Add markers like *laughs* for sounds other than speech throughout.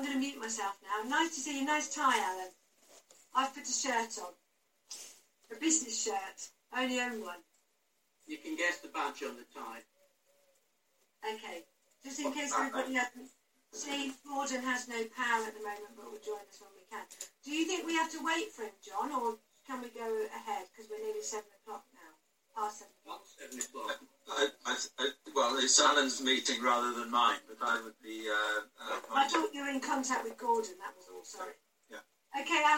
I'm going to mute myself now. Nice to see you. Nice tie, Alan. I've put a shirt on. A business shirt. I only own one. You can guess the badge on the tie. Okay. Just in What's case everybody hasn't seen, Gordon has no power at the moment, but will join us when we can. Do you think we have to wait for him, John, or can we go ahead? Because we're nearly 7 o'clock now. Past 7 o'clock. Not 7 o'clock. I, I, I, well, it's Alan's meeting rather than mine.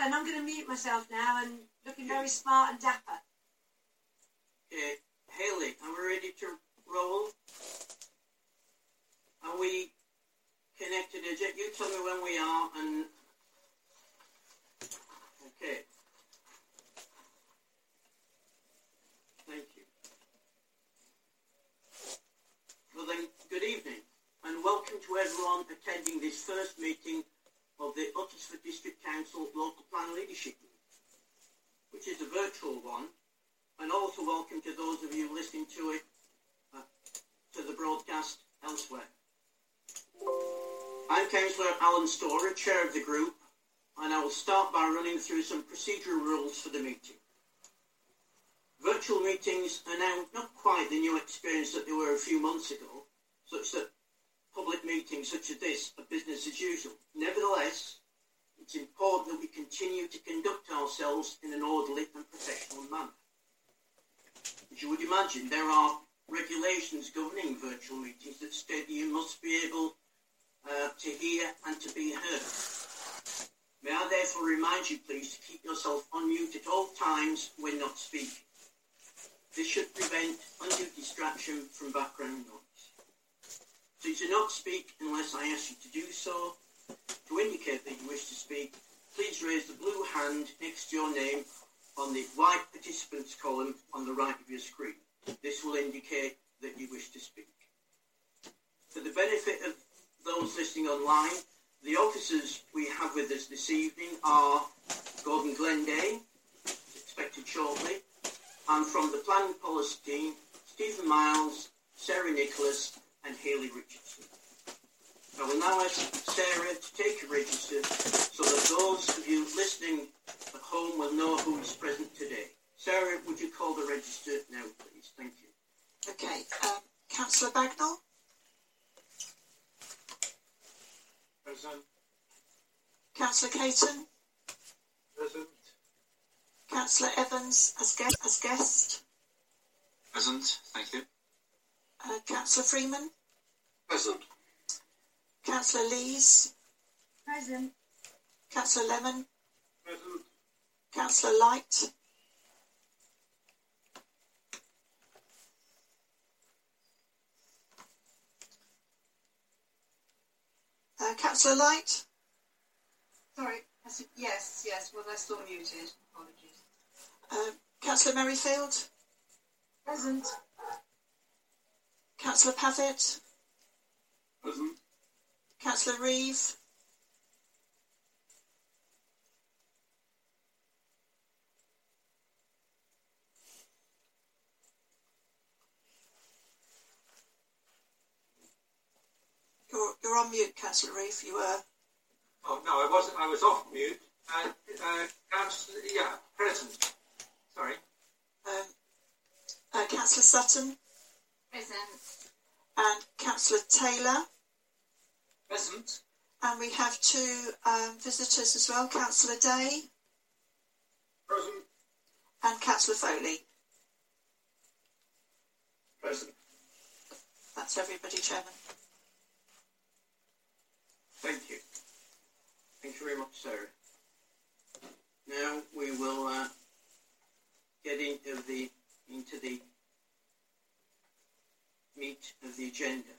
And I'm going to mute myself now and looking very smart and dapper. Okay, Haley, are we ready to roll? Are we connected? You tell me when we are and... Okay. Thank you. Well then, good evening and welcome to everyone attending this first meeting of the Uttlesford District Council Local Plan Leadership Group, which is a virtual one, and also welcome to those of you listening to it, uh, to the broadcast elsewhere. I'm Councillor Alan Storah, Chair of the group, and I will start by running through some procedural rules for the meeting. Virtual meetings are now not quite the new experience that they were a few months ago, such that public meetings such as this are business as usual. Nevertheless, it's important that we continue to conduct ourselves in an orderly and professional manner. As you would imagine, there are regulations governing virtual meetings that state that you must be able uh, to hear and to be heard. May I therefore remind you, please, to keep yourself on mute at all times when not speaking. This should prevent undue distraction from background noise. Please do not speak unless I ask you to do so. To indicate that you wish to speak, please raise the blue hand next to your name on the white participants column on the right of your screen. This will indicate that you wish to speak. For the benefit of those listening online, the officers we have with us this evening are Gordon Glenday, expected shortly, and from the planning policy team, Stephen Miles, Sarah Nicholas, and Haley Richardson. I will now ask Sarah to take a register so that those of you listening at home will know who is present today. Sarah, would you call the register now, please? Thank you. Okay, um, Councillor Bagnall, Present. Councillor Caton, Present. Councillor Evans as guest, as guest, Present, thank you. Uh, Councillor Freeman, Present. Councillor Lees, Present. Councillor Lemon, Present. Councillor Light, uh, Councillor Light, Sorry, I said yes, yes. Well, that's still muted. Apologies. uh, Councillor Merrifield, Present. Councillor Pavitt, Present. Councillor Reeve, You're, you're on mute, Councillor Reeve. You were. Oh, no, I wasn't. I was off mute. Uh, uh, Councillor, yeah, present. Sorry. Um, uh, Councillor Sutton Present. and Councillor Taylor. Present. And we have two um, visitors as well, Councillor Day Present. and Councillor Foley. Present. That's everybody, Chairman. Thank you. Thank you very much, Sarah. Now we will uh, get into the into the meat of the agenda.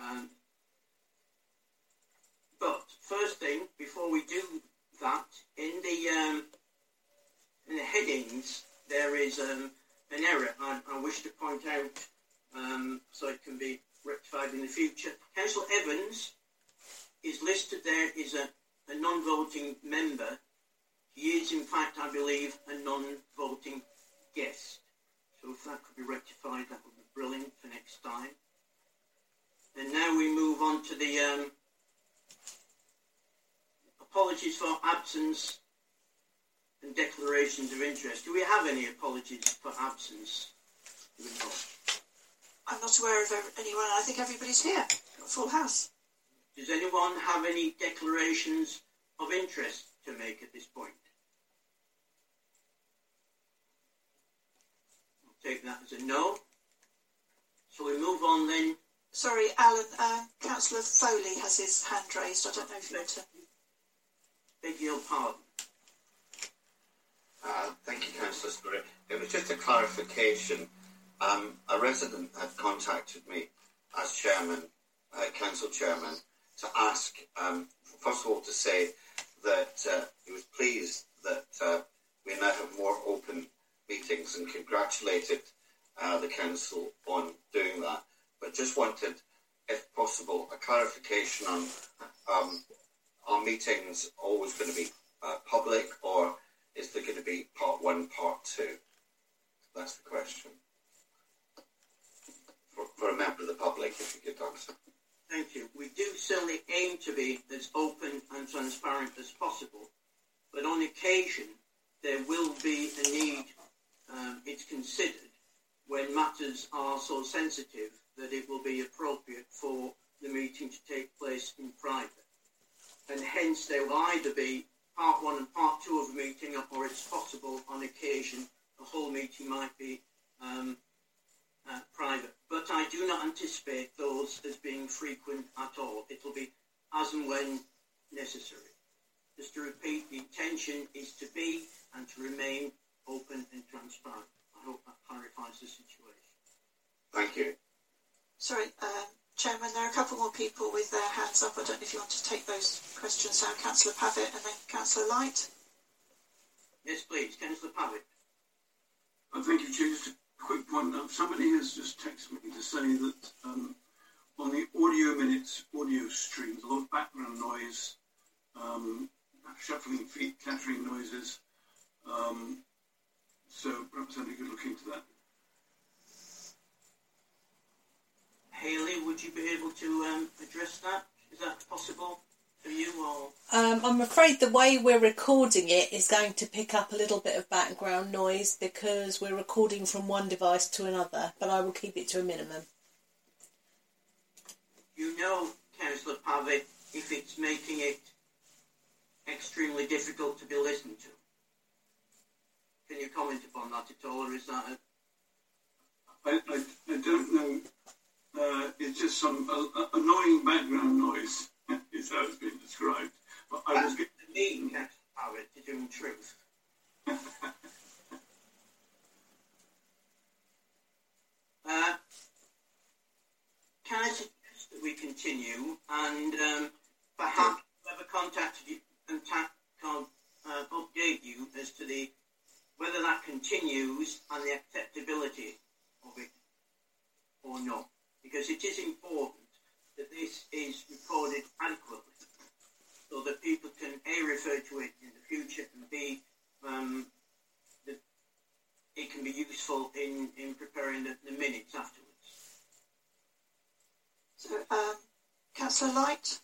Um, but first thing, before we do that, in the um, in the headings there is um, an error. I, I wish to point out um, so it can be rectified in the future. Councillor Evans is listed there as a, a non-voting member. He is, in fact, I believe, a non-voting guest. So if that could be rectified, that would brilliant for next time. And now we move on to the um, apologies for absence and declarations of interest. Do we have any apologies for absence? I'm not aware of anyone. I think everybody's here. Got a full house. Does anyone have any declarations of interest to make at this point? I'll take that as a no. So we move on then. Sorry, Alan. Uh, Councillor Foley has his hand raised. I don't know if you want to. Beg your pardon. Uh, thank you, Councillor Spirit. It was just a clarification. Um, a resident had contacted me as chairman, uh, council chairman, to ask, um, first of all, to say that uh, he was pleased that uh, we now have more open meetings and congratulated uh, the council on doing that. But just wanted, if possible, a clarification on um, are meetings always going to be uh, public or is there going to be part one, part two? That's the question. For, for a member of the public, if you could answer. Thank you. We do certainly aim to be as open and transparent as possible, but on occasion there will be a need, um, it's considered, when matters are so sensitive that it will be appropriate for the meeting to take place in private. And hence there will either be part one and part two of a meeting, or it's possible on occasion the whole meeting might be um, uh, private. But I do not anticipate those as being frequent at all. It'll be as and when necessary. Just to repeat, the intention is to be and to remain open and transparent. I hope that clarifies the situation. Thank you. Sorry, um, Chairman, there are a couple more people with their hands up. I don't know if you want to take those questions now. Councillor Pavitt and then Councillor Light. Yes, please, Councillor Pavitt. Uh, thank you, Chair. Just a quick point. Um, somebody has just texted me to say that um, on the audio minutes, audio streams, a lot of background noise, um, shuffling feet, clattering noises. Um, so perhaps somebody could look into that. Haley, would you be able to um, address that? Is that possible for you or? Um, I'm afraid the way we're recording it is going to pick up a little bit of background noise because we're recording from one device to another, but I will keep it to a minimum. You know, Councillor Pavitt, if it's making it extremely difficult to be listened to. Can you comment upon that at all, or is that a, I, I, I don't know. Uh, it's just some uh, annoying background noise, *laughs* is how it's been described. But I was that's the mean, Councillor Pavitt, to do in truth? *laughs* uh, can I suggest that we continue and um, perhaps whoever contacted you contact, uh, update you as to the whether that continues and the acceptability of it or not, because it is important that this is recorded adequately so that people can a refer to it in the future and b um, that it can be useful in, in preparing the, the minutes afterwards. So, um, Councillor Light.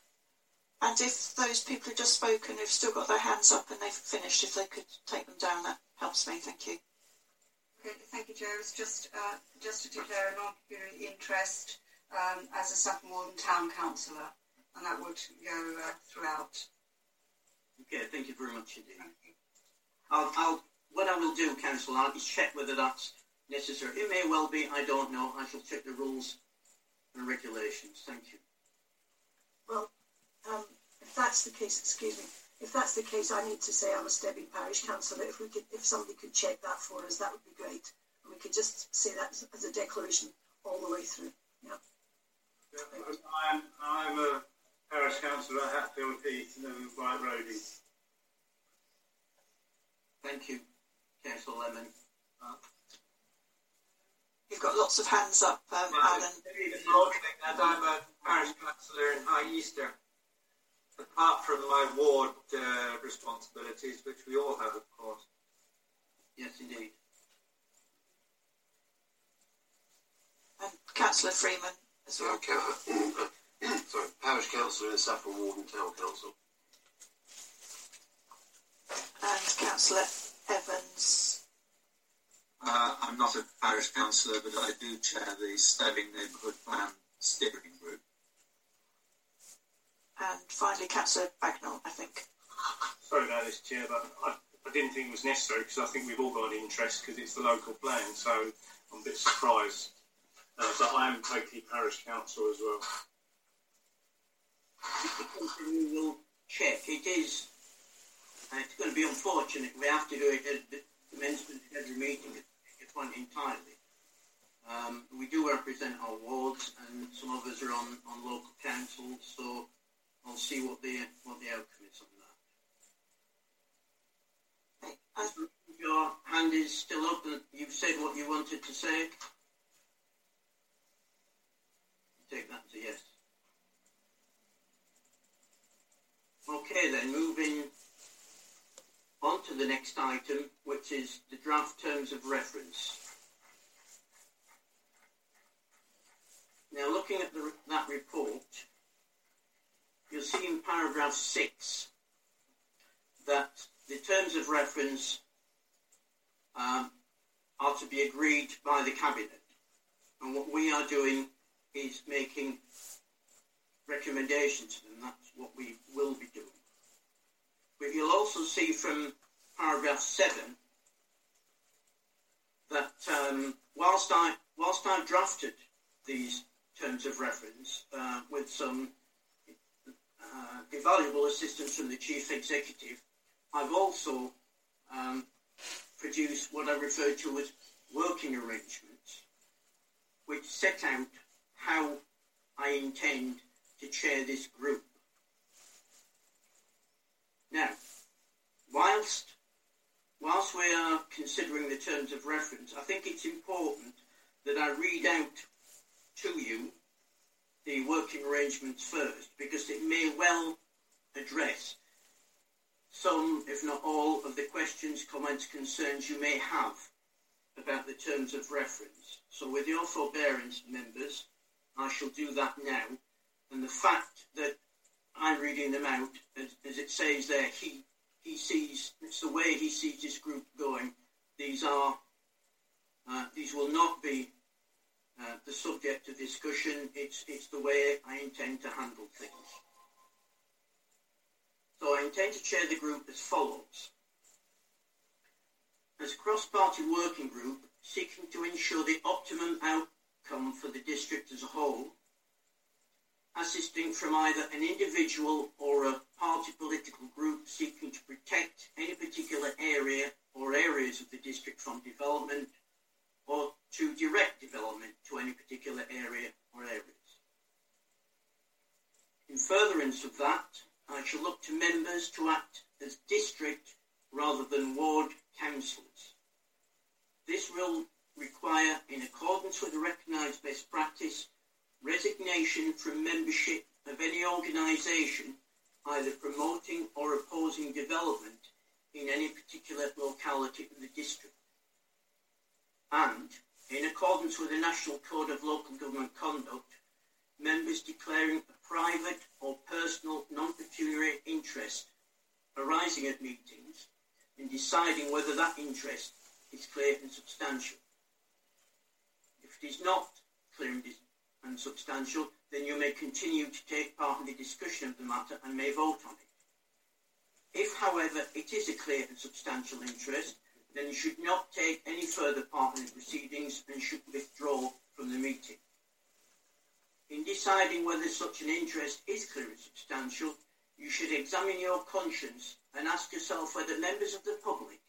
And if those people who've just spoken have still got their hands up and they've finished, if they could take them down, that helps me. Thank you. Okay, thank you, Chair. It's just uh, just to declare a non-pecuniary interest um, as a Saffron Walden Town Councillor, and that would go uh, throughout. Okay, thank you very much indeed. I'll, I'll, what I will do, Councillor, I'll is check whether that's necessary. It may well be, I don't know. I shall check the rules and regulations. Thank you. Well, um, if that's the case, excuse me, if that's the case, I need to say I'm a Stebbing Parish Councillor. If we could, if somebody could check that for us, that would be great. And we could just say that as, as a declaration all the way through. Yeah. Yeah, I'm, I'm a parish councillor at Hatfield Heath and White Roding. Thank you, Councillor Lemon. You've got lots of hands up, um, Alan. And I'm a parish councillor in High Easter. Apart from my ward uh, responsibilities, which we all have, of course. Yes, indeed. And Councillor Freeman as well. *clears throat* Sorry, parish councillor in Saffron Walden Town Council. And Councillor Evans. Uh, I'm not a parish councillor, but I do chair the Stebbing Neighbourhood Plan Steering Group. And finally, Councillor Bagnall, I think. Sorry about this, Chair, but I, I didn't think it was necessary because I think we've all got an interest because it's the local plan. So I'm a bit surprised. Uh, but I am Takeley parish council as well. We will check. It is, and it's going to be unfortunate. We have to do it at the commencement of every meeting at a point entirely. Um, we do represent our wards, and some of us are on, on local councils, so I'll see what the what the outcome is on that. Uh, Your hand is still up, you've said what you wanted to say. Take that as a yes. Okay, then moving on to the next item, which is the draft terms of reference. Now, looking at the, that report, you'll see in paragraph six that the terms of reference um, are to be agreed by the cabinet, and what we are doing is making recommendations to them. That's what we will be doing. But you'll you'll also see from paragraph 7 that um, whilst, I, whilst I drafted these terms of reference uh, with some uh, invaluable assistance from the Chief Executive, I've also um, produced what I refer to as working arrangements, which set out how I intend to chair this group. Now, whilst whilst we are considering the terms of reference, I think it's important that I read out to you the working arrangements first, because it may well address some, if not all, of the questions, comments, concerns you may have about the terms of reference. So with your forbearance, members, I shall do that now. And the fact that I'm reading them out, as, as it says there, he he sees it's the way he sees this group going. These are uh, these will not be uh, the subject of discussion. It's it's the way I intend to handle things. So I intend to chair the group as follows. As a cross-party working group seeking to ensure the optimum outcome for the district as a whole, assisting from either an individual or a party political group seeking to protect any particular area or areas of the district from development or to direct development to any particular area or areas. In furtherance of that, I shall look to members to act as district rather than ward councillors. This will require, in accordance with the recognised best practice, resignation from membership of any organisation either promoting or opposing development in any particular locality in the district. And, in accordance with the National Code of Local Government Conduct, members declaring a private or personal non-pecuniary interest arising at meetings and deciding whether that interest is clear and substantial. If it is not clear and substantial, then you may continue to take part in the discussion of the matter and may vote on it. If, however, it is a clear and substantial interest, then you should not take any further part in the proceedings and should withdraw from the meeting. In deciding whether such an interest is clear and substantial, you should examine your conscience and ask yourself whether members of the public,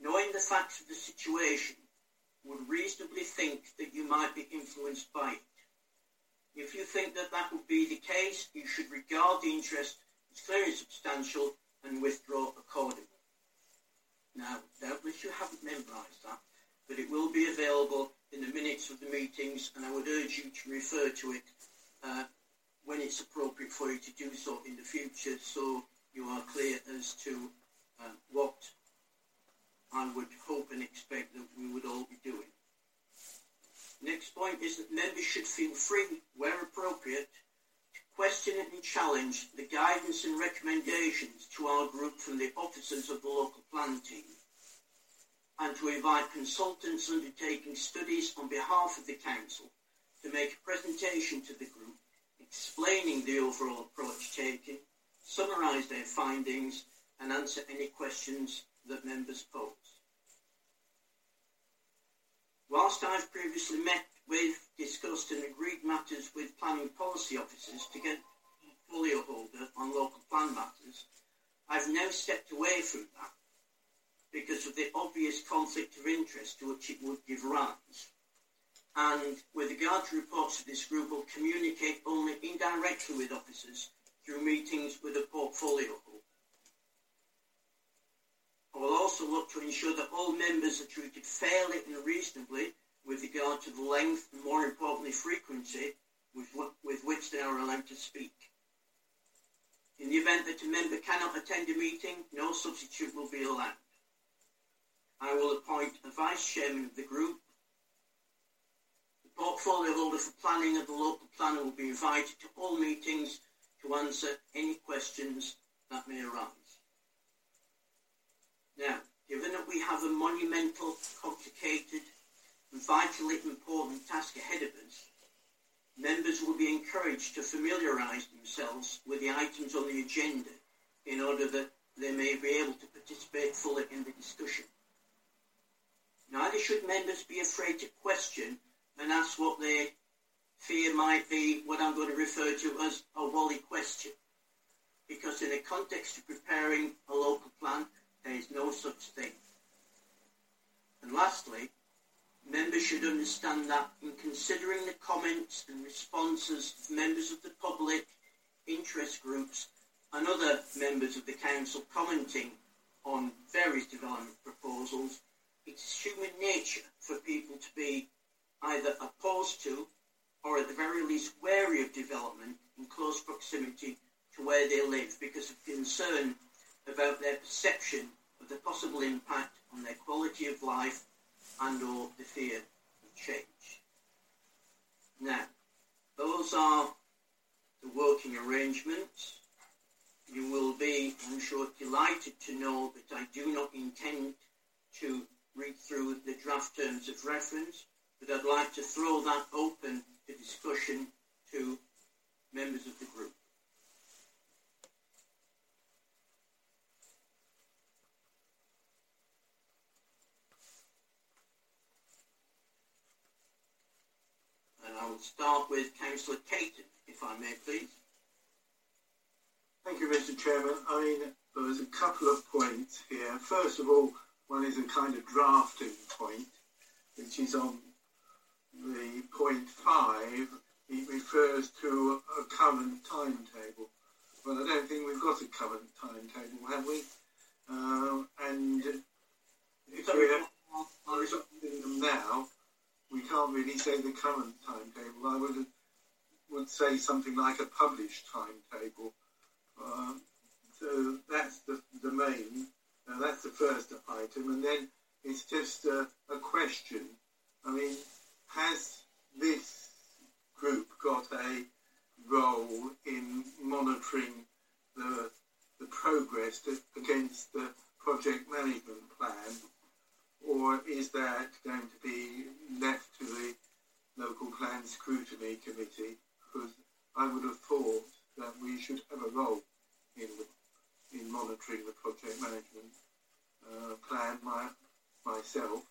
knowing the facts of the situation, would reasonably think that you might be influenced by it. If you think that that would be the case, you should regard the interest as clearly substantial and withdraw accordingly. Now, doubtless you haven't memorised that, but it will be available in the minutes of the meetings, and I would urge you to refer to it uh, when it's appropriate for you to do so in the future, so you are clear as to uh, what I would hope and expect that we would all be doing. Next point is that members should feel free, where appropriate, question and challenge the guidance and recommendations to our group from the officers of the local plan team and to invite consultants undertaking studies on behalf of the council to make a presentation to the group explaining the overall approach taken, summarise their findings and answer any questions that members pose. Whilst I've previously met with, discussed and agreed matters with planning policy officers to get a portfolio holder on local plan matters, I've now stepped away from that because of the obvious conflict of interest to which it would give rise. And with regard to reports of this group, will communicate only indirectly with officers through meetings with a portfolio holder. I will also look to ensure that all members are treated fairly and reasonably with regard to the length and more importantly frequency with, with which they are allowed to speak. In the event that a member cannot attend a meeting, no substitute will be allowed. I will appoint a vice chairman of the group. The portfolio holder for planning of the local planner will be invited to all meetings to answer any questions that may arise. Now, given that we have a monumental, complicated vitally important task ahead of us, members will be encouraged to familiarise themselves with the items on the agenda in order that they may be able to participate fully in the discussion. Neither should members be afraid to question and ask what they fear might be what I'm going to refer to as a Wally question. Because in the context of preparing a local plan, there is no such thing. And lastly, members should understand that. In considering the comments and responses of members of the public, interest groups and other members of the council commenting on various development proposals, it's human nature for people to be either opposed to or at the very least wary of development in close proximity to where they live because of concern about their perception of the possible impact on their quality of life and or the fear of change. Now, those are the working arrangements. You will be, I'm sure, delighted to know that I do not intend to read through the draft terms of reference, but I'd like to throw that open to discussion to members of the group. And I will start with Councillor Caton, if I may please. Thank you, Mr. Chairman. I mean, there's a couple of points here. First of all, one is a kind of drafting point, which is on the point five. It refers to a current timetable. Well, I don't think we've got a current timetable, have we? Um, and if we're adopting them now, we can't really say the current timetable. I would would say something like a published timetable. Um, so that's the, the main. Uh, that's the first item, and then it's just a, a question. I mean, has this group got a role in monitoring the the progress to, against the project management plan, or is that going to be left to the local plan scrutiny committee? Because I would have thought that we should have a role in in monitoring the project management uh, plan my, myself,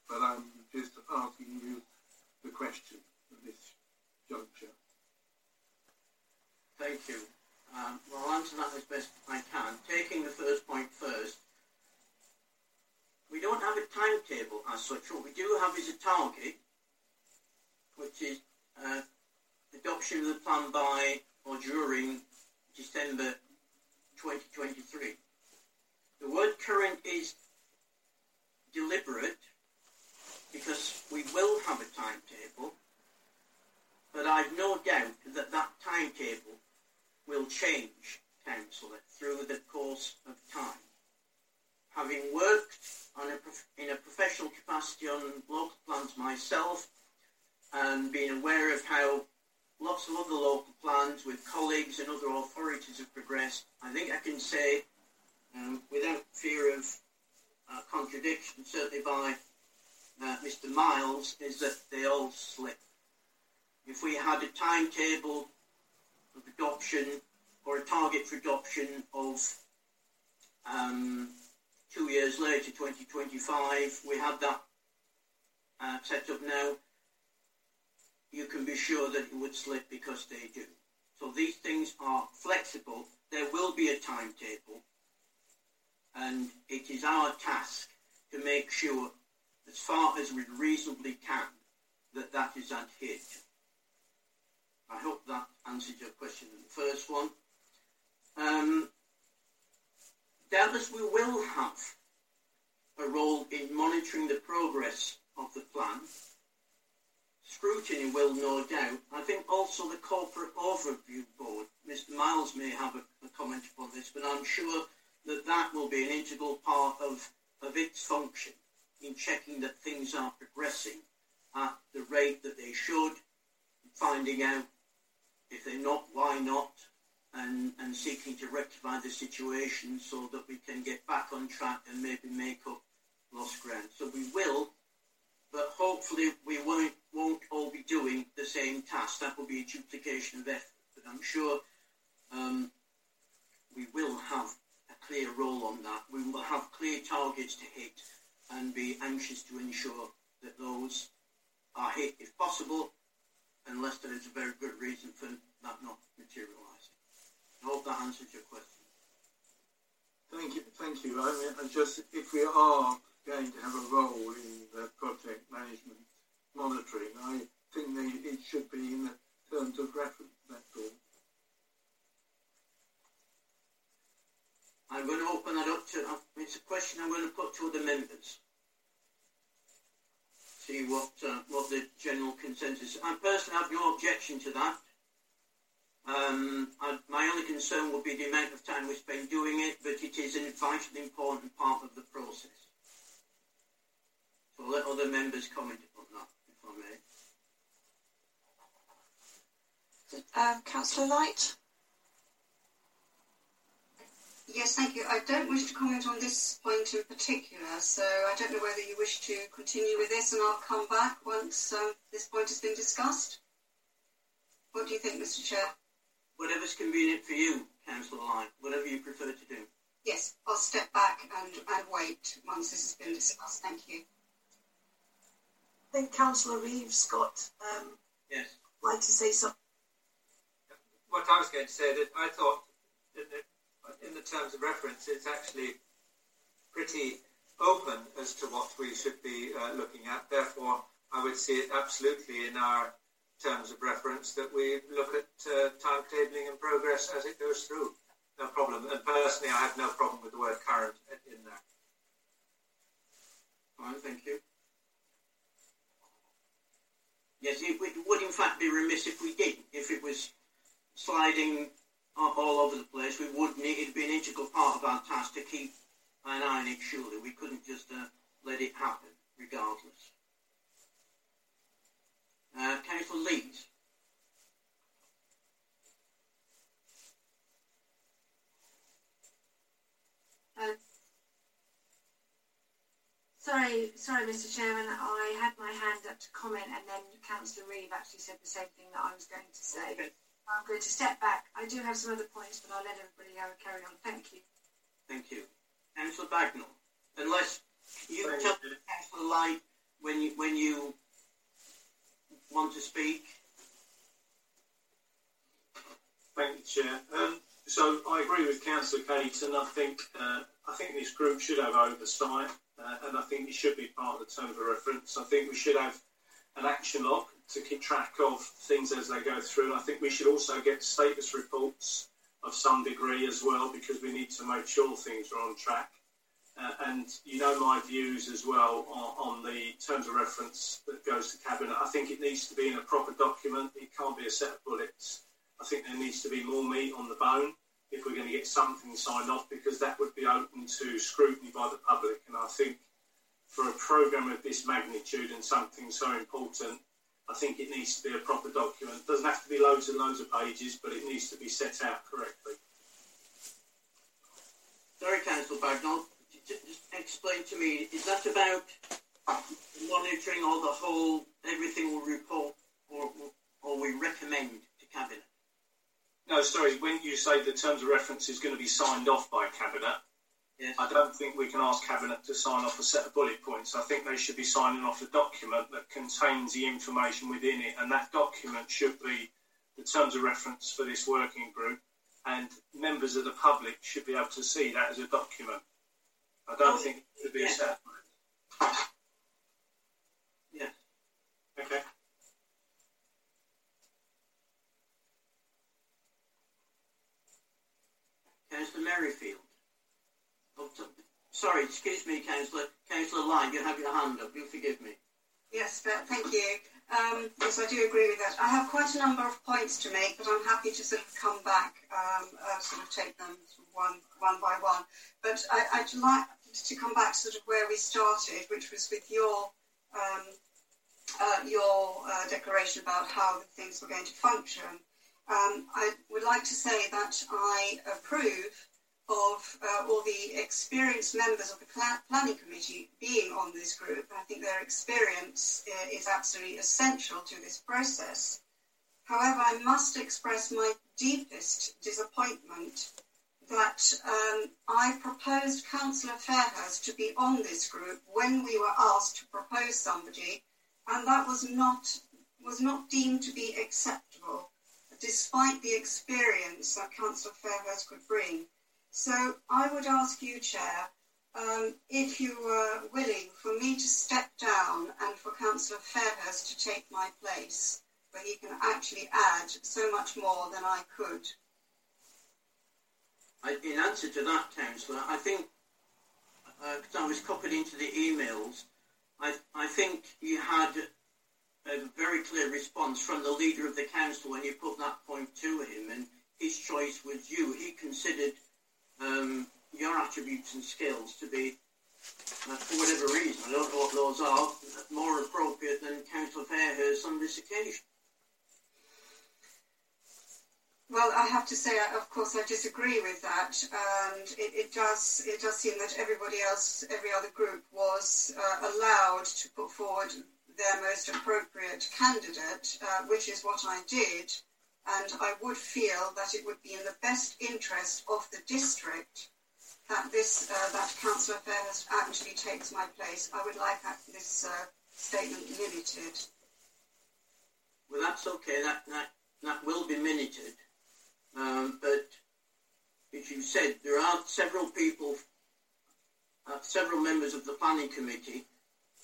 Light? Yes, thank you. I don't wish to comment on this point in particular, so I don't know whether you wish to continue with this and I'll come back once um, this point has been discussed. What do you think, Mr Chair? Whatever's convenient for you, Councillor Lyne, whatever you prefer to do. Yes, I'll step back and, and wait once this has been discussed. Thank you. I think Councillor Reeves got um, Yes. like to say something. What I was going to say that I thought in the, in the terms of reference, it's actually pretty open as to what we should be uh, looking at. Therefore, I would see it absolutely in our terms of reference that we look at uh, timetabling and progress as it goes through. No problem. And personally, I have no problem with the word current in there. Fine, thank you. Yes, it would, would in fact be remiss if we didn't. If it was sliding all all over the place, we would need it'd be an integral part of our task to keep an eye on it. Surely we couldn't just uh, let it happen, regardless. Uh, Councillor Leeds. Um, sorry, sorry, Mr. Chairman. I had my hand up to comment, and then Councillor Reeve actually said the same thing that I was going to say. Okay. I'm going to step back. I do have some other points, but I'll let everybody have a carry on. Thank you. Thank you. Councillor Bagnall. Unless you Thank tell you. Councillor Light when you when you want to speak. Thank you, Chair. Um, so I agree with Councillor Kate, and I think uh, I think this group should have oversight, uh, and I think it should be part of the terms of reference. I think we should have an action log to keep track of things as they go through. And I think we should also get status reports of some degree as well, because we need to make sure things are on track. Uh, and you know my views as well on, on the terms of reference that goes to cabinet. I think it needs to be in a proper document. It can't be a set of bullets. I think there needs to be more meat on the bone if we're going to get something signed off, because that would be open to scrutiny by the public. And I think for a programme of this magnitude and something so important, I think it needs to be a proper document. It doesn't have to be loads and loads of pages, but it needs to be set out correctly. Sorry, Councillor Bagnall. Just explain to me. Is that about monitoring or the whole everything will report or or we recommend to cabinet? No, sorry, when you say the terms of reference is going to be signed off by Cabinet, Yes. I don't think we can ask Cabinet to sign off a set of bullet points. I think they should be signing off a document that contains the information within it, and that document should be the terms of reference for this working group, and members of the public should be able to see that as a document. I don't Oh, think it should be a yeah. set. Yes. Okay. Councillor Merrifield. So- sorry, excuse me, Councillor. Councillor Lyne, you have your hand up. You forgive me. Yes, thank you. Um, yes, I do agree with that. I have quite a number of points to make, but I'm happy to sort of come back, um, uh, sort of take them one, one by one. But I, I'd like to come back sort of where we started, which was with your um, uh, your uh, declaration about how things were going to function. Um, I would like to say that I approve of uh, all the experienced members of the planning committee being on this group. I think their experience uh, is absolutely essential to this process. However, I must express my deepest disappointment that um, I proposed Councillor Fairhurst to be on this group when we were asked to propose somebody, and that was not was not deemed to be acceptable, despite the experience that Councillor Fairhurst could bring. So I would ask you, Chair, um, if you were willing for me to step down and for Councillor Fairhurst to take my place, where he can actually add so much more than I could. In answer to that, Councillor, I think, because uh, I was copied into the emails, I, I think you had a very clear response from the leader of the council when you put that point to him, and his choice was you. He considered um, your attributes and skills to be, uh, for whatever reason, I don't know what those are, more appropriate than Councillor Fairhurst on this occasion. Well, I have to say, of course, I disagree with that, and it, it does it does seem that everybody else, every other group, was uh, allowed to put forward their most appropriate candidate, uh, which is what I did, and I would feel that it would be in the best interest of the district that this uh, that Councillor Fairhurst actually takes my place. I would like this uh, statement minuted. Well, that's okay. That that that will be minuted. Um, but as you said, there are several people, uh, several members of the planning committee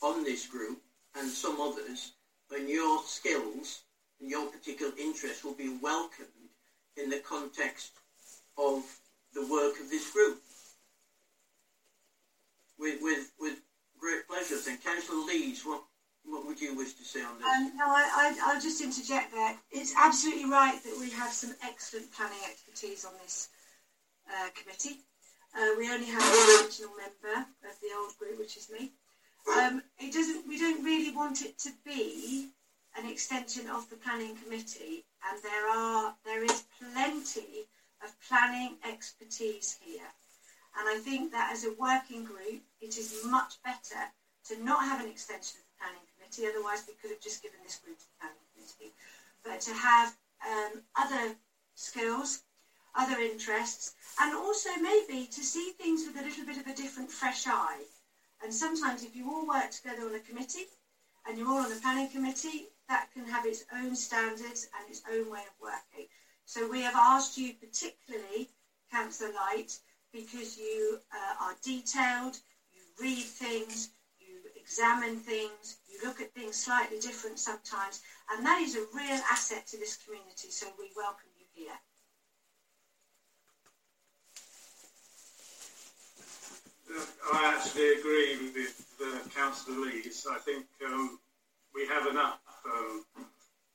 on this group, and some others, and your skills and your particular interest will be welcomed in the context of the work of this group. With, with, with great pleasure. Then, Councillor Lees, what, what would you wish to say on this? Um, no, I, I, will just interject there. It's absolutely right that we have some excellent planning expertise on this uh, committee. Uh, we only have one original member of the old group, which is me. Um, it doesn't. We don't really want it to be an extension of the planning committee, and there are there is plenty of planning expertise here. And I think that as a working group, it is much better to not have an extension of the planning committee. Otherwise, we could have just given this group to the planning committee. But to have um, other skills, other interests, and also maybe to see things with a little bit of a different, fresh eye. And sometimes, if you all work together on a committee and you're all on the planning committee, that can have its own standards and its own way of working. So we have asked you, particularly, Councillor Light, because you uh, are detailed, you read things, you examine things, you look at things slightly different sometimes, and that is a real asset to this community, so we welcome you here. I actually agree with uh, Councillor Lees. I think um, we have enough um,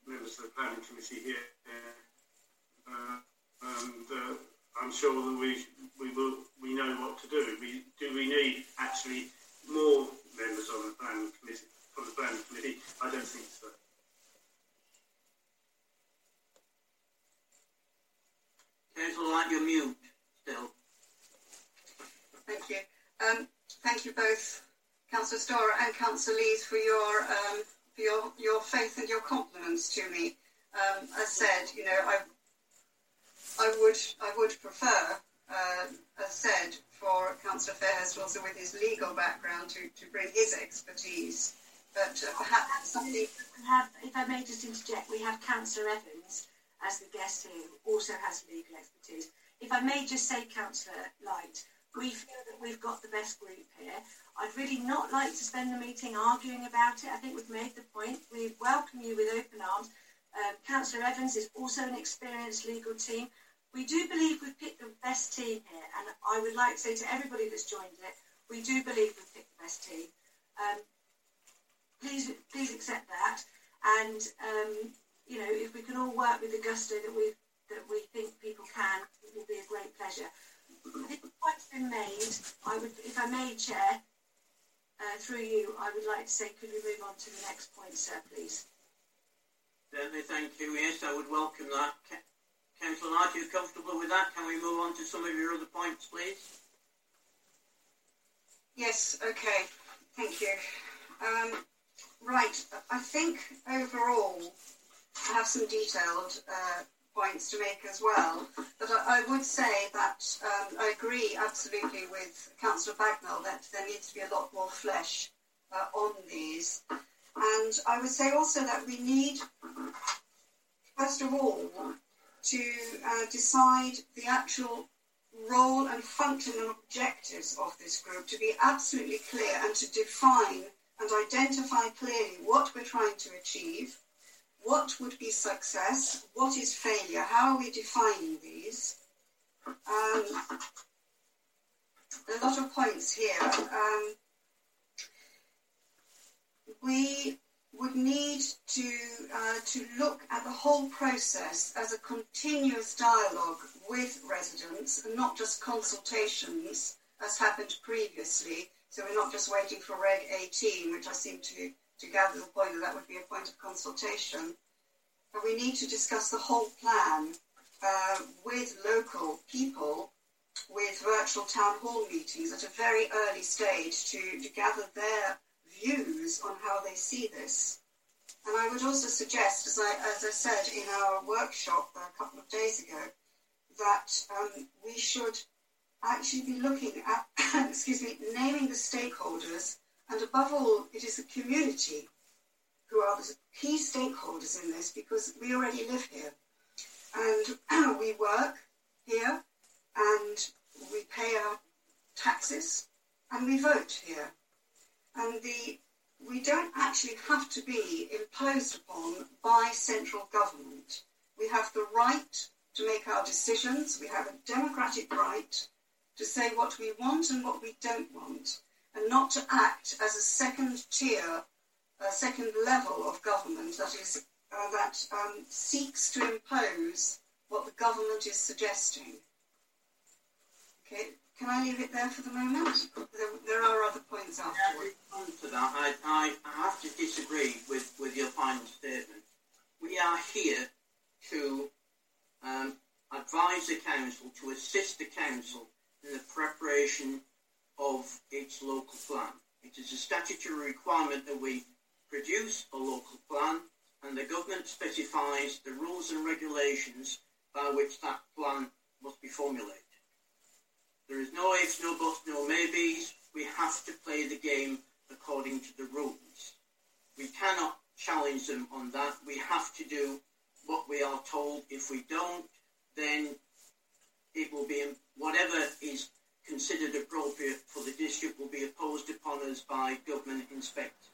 members of the planning committee here, uh, and uh, I'm sure that we we will we know what to do. We do we need actually more members on the planning committee, on the planning committee? I don't think so. Councillor Light, you're mute still. Thank you. Um, thank you both, Councillor Storah and Councillor Lees, for your um, for your, your faith and your compliments to me. Um, as said, you know, I I would I would prefer, uh, as said, for Councillor Fairhurst also with his legal background to, to bring his expertise. But uh, perhaps something. Have, if I may just interject, we have Councillor Evans as the guest here, who also has legal expertise. If I may just say, Councillor Light, we feel that we've got the best group here. I'd really not like to spend the meeting arguing about it. I think we've made the point. We welcome you with open arms. Um, Councillor Evans is also an experienced legal team. We do believe we've picked the best team here, and I would like to say to everybody that's joined it, we do believe we've picked the best team. Um, please, please accept that, and um, you know, if we can all work with the gusto that we that we think people can, it will be a great pleasure. This point's been made. I would, if I may, Chair, uh, through you, I would like to say, could we move on to the next point, sir, please? Certainly, thank you. Yes, I would welcome that. Councillor Knight, are you comfortable with that? Can we move on to some of your other points, please? Yes, okay. Thank you. Um, right, I think overall I have some detailed uh, points to make as well. But I, I would say that um, I agree absolutely with Councillor Bagnall that there needs to be a lot more flesh uh, on these. And I would say also that we need, first of all, to uh, decide the actual role and function and objectives of this group to be absolutely clear and to define and identify clearly what we're trying to achieve, what would be success, what is failure, how are we defining these. Um, a lot of points here. Um, we would need to uh, to look at the whole process as a continuous dialogue with residents and not just consultations as happened previously. So we're not just waiting for Reg 18, which I seem to, to gather the point that that would be a point of consultation. But we need to discuss the whole plan uh, with local people, with virtual town hall meetings at a very early stage to, to gather their views on how they see this. And I would also suggest, as I, as I said in our workshop a couple of days ago, that um, we should actually be looking at, *coughs* excuse me, naming the stakeholders, and above all, it is the community who are the key stakeholders in this because we already live here. And *clears throat* we work here, and we pay our taxes, and we vote here and the we don't actually have to be imposed upon by central government. We have the right to make our decisions. We have a democratic right to say what we want and what we don't want, and not to act as a second tier, a second level of government that is uh, that um, seeks to impose what the government is suggesting. Okay, can I leave it there for the moment? There, there are other points afterwards. Yeah, to that, I, I, I have to disagree with, with your final statement. We are here to um, advise the council, to assist the council in the preparation of its local plan. It is a statutory requirement that we produce a local plan and the government specifies the rules and regulations by which that plan must be formulated. There is no ifs, no buts, no maybes. We have to play the game according to the rules. We cannot challenge them on that. We have to do what we are told. If we don't, then it will be whatever is considered appropriate for the district will be imposed upon us by government inspectors.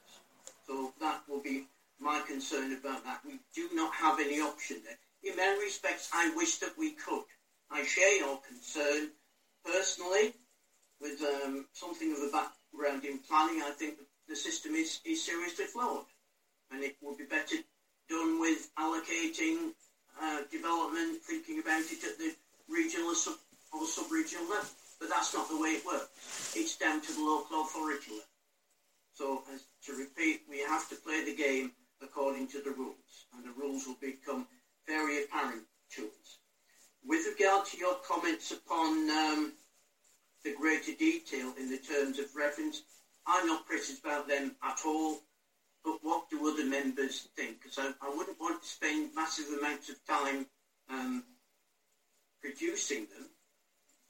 So that will be my concern about that. We do not have any option there. In many respects, I wish that we could. I share your concern personally, with um, something of a background in planning, I think the system is, is seriously flawed. And it would be better done with allocating uh, development, thinking about it at the regional or, sub, or sub-regional level. But that's not the way it works. It's down to the local authority level. So, as to repeat, we have to play the game according to the rules, and the rules will become very apparent to us. With regard to your comments upon um, the greater detail in the terms of reference, I'm not precious about them at all. But what do other members think? Because I, I, wouldn't want to spend massive amounts of time um, producing them.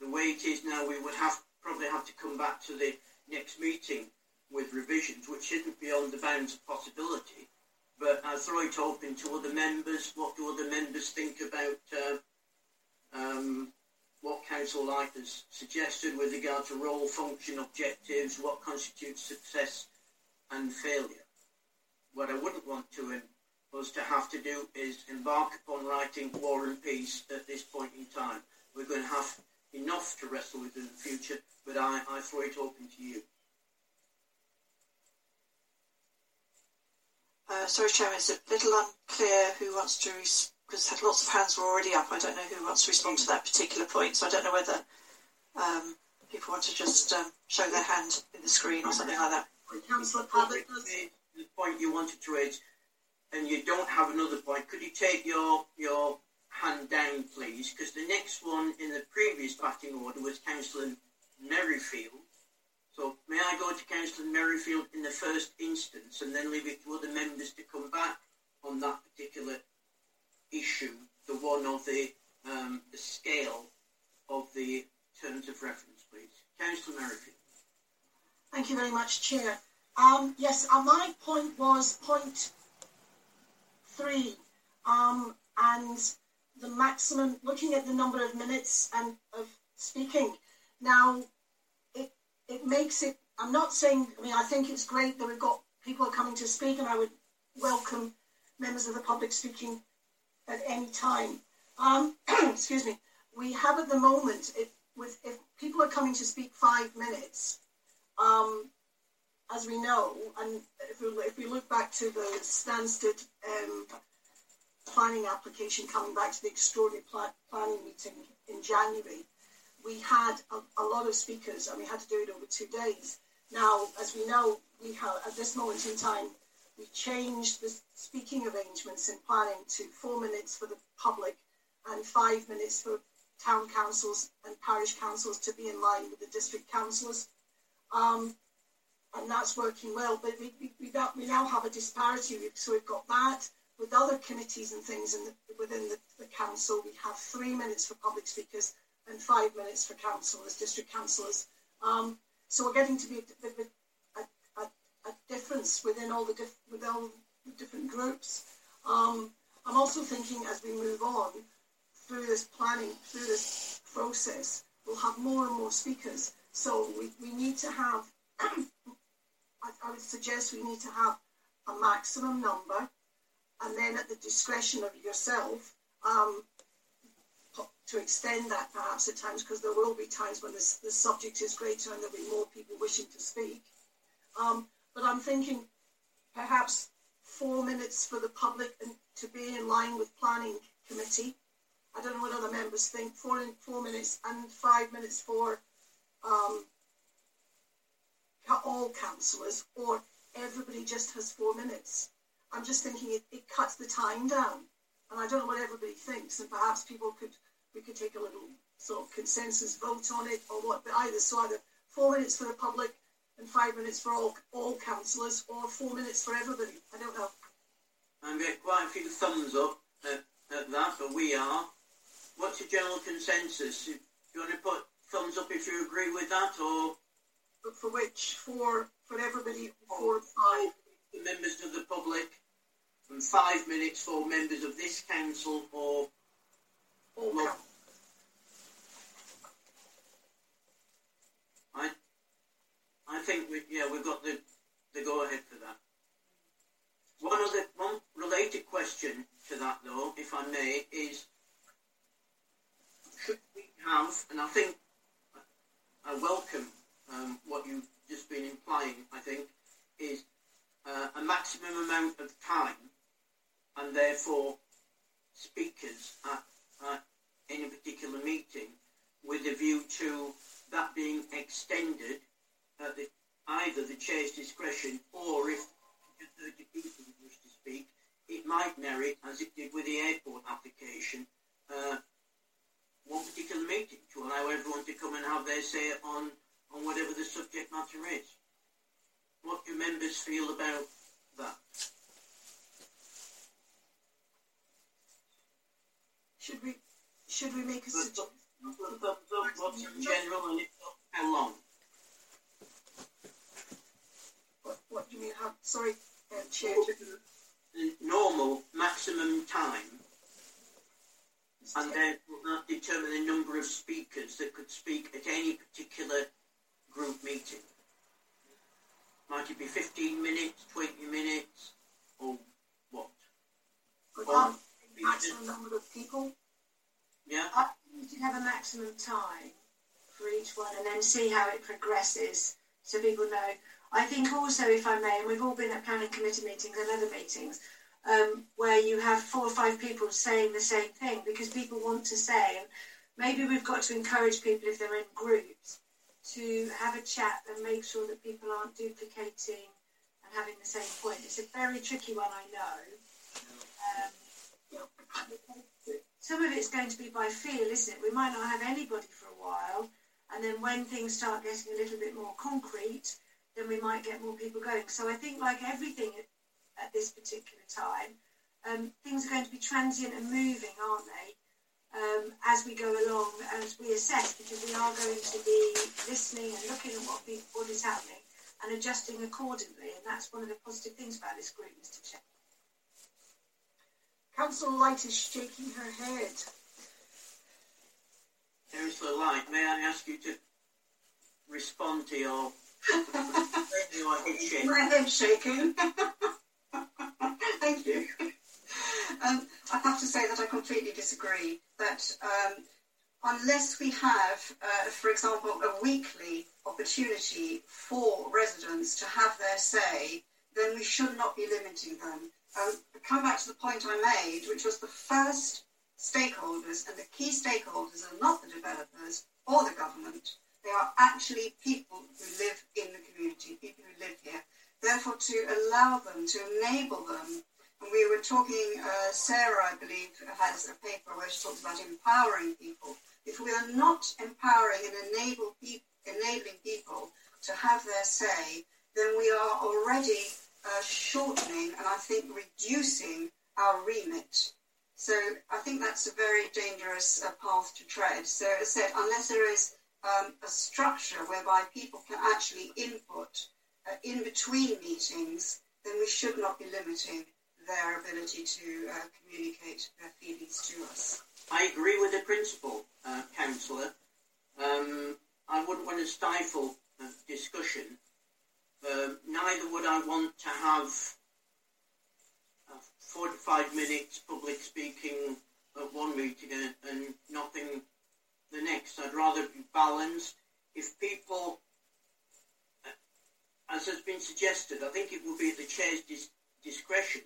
The way it is now, we would have probably have to come back to the next meeting with revisions, which isn't beyond the bounds of possibility. But I throw it open to other members. What do other members think about uh, um, what Council Light has suggested with regard to role, function, objectives, what constitutes success and failure. What I wouldn't want to um, us to have to do is embark upon writing War and Peace at this point in time. We're going to have enough to wrestle with in the future, but I, I throw it open to you. Uh, sorry, Chairman, it's a little unclear who wants to because lots of hands were already up. I don't know who wants to respond to that particular point, so I don't know whether um, people want to just um, show their hand in the screen or something like that. Councillor Pavitt, the point you wanted to raise, and you don't have another point. Could you take your your hand down, please? Because the next one in the previous batting order was Councillor Merrifield. So may I go to Councillor Merrifield in the first instance, and then leave it to other members to come back on that particular issue the one of the, um, the scale of the terms of reference, please. Councillor Merrifield. Thank you very much, Chair. Um, yes, uh, my point was point three, um, and the maximum, looking at the number of minutes and of speaking. Now, it it makes it. I'm not saying. I mean, I think it's great that we've got people are coming to speak, and I would welcome members of the public speaking at any time. Um, *clears throat* excuse me. We have at the moment, if, with, if people are coming to speak five minutes, um, as we know, and if we, if we look back to the Stansted um, planning application coming back to the extraordinary pl- planning meeting in January, we had a, a, lot of speakers and we had to do it over two days. Now, as we know, we have at this moment in time, we changed the speaking arrangements in planning to four minutes for the public and five minutes for town councils and parish councils to be in line with the district councillors. Um, and that's working well. But we, we, we, now, we now have a disparity. So we've got that with other committees and things in the, within the, the council. We have three minutes for public speakers and five minutes for councillors, district councillors. Um, so we're getting to be a, a, a, a difference within all the within all the different groups. Um, I'm also thinking as we move on through this planning, through this process, we'll have more and more speakers. So we, we need to have, *clears throat* I, I would suggest we need to have a maximum number and then at the discretion of yourself, um, to extend that perhaps at times because there will be times when the, the subject is greater and there'll be more people wishing to speak. Um, but I'm thinking perhaps four minutes for the public and to be in line with planning committee. I don't know what other members think. Four four minutes and five minutes for um, all councillors, or everybody just has four minutes. I'm just thinking it, it cuts the time down, and I don't know what everybody thinks, and perhaps people could we could take a little sort of consensus vote on it or what, but either so either four minutes for the public and five minutes for all all councillors or four minutes for everybody. I don't know. I'm getting quite a few thumbs up at, at that, but we are. What's the general consensus? Do you want to put thumbs up if you agree with that, or but for which for for everybody for five the members of the public, and five minutes for members of this council or all I, I think we, yeah, we've got the, the go ahead for that. One other, one related question to that though, if I may, is should we have, and I think I welcome um, what you've just been implying, I think, is uh, a maximum amount of time and therefore speakers at at any particular meeting with a view to that being extended at the, either the chair's discretion or if 30 people wish to speak, it might merit, as it did with the airport application, uh, one particular meeting to allow everyone to come and have their say on, on whatever the subject matter is. What do members feel about that? Should we should we make a suggestion? What's in general and how long? What, what do you mean? How, sorry, uh. Normal maximum time, and then that determine the number of speakers that could speak at any particular group meeting. Might it be 15 minutes, 20 minutes, or what? Or maximum number of people? Yeah. I think you should have a maximum time for each one and then see how it progresses so people know. I think also, if I may, and we've all been at planning committee meetings and other meetings, um, where you have four or five people saying the same thing because people want to say, and maybe we've got to encourage people if they're in groups to have a chat and make sure that people aren't duplicating and having the same point. It's a very tricky one, I know. Um, some of it's going to be by feel, isn't it? We might not have anybody for a while, and then when things start getting a little bit more concrete, then we might get more people going. So I think, like everything at, at this particular time, um, things are going to be transient and moving, aren't they? Um, as we go along, as we assess, because we are going to be listening and looking at what, what is happening and adjusting accordingly. And that's one of the positive things about this group, Mr. Chair. Councillor Light is shaking her head. Councillor Light, may I ask you to respond to your, your head *laughs* shake? My head shaking. *laughs* Thank you. Um, I have to say that I completely disagree. That um, unless we have, uh, for example, a weekly opportunity for residents to have their say, then we should not be limiting them. Um, come back to the point I made, which was the first stakeholders and the key stakeholders are not the developers or the government. They are actually people who live in the community, people who live here. Therefore, to allow them, to enable them, and we were talking, uh, Sarah, I believe, has a paper where she talks about empowering people. If we are not empowering and enable pe- enabling people to have their say, then we are already uh, shortening and I think reducing our remit. So I think that's a very dangerous uh, path to tread. So as I said, unless there is um, a structure whereby people can actually input uh, in between meetings, then we should not be limiting their ability to uh, communicate their feelings to us. I agree with the principle, uh, Councillor. Um, I wouldn't want to stifle uh, discussion. Um, neither would I want to have uh, 45 minutes public speaking at one meeting and, and nothing the next. I'd rather be balanced. If people, uh, as has been suggested, I think it would be at the chair's dis- discretion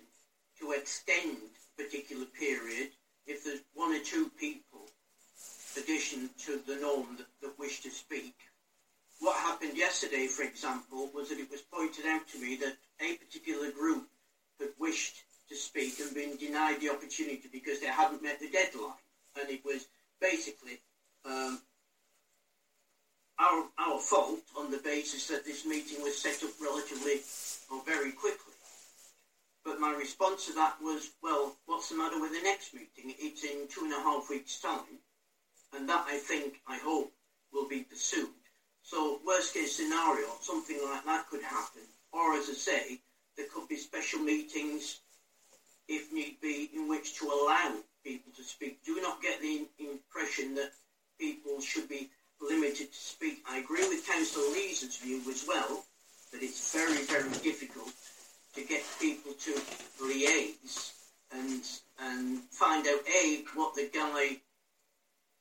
to extend a particular period if there's one or two people addition to the norm that, that wish to speak. What happened yesterday, for example, was that it was pointed out to me that a particular group had wished to speak and been denied the opportunity because they hadn't met the deadline. And it was basically um, our, our fault on the basis that this meeting was set up relatively or very quickly. But my response to that was, well, what's the matter with the next meeting? It's in two and a half weeks' time. And that, I think, I hope, will be pursued. So, worst case scenario, something like that could happen. Or, as I say, there could be special meetings, if need be, in which to allow people to speak. Do not get the impression that people should be limited to speak. I agree with Councillor Lee's view as well, that it's very, very difficult to get people to liaise and and find out a what the guy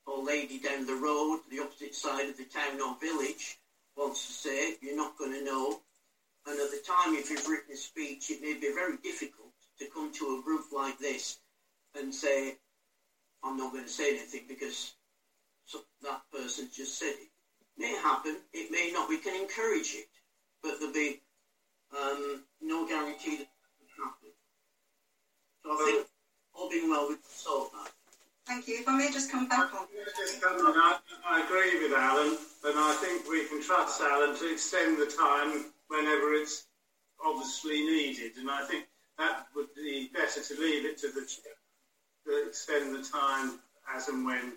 or lady down the road, the opposite side of the town or village, wants to say. You're not going to know. And at the time, if you've written a speech, it may be very difficult to come to a group like this and say, I'm not going to say anything because that person just said it. it May happen, it may not. We can encourage it, but there'll be um, no guarantee that it will happen. So I think, all being well, we can solve that. Thank you. If I may just come back on. I, agree with Alan, and I think we can trust Alan to extend the time whenever it's obviously needed. And I think that would be better to leave it to the to extend the time as and when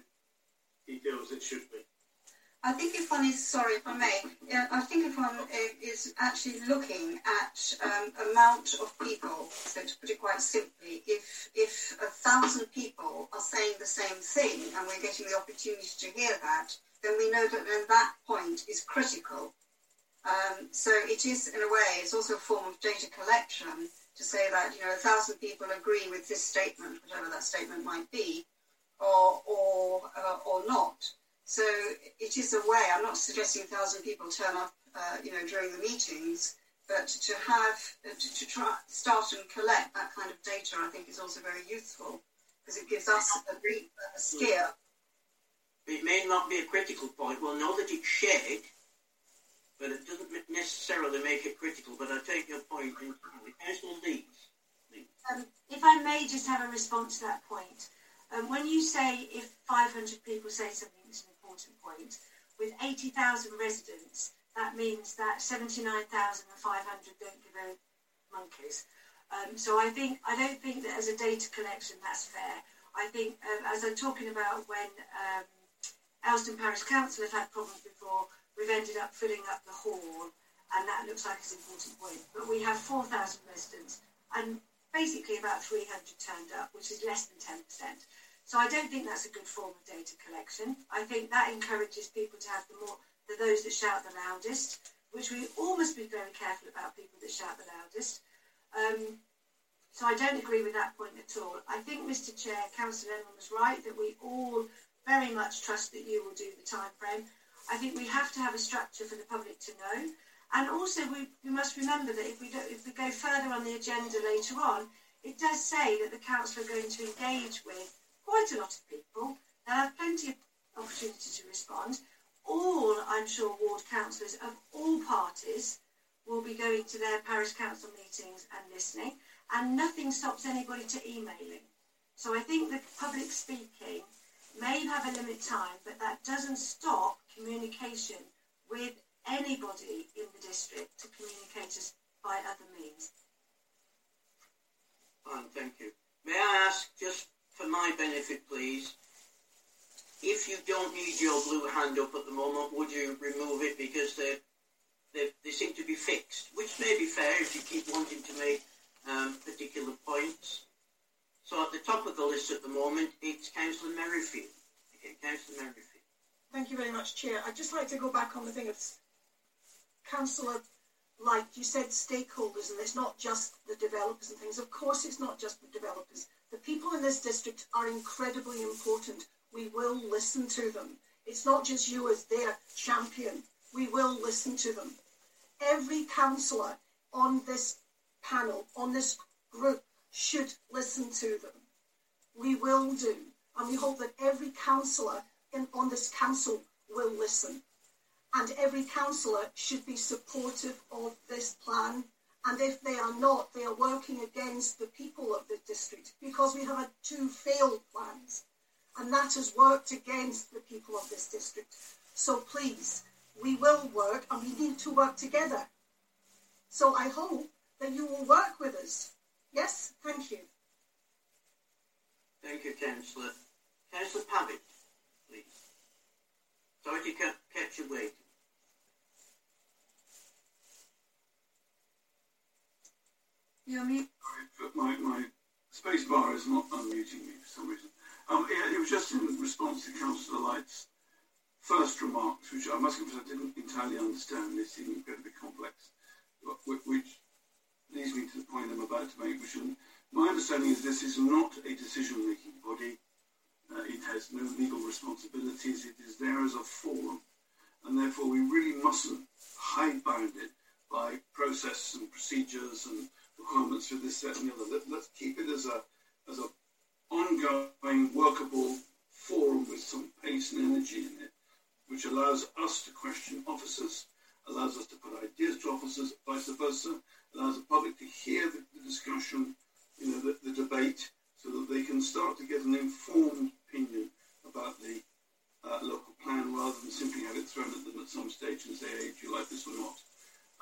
he feels it should be. I think if one is sorry, if I may, I think if one is actually looking at um, amount of people, so to put it quite simply, if if a thousand people are saying the same thing and we're getting the opportunity to hear that, then we know that then that point is critical. Um, so it is, in a way, it's also a form of data collection to say that you know a thousand people agree with this statement, whatever that statement might be, or or uh, or not. So it is a way. I'm not suggesting a thousand people turn up, uh, you know, during the meetings, but to have uh, to, to, try start and collect that kind of data, I think, is also very useful because it gives us a, a steer. It may not be a critical point. We'll know that it's shared, but it doesn't necessarily make it critical. But I take your point entirely. Councillor Lees. Um, if I may just have a response to that point. Um, when you say if 500 people say something that's an important point, with 80,000 residents, that means that 79,500 don't give a monkeys. Um, so I think I don't think that as a data collection that's fair. I think um, as I'm talking about when um, Elsenham Parish Council have had problems before, we've ended up filling up the hall, and that looks like it's an important point. But we have 4,000 residents, and basically about 300 turned up, which is less than 10%. So I don't think that's a good form of data collection. I think that encourages people to have the more the those that shout the loudest, which we all must be very careful about people that shout the loudest. Um, so I don't agree with that point at all. I think, Mr. Chair, Councillor Lemon was right that we all very much trust that you will do the time frame. I think we have to have a structure for the public to know. And also, we, we must remember that if we, if we go further on the agenda later on, it does say that the council are going to engage with quite a lot of people. They'll have plenty of opportunity to respond. All, I'm sure, ward councillors of all parties will be going to their parish council meetings and listening, and nothing stops anybody to emailing. So I think the public speaking may have a limit time, but that doesn't stop communication with anybody in the district to communicate us by other means. Fine, thank you. May I ask, just for my benefit, please, if you don't need your blue hand up at the moment, would you remove it because they they they seem to be fixed, which may be fair if you keep wanting to make um, particular points. So at the top of the list at the moment, it's Councillor Merrifield. Okay, Councillor Merrifield. Thank you very much, Chair. I'd just like to go back on the thing of Councillor, like you said, stakeholders, and it's not just the developers and things. Of course, it's not just the developers. The people in this district are incredibly important. We will listen to them. It's not just you as their champion. We will listen to them. Every councillor on this panel, on this group, should listen to them. We will do. And we hope that every councillor on this council will listen. And every councillor should be supportive of this plan. And if they are not, they are working against the people of the district because we have had two failed plans. And that has worked against the people of this district. So please, we will work and we need to work together. So I hope that you will work with us. Yes, thank you. Thank you, Councillor. Councillor Pavitt, please. Sorry to kept you waiting. You're mute. My, my space bar is not unmuting me for some reason. Um, it, it was just in response to Councillor Light's first remarks, which I must confess I didn't entirely understand. They seem incredibly complex, which leads me to the point I'm about to make. Which my understanding is this is not a decision-making body. Uh, it has no legal responsibilities. It is there as a forum, and therefore we really mustn't hide-bound it by process and procedures and requirements for this, that, and the other. Let, let's keep it as a as a ongoing, workable forum with some pace and energy in it, which allows us to question officers, allows us to put ideas to officers, vice versa, allows the public to hear the, the discussion, you know, the, the debate, so that they can start to get an informed opinion about the uh, local plan rather than simply have it thrown at them at some stage and say, hey, do you like this or not?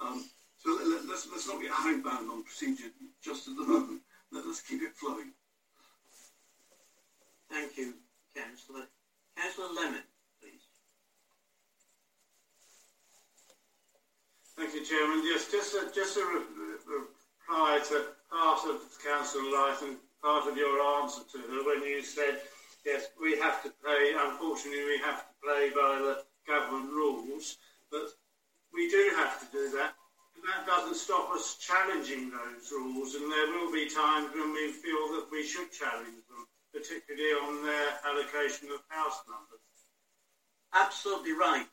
Um, so let, us let's, let's not get hidebound on procedure just at the moment. Let, us keep it flowing. Thank you, Councillor. Councillor Lemon, please. Thank you, Chairman. Yes, just a, just a reply to part of Councillor Light and part of your answer to her when you said, yes, we have to play, unfortunately, we have to play by the government rules, but we do have to do that. That doesn't stop us challenging those rules, and there will be times when we feel that we should challenge them particularly on their allocation of house numbers. Absolutely right,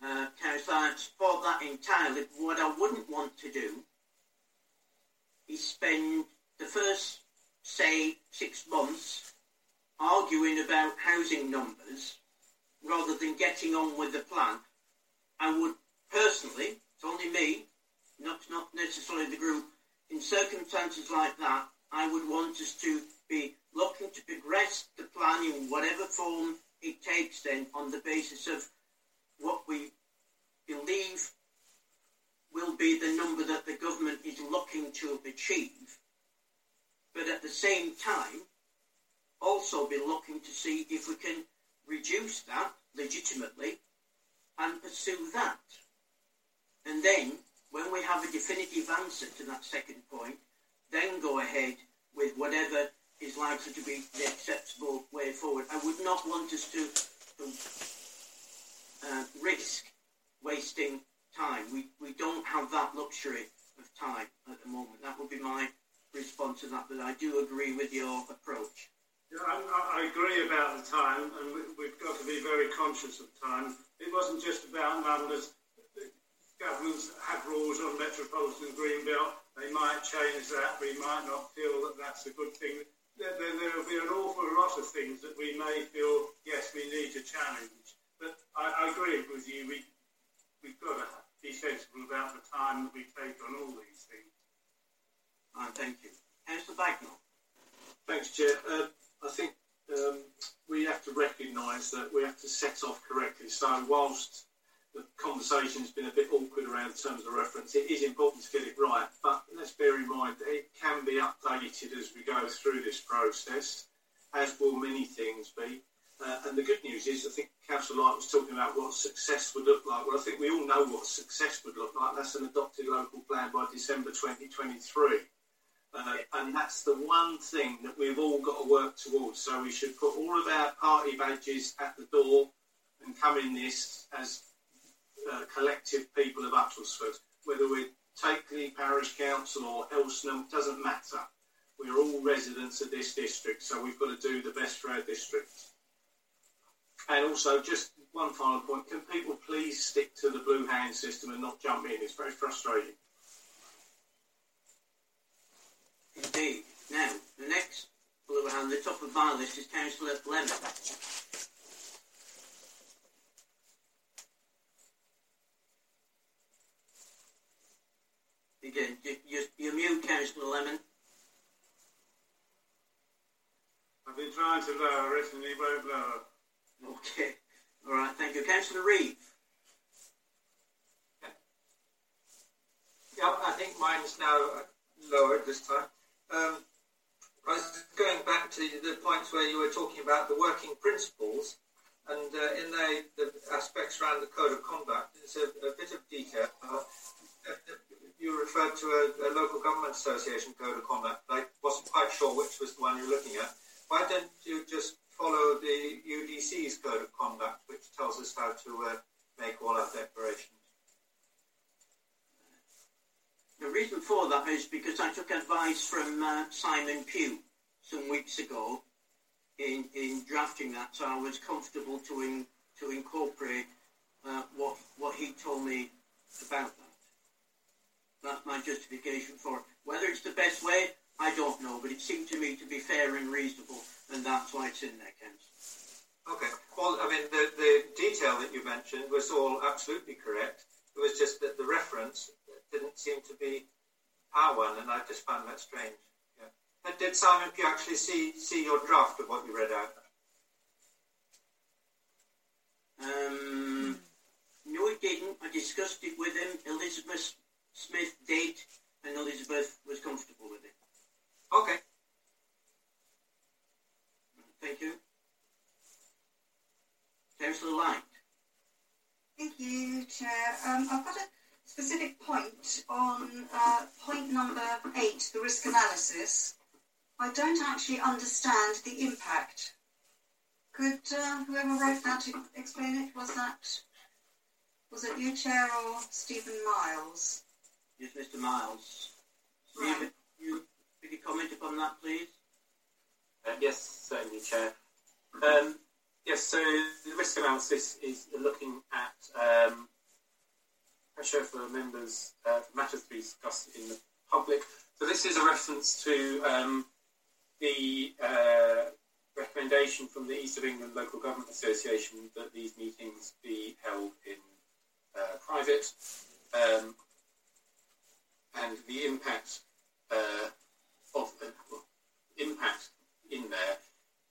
uh, Councillor. I support that entirely. What I wouldn't want to do is spend the first, say, six months arguing about housing numbers rather than getting on with the plan. I would personally, it's only me, not, not necessarily the group, in circumstances like that, I would want us to be looking to progress the plan in whatever form it takes then on the basis of what we believe will be the number that the government is looking to achieve But at the same time, also be looking to see if we can reduce that legitimately and pursue that. And then, when we have a definitive answer to that second point, then go ahead with whatever is likely to be the acceptable way forward. I would not want us to, to uh, risk wasting time. We, we don't have that luxury of time at the moment. That would be my response to that, but I do agree with your approach. Yeah, I, I agree about the time, and we, we've got to be very conscious of time. It wasn't just about numbers. Governments have rules on Metropolitan Greenbelt. They might change that. We might not feel that that's a good thing. There, there, there will be an awful lot of things that we may feel, yes, we need to challenge. But I, I agree with you. We, we've got to be sensible about the time that we take on all these things. And thank you. Councillor Bagnall. Thanks, Chair. Uh, I think um, we have to recognise that we have to set off correctly. So whilst the conversation has been a bit awkward around terms of reference, it is important to get it right. But let's bear in mind that it can be updated as we go through this process, as will many things be. Uh, and the good news is, I think Councillor Light was talking about what success would look like. Well, I think we all know what success would look like. That's an adopted local plan by December 2023. Uh, and that's the one thing that we've all got to work towards. So we should put all of our party badges at the door and come in this as uh, collective people of Uttlesford. Whether we're Takeley Parish Council or Elsenham, doesn't matter. We're all residents of this district, so we've got to do the best for our district. And also, just one final point, can people please stick to the blue hand system and not jump in? It's very frustrating. Indeed. Now, the next blue hand, the top of my list is Councillor Lemon. Again, you, you, you're mute, Councillor Lemon. I've been trying to lower it and he won't lower. Okay. All right, thank you. Councillor Reeve. Yeah, I think mine's now lowered this time. Um, I was going back to the points where you were talking about the working principles, and uh, in the, the aspects around the code of conduct, it's a, a bit of detail. Uh, you referred to a, a, local government association code of conduct. I wasn't quite sure which was the one you're looking at. Why don't you just follow the UDC's code of conduct, which tells us how to uh, make all our declarations? The reason for that is because I took advice from uh, Simon Pugh some weeks ago in, in drafting that, so I was comfortable to in, to incorporate uh, what what he told me about that. That's my justification for it. Whether it's the best way, I don't know, but it seemed to me to be fair and reasonable, and that's why it's in there, Kent. Okay. Well, I mean, the, the detail that you mentioned was all absolutely correct. It was just that the reference didn't seem to be our one, and I just found that strange. Yeah. And did Simon Pugh actually see see your draft of what you read out? Um, no, he didn't. I discussed it with him. Elizabeth Smith did, and Elizabeth was comfortable with it. Okay. Thank you. There's Councillor Light. Thank you, Chair. Um, I've got a specific point on uh, point number eight, the risk analysis. I don't actually understand the impact. Could uh, whoever wrote that explain it? Was that was it you, Chair, or Stephen Miles? Yes, Mr. Miles. Stephen, you could you comment upon that, please? Uh, yes, certainly, Chair. Um, yes, so the risk analysis is looking at um, pressure for members uh, for matters to be discussed in the public. So this is a reference to um, the uh, recommendation from the East of England Local Government Association that these meetings be held in uh, private, um, and the impact uh, of the impact in there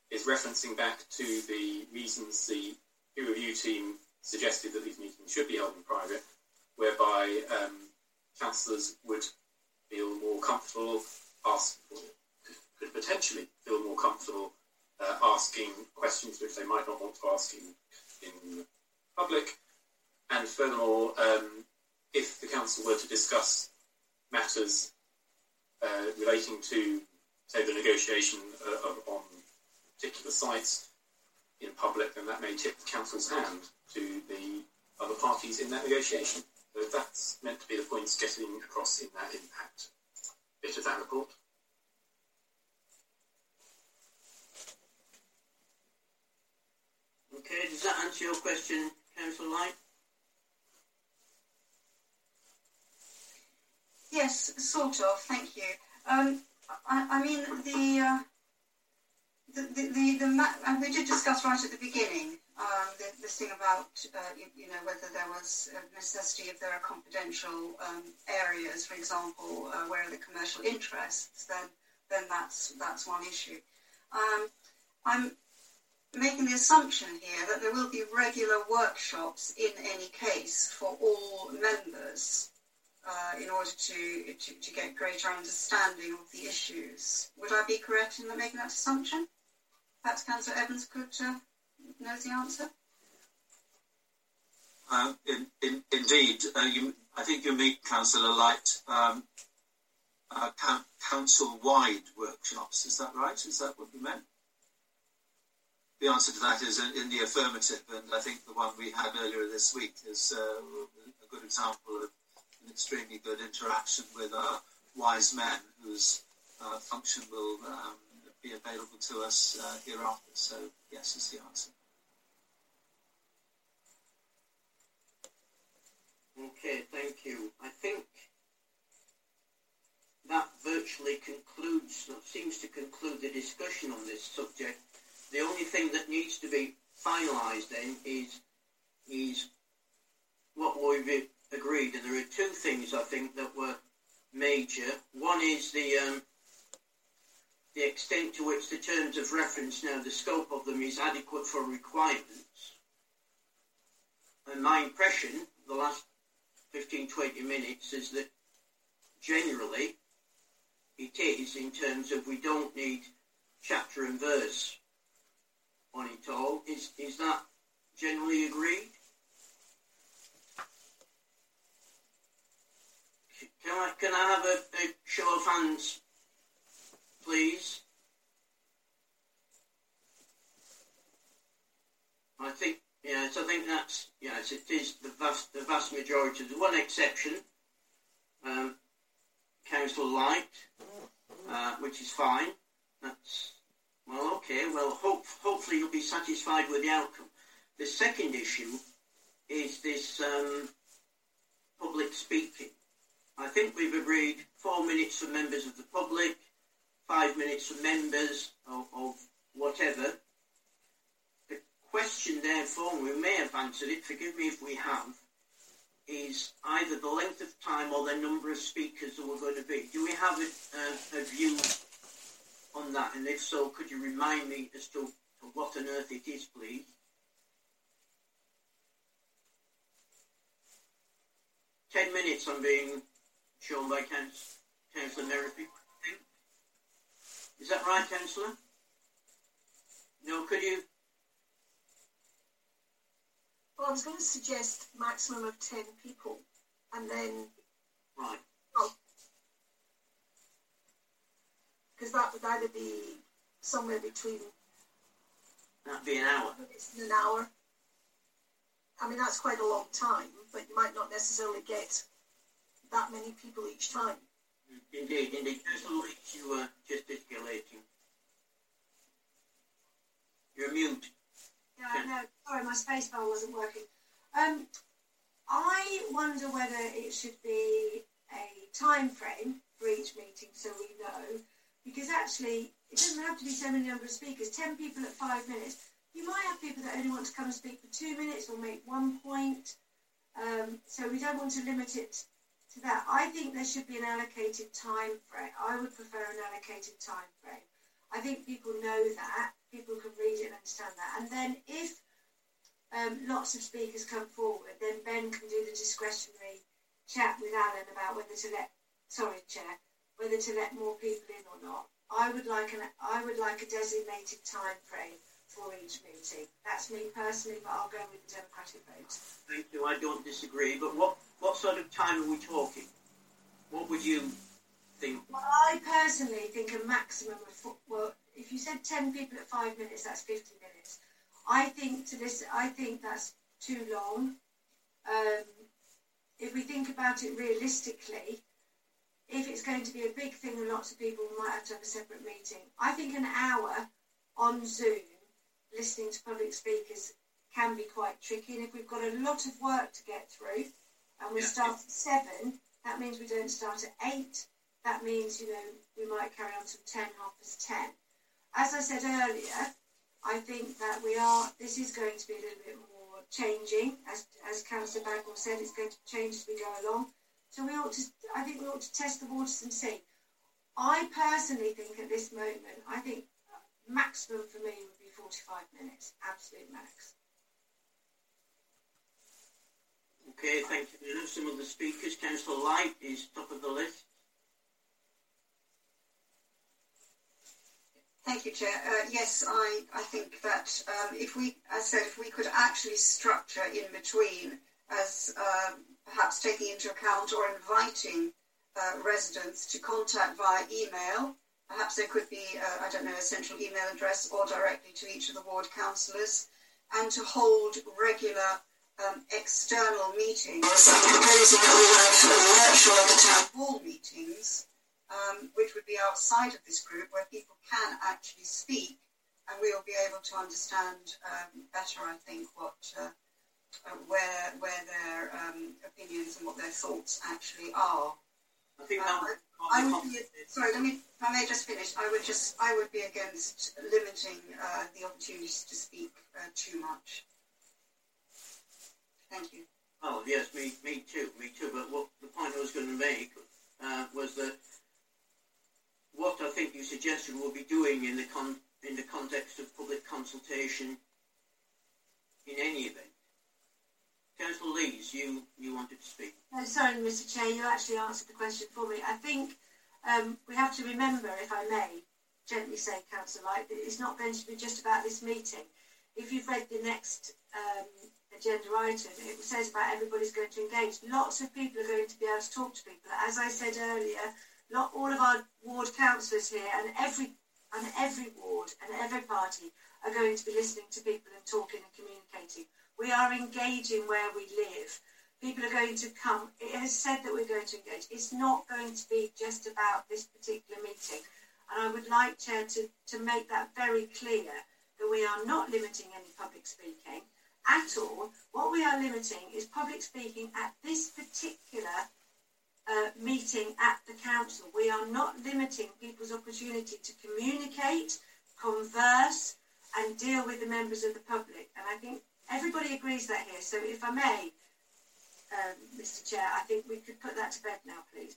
is referencing back to the reasons the peer review team suggested that these meetings should be held in private whereby um, councillors would feel more comfortable ask, could potentially feel more comfortable uh, asking questions which they might not want to ask in, in public. And furthermore, um, if the council were to discuss matters uh, relating to, say, the negotiation uh, of, on particular sites in public, then that may tip the council's hand to the other parties in that negotiation. So that's meant to be the points getting across in that impact bit of that report. Okay, does that answer your question, Councillor Light? Yes, sort of. Thank you. Um, I, I mean the, uh, the the the, the ma- and we did discuss right at the beginning um, the, this thing about uh, you, you, know whether there was a necessity if there are confidential um, areas, for example, uh, where are the commercial interests, then then that's that's one issue. Um, I'm making the assumption here that there will be regular workshops in any case for all members uh, in order to, to, to get greater understanding of the issues. Would I be correct in making that assumption? Perhaps Councillor Evans could uh, know the answer. Uh, in, in, indeed, uh, you, I think you meet Councillor Light um, uh, council-wide workshops. Is that right? Is that what you meant? The answer to that is in the affirmative, and I think the one we had earlier this week is uh, a good example of extremely good interaction with our wise men whose uh, function will um, be available to us uh, hereafter. So, yes, is the answer. Okay, thank you. I think that virtually concludes, that seems to conclude the discussion on this subject. The only thing that needs to be finalised then is is what we've agreed, and there are two things I think that were major. One is the um, the extent to which the terms of reference now, the scope of them is adequate for requirements. And my impression, the last 15, 20 minutes, is that generally it is in terms of we don't need chapter and verse on it all. Is, is that generally agreed? Can I, can I have a, a show of hands please? I think yes, I think that's yes, it is the vast the vast majority. There's one exception, um, Council Light, uh, which is fine. That's well, okay. Well, hope, hopefully you'll be satisfied with the outcome. The second issue is this um, public speaking. I think we've agreed four minutes for members of the public, five minutes for members of, of whatever. The question, therefore, we may have answered it, forgive me if we have, is either the length of time or the number of speakers that we're going to be. Do we have a, a, a view on that? And if so, could you remind me as to, to what on earth it is, please? Ten minutes I'm being shown by Councillor Merrifield. Is that right, Councillor? No, could you? Well, I was going to suggest maximum of 10 people and then. Right. Oh. Well, because that would either be somewhere between. That'd be an hour. An hour. I mean, that's quite a long time, but you might not necessarily get that many people each time. Indeed, indeed. Councillor Leach, you were just gesticulating. You're mute. Yeah, I know. Sorry, my space bar wasn't working. Um, I wonder whether it should be a time frame for each meeting so we know, because actually it doesn't have to be so many number of speakers. Ten people at five minutes. You might have people that only want to come and speak for two minutes or make one point. Um, so we don't want to limit it to that. I think there should be an allocated time frame. I would prefer an allocated time frame. I think people know that. People can read it and understand that. And then if um, lots of speakers come forward, then Ben can do the discretionary chat with Alan about whether to let, sorry, Chair, whether to let more people in or not. I would like an I would like a designated time frame for each meeting. That's me personally, but I'll go with the democratic vote. Thank you. I don't disagree. But what, what sort of time are we talking? What would you think? Well, I personally think a maximum of fo- well, if you said ten people at five minutes, that's fifty minutes. I think to this, I think that's too long. Um, if we think about it realistically, if it's going to be a big thing and lots of people, we might have to have a separate meeting. I think an hour on Zoom listening to public speakers can be quite tricky. And if we've got a lot of work to get through and we Yeah. start at seven, that means we don't start at eight. That means, you know, we might carry on till 10, half past 10. As I said earlier, I think that we are, this is going to be a little bit more changing. As, as Councillor Bagnall said, it's going to change as we go along. So we ought to, I think we ought to test the waters and see. I personally think at this moment, I think maximum for me 45 minutes, absolute max. Okay, thank you. Now, Some of the speakers, Councillor Light is top of the list. Thank you, Chair. Uh, yes, I, I think that um, if we, as I said, if we could actually structure in between as um, perhaps taking into account or inviting uh, residents to contact via email, perhaps there could be, uh, I don't know, a central email address or directly to each of the ward councillors, and to hold regular um, external meetings, I'm proposing virtual town hall meetings, um, which would be outside of this group where people can actually speak and we'll be able to understand um, better, I think, what uh, uh, where where their um, opinions and what their thoughts actually are. I think Uh, that would I would be sorry. Let me. If I may just finish. I would just. I would be against limiting uh, the opportunities to speak uh, too much. Thank you. Oh, yes, me, me too, me too. But what the point I was going to make uh, was that what I think you suggested we'll be doing in the con- in the context of public consultation in any event. Councillor Lees, you, you wanted to speak. No, sorry, Mr. Chair, you actually answered the question for me. I think um, we have to remember, if I may, gently say, Councillor Light, that it's not going to be just about this meeting. If you've read the next um, agenda item, it says about everybody's going to engage. Lots of people are going to be able to talk to people. As I said earlier, not all of our ward councillors here and every and every ward and every party are going to be listening to people and talking are engaging where we live. People are going to come. It has said that we're going to engage. It's not going to be just about this particular meeting. And I would like, Chair, to, to make that very clear that we are not limiting any public speaking at all. What we are limiting is public speaking at this particular uh, meeting at the council. We are not limiting people's opportunity to communicate, converse, and deal with the members of the public. And I think everybody agrees that here. So, if I may, um, Mr. Chair, I think we could put that to bed now, please.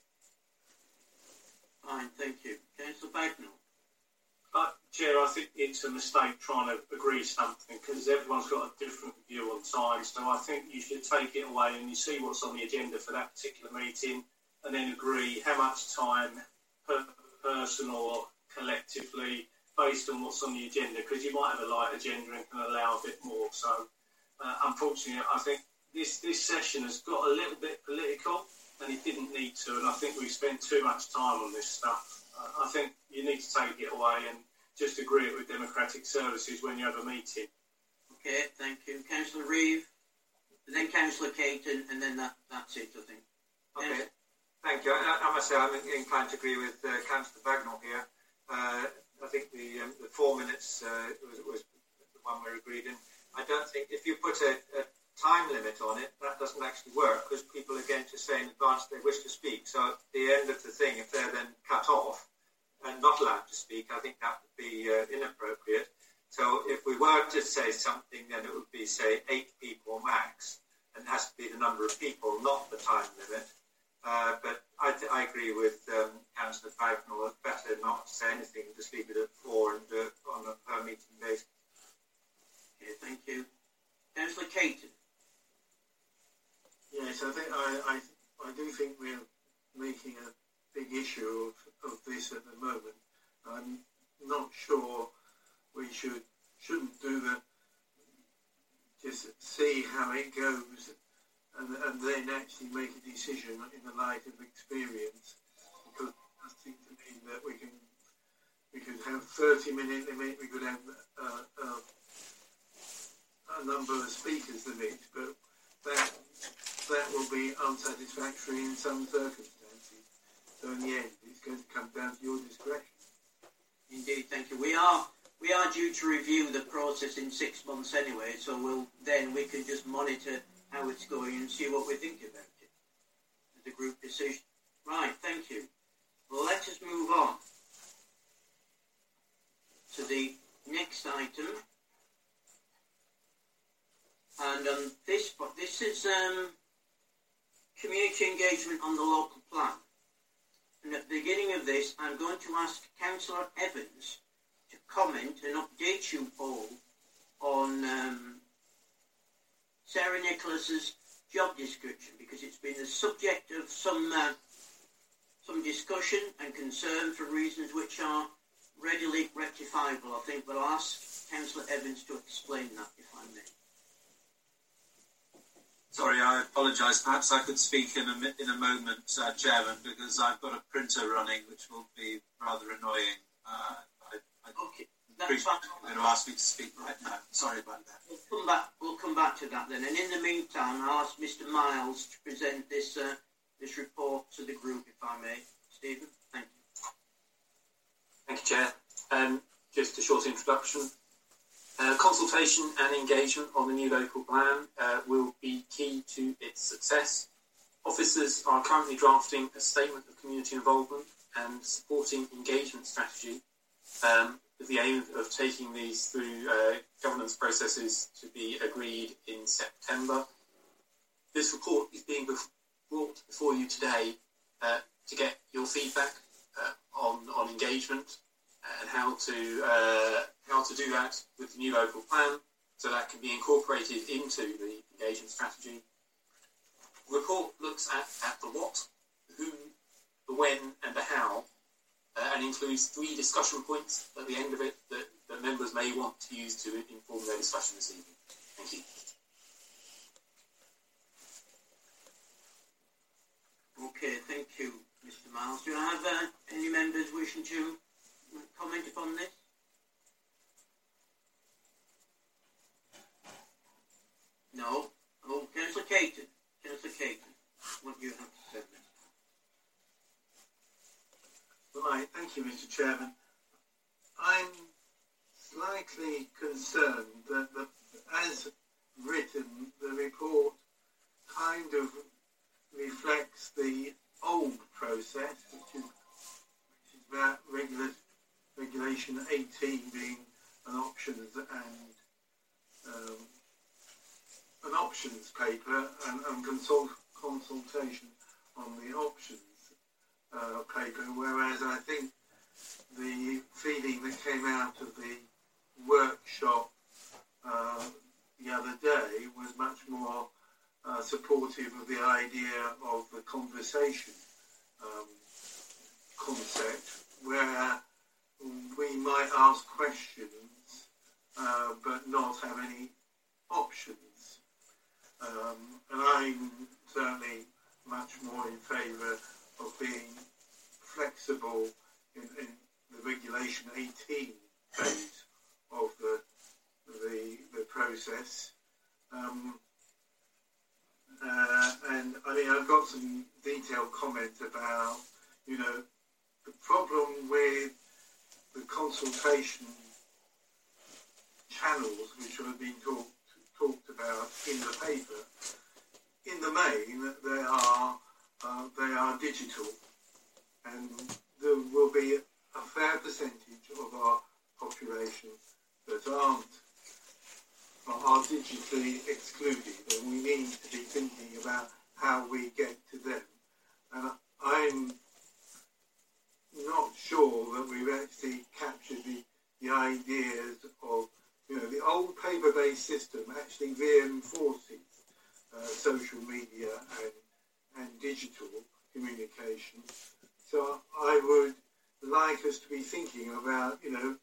Fine, thank you. Councillor Bagnall. Uh, Chair, I think it's a mistake trying to agree something because everyone's got a different view on time. So I think you should take it away and you see what's on the agenda for that particular meeting and then agree how much time per person or collectively based on what's on the agenda because you might have a light agenda and can allow a bit more. So uh, unfortunately, I think this, this session has got a little bit political and it didn't need to. And I think we've spent too much time on this stuff. Uh, I think you need to take it away and just agree it with Democratic Services when you have a meeting. Okay, thank you. Councillor Reeve, and then Councillor Caton, and then that, that's it, I think. Okay, thank you. I, I must say I'm inclined to agree with uh, Councillor Bagnall here. Uh, I think the, um, the four minutes uh, was, was the one we agreed in. I don't think if you put a, a time limit on it, that doesn't actually work because people are going to say in advance they wish to speak. So at the end of the thing, if they're then cut off and not allowed to speak, I think that would be uh, inappropriate. So if we were to say something, then it would be, say, eight people max, and it has to be the number of people, not the time limit. Uh, but I, th- I agree with um, Councillor Bagnall, it's better not to say anything, just leave it at four and do it on a per meeting basis. Okay, thank you. Councillor Caton. Yes, I think I, I, I do think we're making a big issue of, of this at the moment. I'm not sure we should shouldn't do the just see how it goes and, and then actually make a decision in the light of experience because it seems to me that we can we could have 30 minute limit we could have uh, uh, a number of speakers limit but that that will be unsatisfactory in some circumstances so in the end it's going to come down to your discretion Indeed, thank you. We are we are due to review the process in six months anyway, so we'll then we can just monitor how it's going and see what we think about it a group decision. Right, thank you. Well, let us move on to the next item, and um, this this is um, community engagement on the local plan. And at the beginning of this, I'm going to ask Councillor Evans to comment and update you all on um, Sarah Nicholas's job description because it's been the subject of some uh, some discussion and concern for reasons which are readily rectifiable. I think, but I'll ask Councillor Evans to explain that if I may. Sorry, I apologise. Perhaps I could speak in a, in a moment, uh, Chairman, because I've got a printer running, which will be rather annoying. Uh, I, I okay, that's fine. You're going to ask me to speak right now. Sorry about that. We'll come back. We'll come back to that then. And in the meantime, I'll ask Mr. Miles to present this uh, this report to the group, if I may. Stephen, thank you. Thank you, Chair. Um, just a short introduction. Uh, consultation and engagement on the new local plan uh, will be key to its success. Officers are currently drafting a statement of community involvement and supporting engagement strategy um, with the aim of taking these through uh, governance processes to be agreed in September. This report is being brought before you today uh, to get your feedback uh, on, on engagement and how to uh, how to do that with the new local plan, so that can be incorporated into the engagement strategy. The report looks at, at the what, the who, the when, and the how, uh, and includes three discussion points at the end of it that, that members may want to use to inform their discussion this evening. Thank you. Okay, thank you, Mr. Miles. Do I have uh, any members wishing to comment upon this? No. Oh, Councillor Caton. Councillor Caton, what do you have to say? Right, thank you, Mr. Chairman. I'm slightly concerned that, the, as written, the report kind of reflects the old process, which is, which is about regular, regulation 18 being an options and um, an options paper and, and consult, consultation on the options uh, paper, whereas I think the feeling that came out of the workshop uh, the other day was much more uh, supportive of the idea of the conversation um, concept, where we might ask questions uh, but not have any options. Um, and I'm certainly much more in favour of being flexible in, in the regulation 18 phase of the the, the process. Um, uh, and I mean, I've got some detailed comments about, you know, the problem with the consultation channels which have been talked talked about in the paper. In the main, they are uh, they are digital, and there will be a fair percentage of our population that aren't are digitally excluded, and we need to be thinking about how we get to them. And I'm not sure that we've actually captured the, the ideas of, you know, the old paper-based system actually reinforces uh, social media and, and digital communication. So I would like us to be thinking about, you know,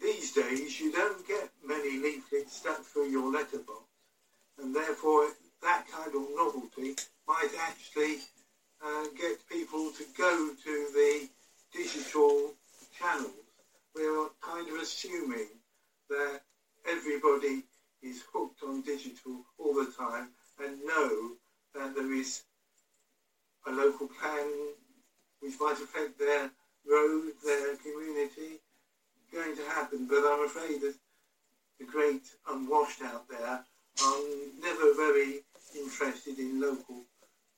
these days you don't get many leaflets stuck through your letterbox, and therefore that kind of novelty might actually uh, get people to go to the digital channels. We're kind of assuming that everybody is hooked on digital all the time and know that there is a local plan which might affect their road, their community, going to happen. But I'm afraid that the great unwashed out there are never very interested in local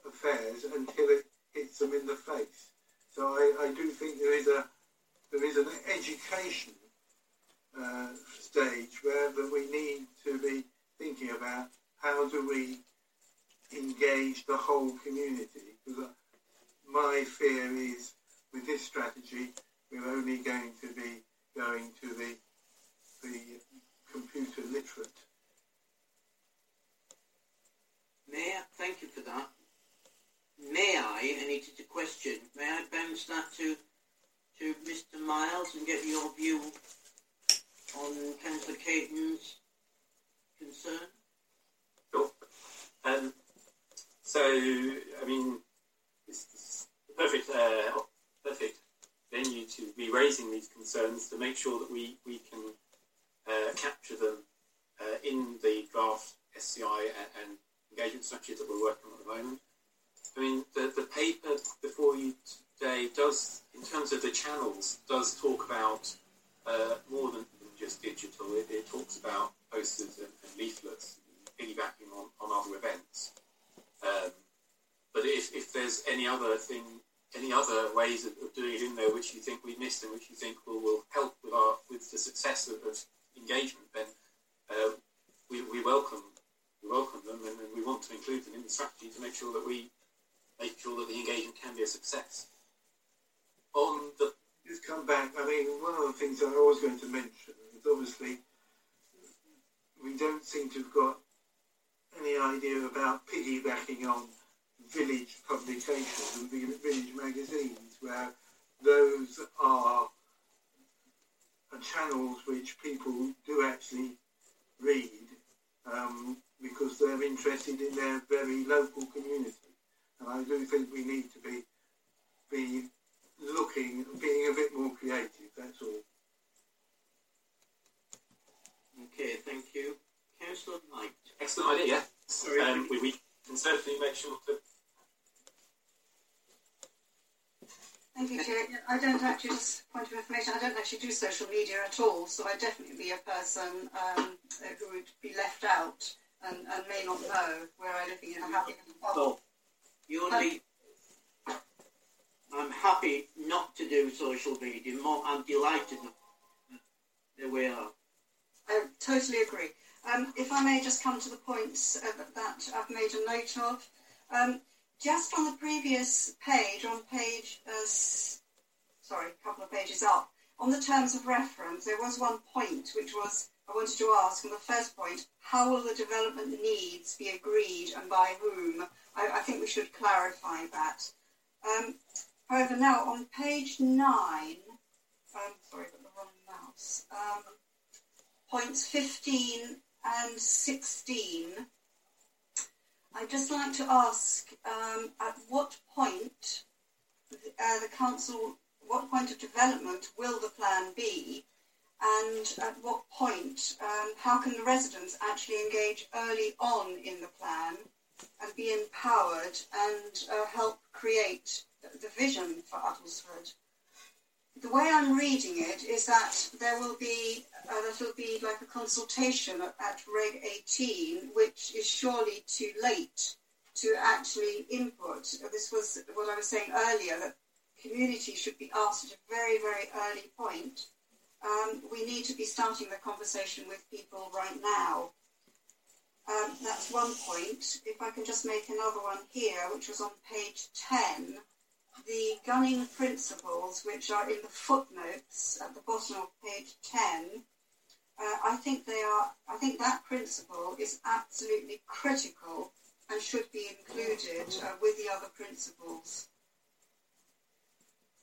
affairs until it hits them in the face. So I, I do think there is a there is an education uh, stage where that we need to be thinking about how do we engage the whole community. Because uh, my fear is with this strategy, we're only going to be going to the the computer literate. Mayor, thank you for that. May I, and it is a question, may I bounce that to to Mr Miles and get your view on Councillor Caton's concern? Sure. Um, so, I mean, it's, the perfect, uh, perfect venue to be raising these concerns to make sure that we, we can uh, capture them uh, in the draft SCI and, and engagement strategy that we're working on at the moment. I mean, the, the paper before you today does, in terms of the channels, does talk about uh, more than just digital. It, it talks about posters and, and leaflets, piggybacking on, on other events. Um, but if, if there's any other thing, any other ways of, of, doing it in there which you think we missed and which you think will, will help with our with the success of, of engagement, then uh, we, we welcome we welcome them and, and we want to include them in the strategy to make sure that we make sure that the engagement can be a success. On the just come back. I mean, one of the things I was going to mention is obviously we don't seem to have got any idea about piggybacking on village publications and village magazines, where those are channels which people do actually read um, because they're interested in their very local community. And I do think we need to be be looking, being a bit more creative. That's all. Okay, thank you. Councillor Knight. Excellent idea. Yeah. Sorry, um, we, we can certainly make sure to. Thank you, Chair. I don't actually, just point of information, I don't actually do social media at all, so I'd definitely be a person um, who would be left out and, and may not know where I'm living in a happy bubble. You're um, I'm happy not to do social media. More, I'm delighted that we are. I totally agree. Um, if I may just come to the points uh, that I've made a note of. Um, just on the previous page, on page, uh, sorry, a couple of pages up, on the terms of reference, there was one point which was, I wanted to ask, on the first point, how will the development needs be agreed and by whom? I, I think we should clarify that. Um, However, now on page 9, um, sorry, got the wrong mouse, um, points 15 and 16, I'd just like to ask um, at what point uh, the council, what point of development will the plan be, and at what point, um, how can the residents actually engage early on in the plan and be empowered and uh, help create the vision for Uttlesford. The way I'm reading it is that there will be uh, that will be like a consultation at, at Reg 18, which is surely too late to actually input. This was what I was saying earlier that community should be asked at a very very early point. Um, we need to be starting the conversation with people right now. Um, that's one point. If I can just make another one here, which was on page 10 the gunning principles, which are in the footnotes at the bottom of page 10, uh, I think they are. I think that principle is absolutely critical and should be included uh, with the other principles.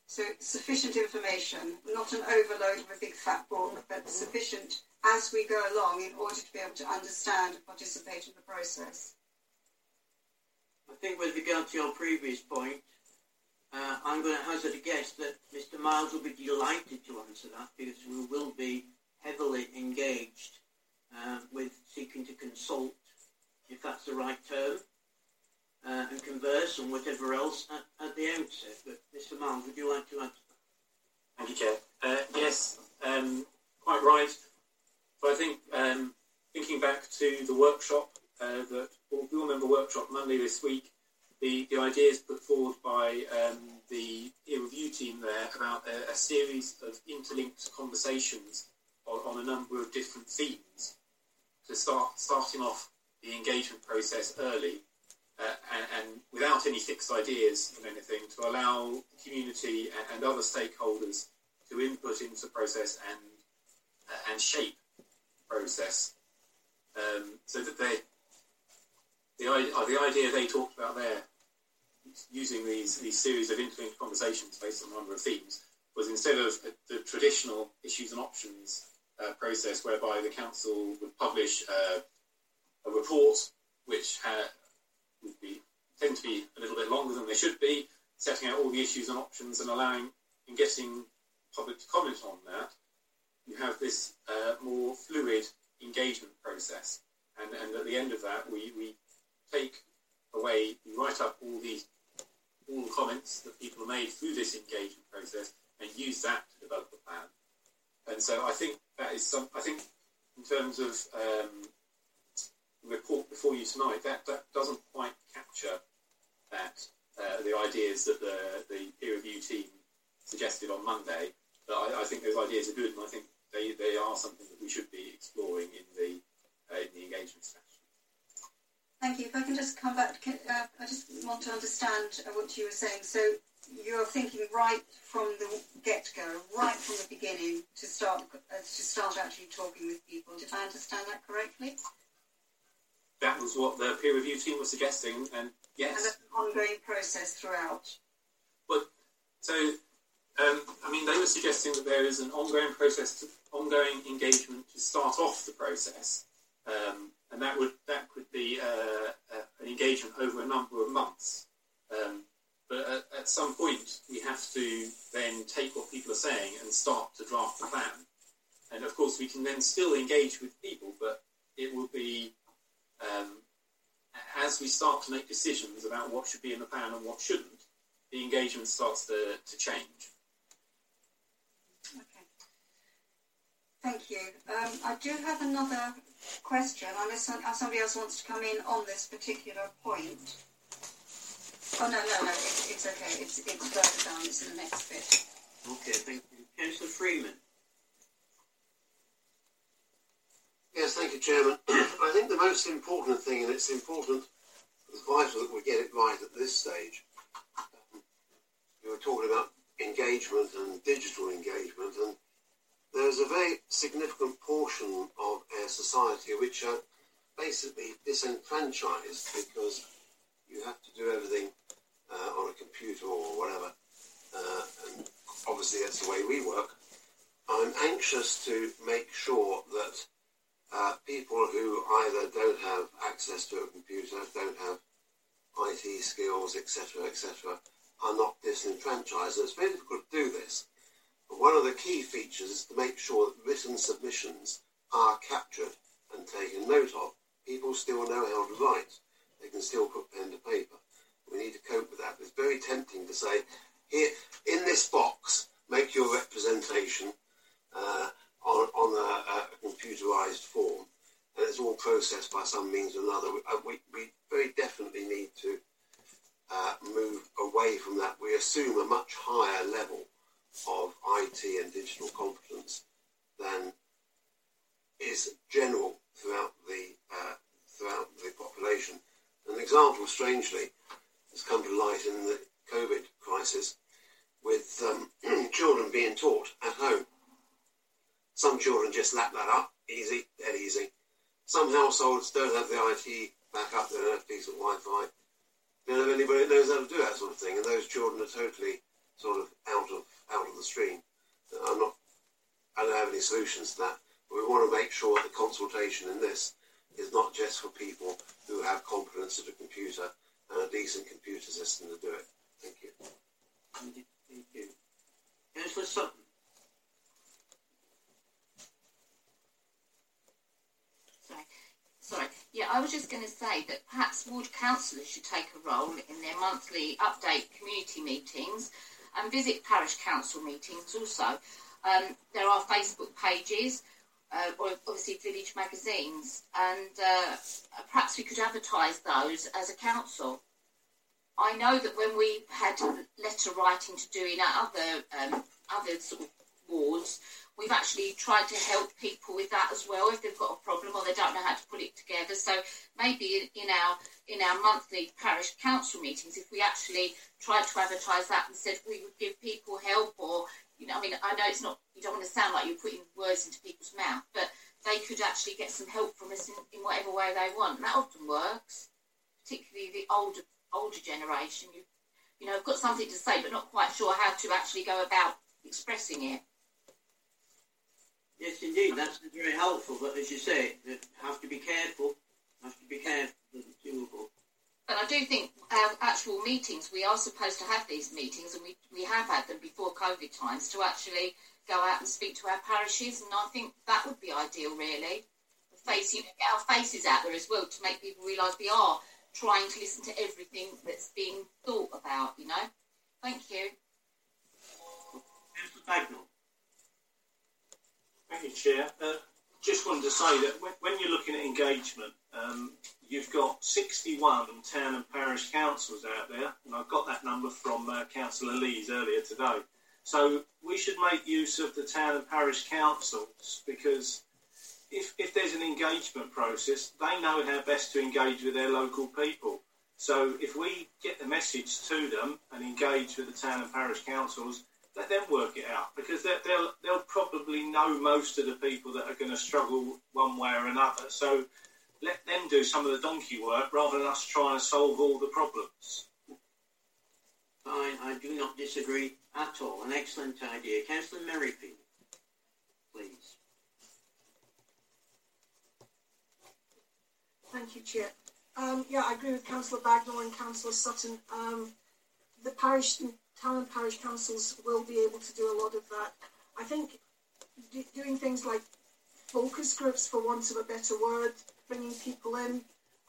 So sufficient information, not an overload of a big fat book, but sufficient as we go along in order to be able to understand and participate in the process. I think with regard to your previous point, uh, I'm going to hazard a guess that Mr. Miles will be delighted to answer that because we will be heavily engaged uh, with seeking to consult, if that's the right term, uh, and converse and whatever else at, at, the outset. But Mr. Miles, would you like to answer that? Thank you, Chair. Uh, yes, um, quite right. So I think um, thinking back to the workshop, uh, that we all remember workshop Monday this week, the, the ideas put forward by um, the peer review team there about a, a series of interlinked conversations on, on, a number of different themes to start starting off the engagement process early uh, and, and, without any fixed ideas on anything to allow the community and, and other stakeholders to input into the process and uh, and shape process um, so that they the, uh, the idea they talked about there using these, these series of interlinked conversations based on a number of themes was instead of the traditional issues and options uh, process whereby the council would publish uh, a report which had, would be tend to be a little bit longer than they should be, setting out all the issues and options and allowing and getting public to comment on that. You have this uh, more fluid engagement process, and, and at the end of that, we, we take away, we write up all the all the comments that people made through this engagement process and use that to develop a plan. And so I think that is some. I think in terms of um, the report before you tonight, that, that doesn't quite capture that uh, the ideas that the the peer review team suggested on Monday. But I, I, think those ideas are good, and I think they, they are something that we should be exploring in the uh, in the engagement strategy. Thank you. If I can just come back, uh, I just want to understand uh, what you were saying. So you're thinking right from the get-go, right from the beginning, to start uh, to start actually talking with people. Did I understand that correctly? That was what the peer review team was suggesting, and yes, and an ongoing process throughout. But so, um, I mean, they were suggesting that there is an ongoing process, to, ongoing engagement to start off the process. Um, and that would that could be uh, uh, an engagement over a number of months. Um, but at, at, some point, we have to then take what people are saying and start to draft the plan. And of course, we can then still engage with people, but it will be um, as we start to make decisions about what should be in the plan and what shouldn't. The engagement starts to, to change. Okay. Thank you. Um, I do have another question, unless somebody else wants to come in on this particular point. Oh, no, no, no, it, it's okay. It's, it's further down. It's in the next bit. Okay, thank you. Councillor Freeman. Yes, thank you, Chairman. *clears throat* I think the most important thing, and it's important, it's vital that we get it right at this stage. Um, you were talking about engagement and digital engagement, and there's a very significant portion of our society which are basically disenfranchised because you have to do everything uh, on a computer or whatever. Uh, and obviously that's the way we work. I'm anxious to make sure that uh, people who either don't have access to a computer, don't have IT skills, etc., etc., are not disenfranchised. It's very difficult to do this one of the key features is to make sure that written submissions are captured and taken note of. People still know how to write. They can still put pen to paper. We need to cope with that. It's very tempting to say, here, in this box, make your representation uh, on, on a, a, computerized form. And it's all processed by some means or another. We, uh, we very definitely need to uh, move away from that. We assume a much higher level of IT and digital competence than is general throughout the uh, throughout the population. An example, strangely, has come to light in the COVID crisis with um, *clears throat* children being taught at home. Some children just lap that up, easy, dead easy. Some households don't have the IT back up, they don't have decent Wi-Fi. They don't have anybody that knows how to do that sort of thing, and those children are totally sort of out of out of the stream. I'm not. I don't have any solutions to that. But we want to make sure the consultation in this is not just for people who have competence at a computer and a decent computer system to do it. Thank you. Thank you. Councillor Sutton. Sorry. Sorry. Yeah, I was just going to say that perhaps ward councillors should take a role in their monthly update community meetings and visit parish council meetings also. Um, there are Facebook pages, uh, or obviously village magazines, and uh, perhaps we could advertise those as a council. I know that when we had letter writing to do in other um, other sort of wards, we've actually tried to help people with that as well if they've got a problem or they don't know how to put it together. So maybe in, our in our monthly parish council meetings, if we actually tried to advertise that and said we would give people help or you know, I mean, I know it's not you don't want to sound like you're putting words into people's mouth, but they could actually get some help from us in, in whatever way they want. And that often works, particularly the older older generation. You you know, have got something to say but not quite sure how to actually go about expressing it. Yes, indeed, that's very helpful. But as you say, you have to be careful. Have to be careful that it's doable. But I do think our actual meetings, we are supposed to have these meetings, and we, we have had them before COVID times to actually go out and speak to our parishes, and I think that would be ideal, really. Face, you know, get our faces out there as well to make people realise we are trying to listen to everything that's being thought about, you know. Thank you. Councillor Bagnall. Thank you, Chair. Uh, just wanted to say that when, when you're looking at engagement, um, you've got 61 town and parish councils out there, and I've got that number from uh, Councillor Lees earlier today. So we should make use of the town and parish councils because if, if there's an engagement process, they know how best to engage with their local people. So if we get the message to them and engage with the town and parish councils, let them work it out because they'll they'll probably know most of the people that are going to struggle one way or another. So let them do some of the donkey work rather than us trying to solve all the problems. Fine, I do not disagree at all. An excellent idea. Councillor Merrifield, please. Thank you, Chair. Um, yeah, I agree with Councillor Bagnall and Councillor Sutton. Um, the parish town and parish councils will be able to do a lot of that. I think do, doing things like focus groups, for want of a better word, bringing people in,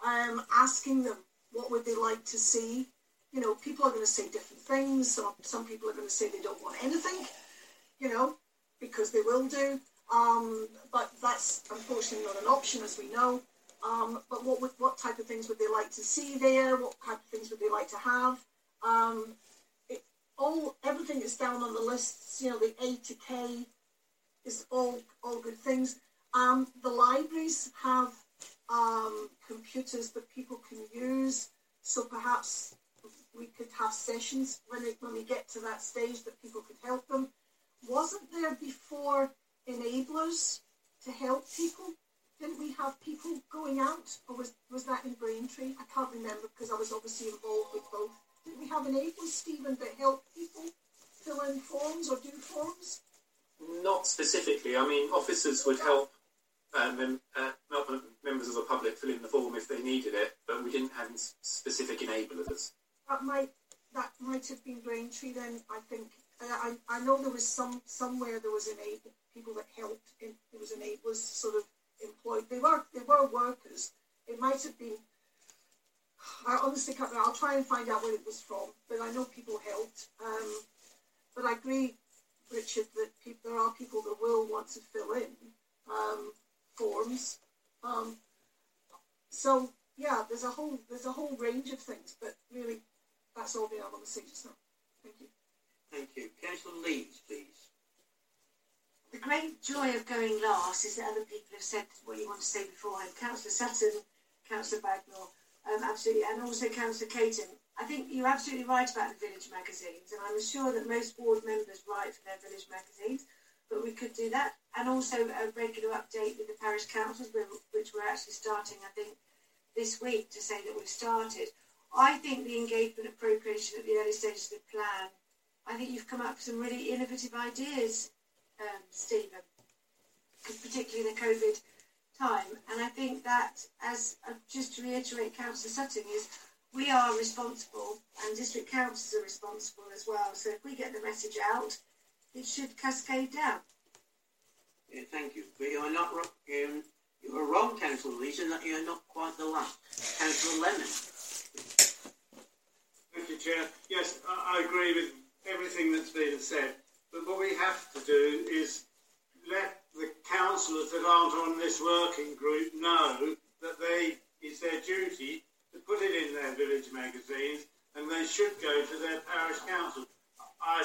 um, asking them what would they like to see. You know, people are going to say different things. Some, some people are going to say they don't want anything, you know, because they will do. Um, but that's unfortunately not an option, as we know. Um, but what would, what type of things would they like to see there? What type of things would they like to have? Um, all everything is down on the lists. You know, the A to K is all all good things. Um, the libraries have um, computers that people can use, so perhaps we could have sessions when it, when we get to that stage that people could help them. Wasn't there before enablers to help people? Didn't we have people going out, or was was that in Braintree? I can't remember because I was obviously involved with both. Did we have enablers, Stephen, that help people fill in forms or do forms? Not specifically. I mean, officers would help uh, mem- uh, members of the public fill in the form if they needed it, but we didn't have specific enablers. That might that might have been Braintree then. I think I, I, I know there was some somewhere there was enable people that helped. In, there was enablers sort of employed. They were they were workers. It might have been. I honestly can't. I'll try and find out where it was from, but I know people helped. Um, but I agree, Richard, that people, there are people that will want to fill in um, forms. Um, so yeah, there's a whole there's a whole range of things, but really, that's all the I want to say just now. Thank you. Thank you, Councillor Lees, please. The great joy of going last is that other people have said what you want to say beforehand. Councillor Sutton, Councillor Bagnall, um, absolutely, and also Councillor Caton. I think you're absolutely right about the village magazines, and I'm sure that most board members write for their village magazines, but we could do that, and also a regular update with the parish councils, which we're actually starting, I think, this week to say that we've started. I think the engagement appropriation at the early stages of the plan I think you've come up with some really innovative ideas, um, Stephen, particularly in the COVID time. And I think that, as uh, just to reiterate Councillor Sutton, is we are responsible and district councils are responsible as well. So if we get the message out, it should cascade down. Yeah, thank you. But you're not wrong. You're, you're wrong, Councillor Lees, in that you're not quite the last. Councillor Lemon. Thank you, Chair. Yes, I, I agree with everything that's been said. But what we have to do is let the councillors that aren't on this working group know that they it's their duty to put it in their village magazines and they should go to their parish council. I,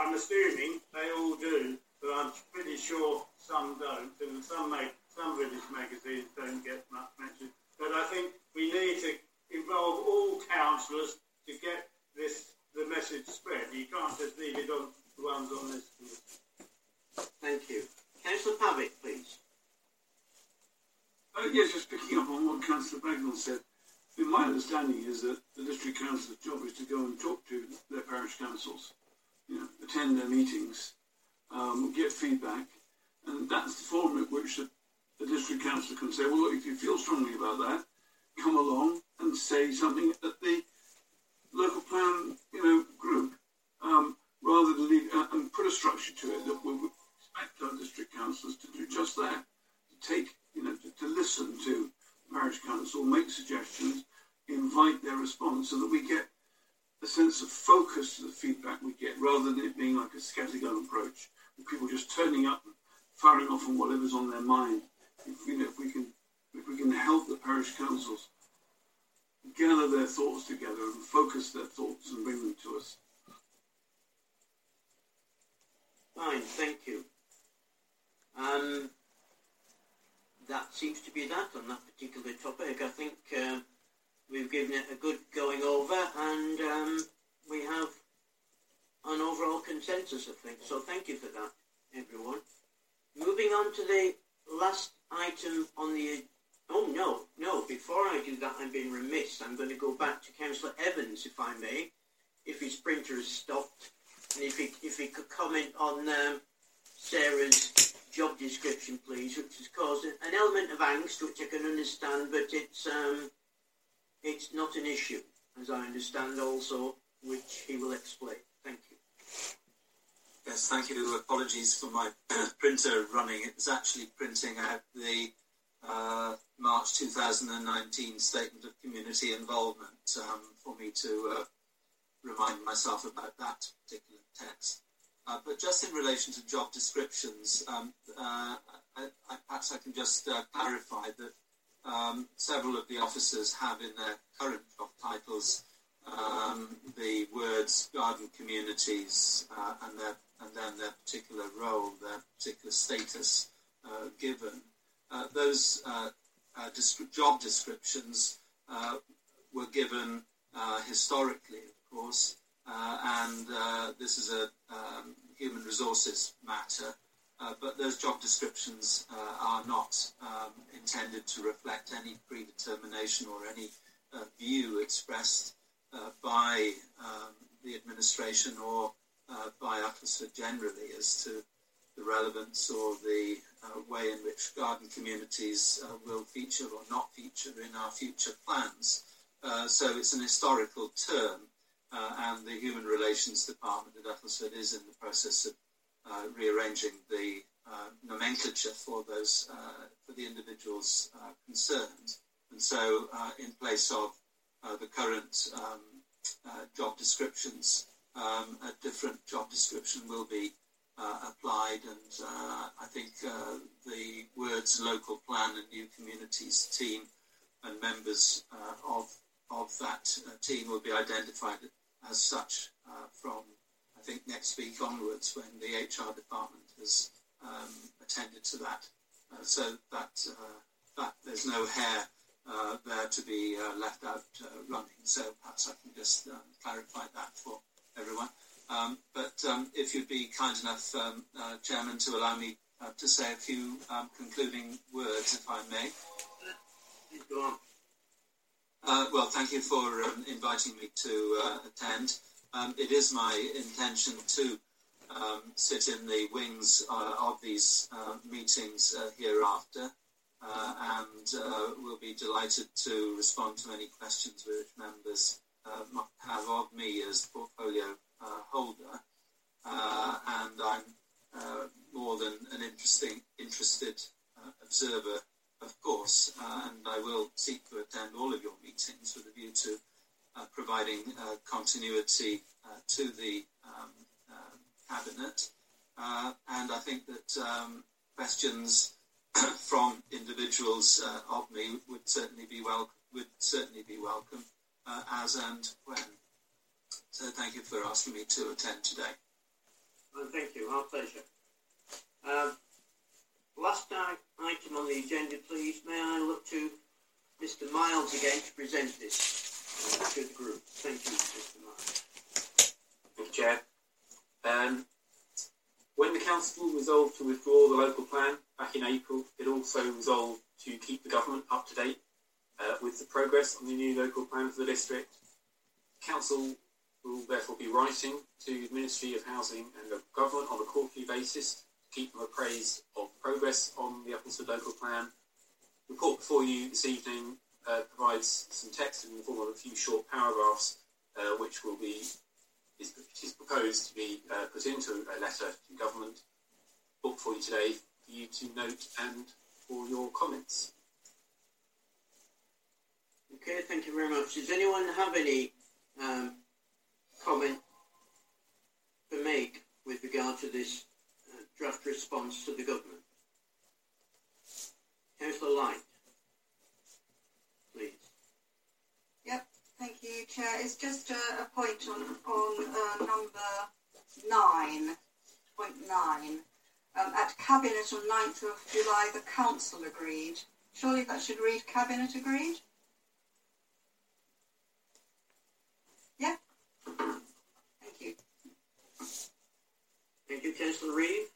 I'm assuming they all do, but I'm pretty sure some don't, and some make some village magazines don't get much mention. But I think we need to involve all councillors to get this the message spread. You can't just leave it on the ones on this. Thank you. Councillor Pavitt, please. Uh, yes, just picking up on what Councillor Bagnall said. My understanding is that the district council's job is to go and talk to their parish councils, you know, attend their meetings, um, get feedback, and that's the forum at which the, the district council can say, well, look, if you feel strongly about that, come along and say something at the local plan, you know, group, um, rather than leave, uh, and put a structure to it that will our district councillors to do just that, to take, you know, to, to listen to parish council, make suggestions, invite their response, so that we get a sense of focus to the feedback we get, rather than it being like a scattergun approach, with people just turning up, firing off on whatever's on their mind. If, you know, if we can, if we can help the parish councils gather their thoughts together and focus their thoughts and bring them to us. Fine, thank you. Um, that seems to be that on that particular topic. I think uh, we've given it a good going over and um, we have an overall consensus, I think. So thank you for that, everyone. Moving on to the last item on the... Oh, no, no, before I do that, I'm being remiss. I'm going to go back to Councillor Evans, if I may, if his printer has stopped, and if he, if he could comment on um, Sarah's job description, please, which has caused an element of angst, which I can understand, but it's um, it's not an issue, as I understand also, which he will explain. Thank you. Yes, thank you. Apologies for my *coughs* printer running. It was actually printing out the uh, March 2019 Statement of Community Involvement um, for me to uh, remind myself about that particular text. Uh, but just in relation to job descriptions, um, uh, I, I, perhaps I can just uh, clarify that um, several of the officers have in their current job titles um, the words garden communities uh, and, their, and then their particular role, their particular status uh, given. Uh, those job descriptions were given historically, of course, and uh, this is a um, human resources matter. Uh, but those job descriptions are not um, intended to reflect any predetermination or any view expressed by um, the administration or by Uttlesford generally as to the relevance or the uh, way in which garden communities uh, will feature or not feature in our future plans. Uh, so it's an historical term uh, and the Human Relations Department at Uttlesford is in the process of uh, rearranging the uh, nomenclature for those uh, for the individuals uh, concerned. And so, in place of the current um, job descriptions, um, a different job description will be applied. And I think the words "local plan" and new communities team and members of of that team will be identified as such uh, from, I think, next week onwards when the HR department has um, attended to that. Uh, so that, uh, that there's no hair uh, there to be uh, left out running. So perhaps I can just um, clarify that for everyone. Um, but um, if you'd be kind enough, um, Chairman, to allow me to say a few um, concluding words, if I may. Go on. Uh, well, thank you for um, inviting me to uh, attend. Um, it is my intention to um, sit in the wings uh, of these uh, meetings uh, hereafter, uh, and we'll be delighted to respond to any questions which members might have of me as portfolio holder. and I'm more than an interesting, interested observer, of course, and I will seek to attend all of your meetings with a view to providing continuity to the um, cabinet, uh, and I think that um, questions *coughs* from individuals uh, of me would certainly be wel- would certainly be welcome uh, as and when. So thank you for asking me to attend today. Well, thank you. Our pleasure. Um, last item on the agenda, please. May I look to Mr. Miles again to present this to the group? Thank you, Mr. Miles. Thank you, Chair. Um, when the council resolved to withdraw the local plan back in April, it also resolved to keep the government up to date uh, with the progress on the new local plan for the district. Council will therefore be writing to the Ministry of Housing and Local Government on a quarterly basis keep them appraised of progress on the Upton local plan. The report before you this evening uh, provides some text in the form of a few short paragraphs, uh, which will be is, is proposed to be uh, put into a letter to government book for you today for you to note and for your comments. Okay, thank you very much. Does anyone have any um, comment to make with regard to this draft response to the government? Councillor Light, please. Yep. Thank you, Chair. It's just a, a point on, on uh, number nine, point nine. Um, at Cabinet on 9th of July, the Council agreed. Surely that should read Cabinet agreed? Yeah? Thank you. Thank you, Councillor Reeve.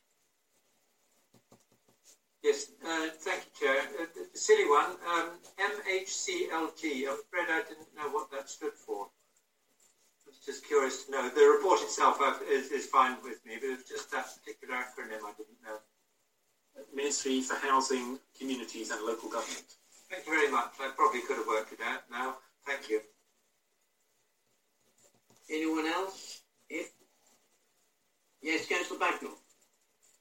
Yes, uh, thank you, Chair. Uh, the, the, silly one, um, MHCLG. I'm afraid I didn't know what that stood for. I was just curious to know. The report itself is, is fine with me, but it's just that particular acronym I didn't know. Ministry for Housing, Communities and Local Government. Thank you very much. I probably could have worked it out now. Thank you. Anyone else? If yes, Councillor Bagnall.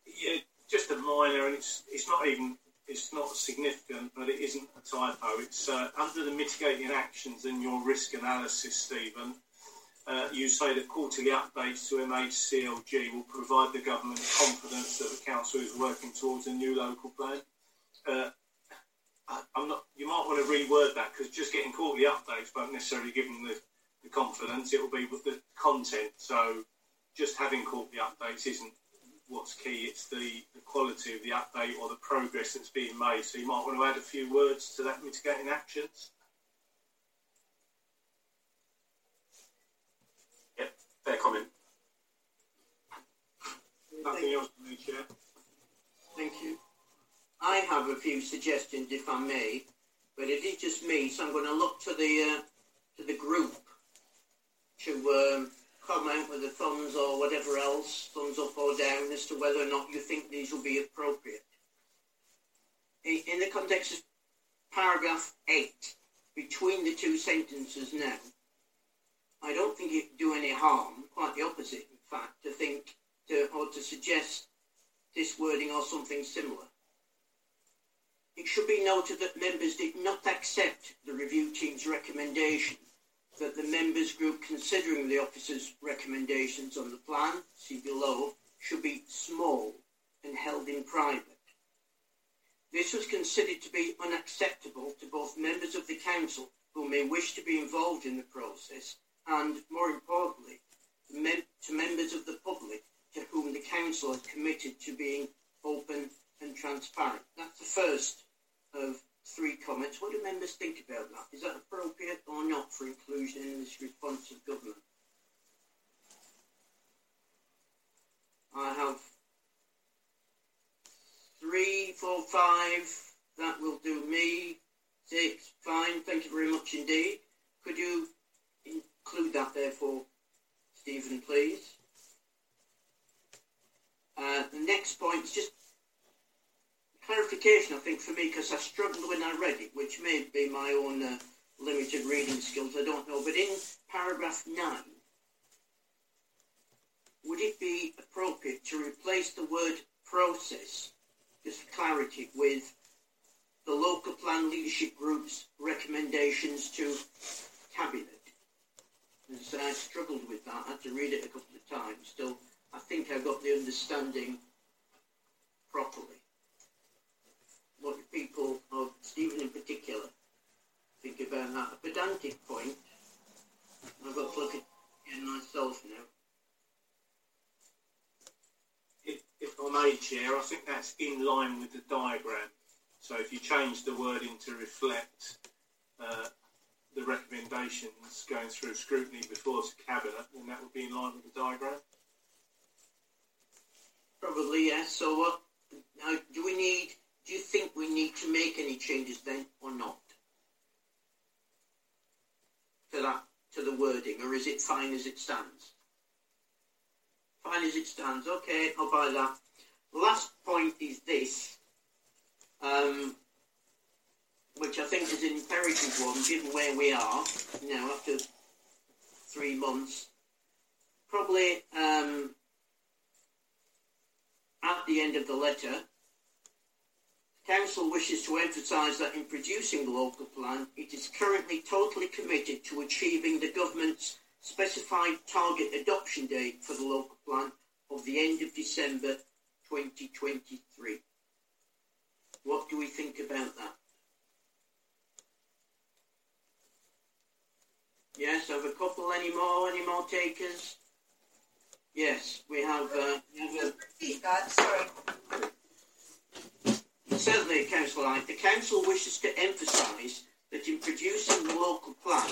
Yeah, just a minor, and it's it's not even it's not significant, but it isn't a typo. It's uh, under the mitigating actions in your risk analysis, Stephen. Uh, you say that quarterly updates to MHCLG will provide the government confidence that the council is working towards a new local plan. Uh, I, am not. You might want to reword that because just getting quarterly updates won't necessarily give them the, the confidence. It will be with the content. So just having quarterly updates isn't what's key. It's the, the quality of the update or the progress that's being made. So you might want to add a few words to that mitigating actions. Yep, fair comment. Nothing else to me, Chair. Thank you. I have a few suggestions, if I may, but it is just me, so I'm going to look to the uh, to the group to um, comment with the thumbs or whatever else, thumbs up or down, as to whether or not you think these will be appropriate. In, the context of paragraph 8, between the two sentences now, I don't think it would do any harm, quite the opposite, in fact, to think to, or to suggest this wording or something similar. It should be noted that members did not accept the review team's recommendation that the members group considering the officer's recommendations on the plan, see below, should be small and held in private. This was considered to be unacceptable to both members of the council who may wish to be involved in the process and, more importantly, to members of the public to whom the council has committed to being open and transparent. That's the first of three comments. What do members think about that? Is that appropriate or not for inclusion in this response of government? I have three, four, five. That will do me. Six, fine. Thank you very much indeed. Could you include that there for Stephen, please. Uh, the next point is just clarification, I think, for me, because I struggled when I read it, which may be my own uh, limited reading skills, I don't know. But in paragraph 9, would it be appropriate to replace the word process, just clarity, with the local plan leadership group's recommendations to cabinet? And so I struggled with that. I had to read it a couple of times. Still, I think I got the understanding properly. What the people of Stephen in particular think about that. A pedantic point. I've got to look at it myself now. If, if I may, Chair, I think that's in line with the diagram. So if you change the wording to reflect uh, the recommendations going through scrutiny before to cabinet, then that would be in line with the diagram. Probably yes. So what? Now, do we need? Do you think we need to make any changes then, or not? To that, to the wording, or is it fine as it stands? Fine as it stands. Okay, I'll buy that. The last point is this, um, which I think is an imperative one, given where we are now after three months. Probably um, at the end of the letter, Council wishes to emphasise that in producing the local plan, it is currently totally committed to achieving the government's specified target adoption date for the local plan of the end of December 2023. What do we think about that? Yes, have a couple. Any more? Any more takers? Yes, we have. Uh, have a, Repeat that, sorry. Certainly, Councillor the Council wishes to emphasise that in producing the local plan,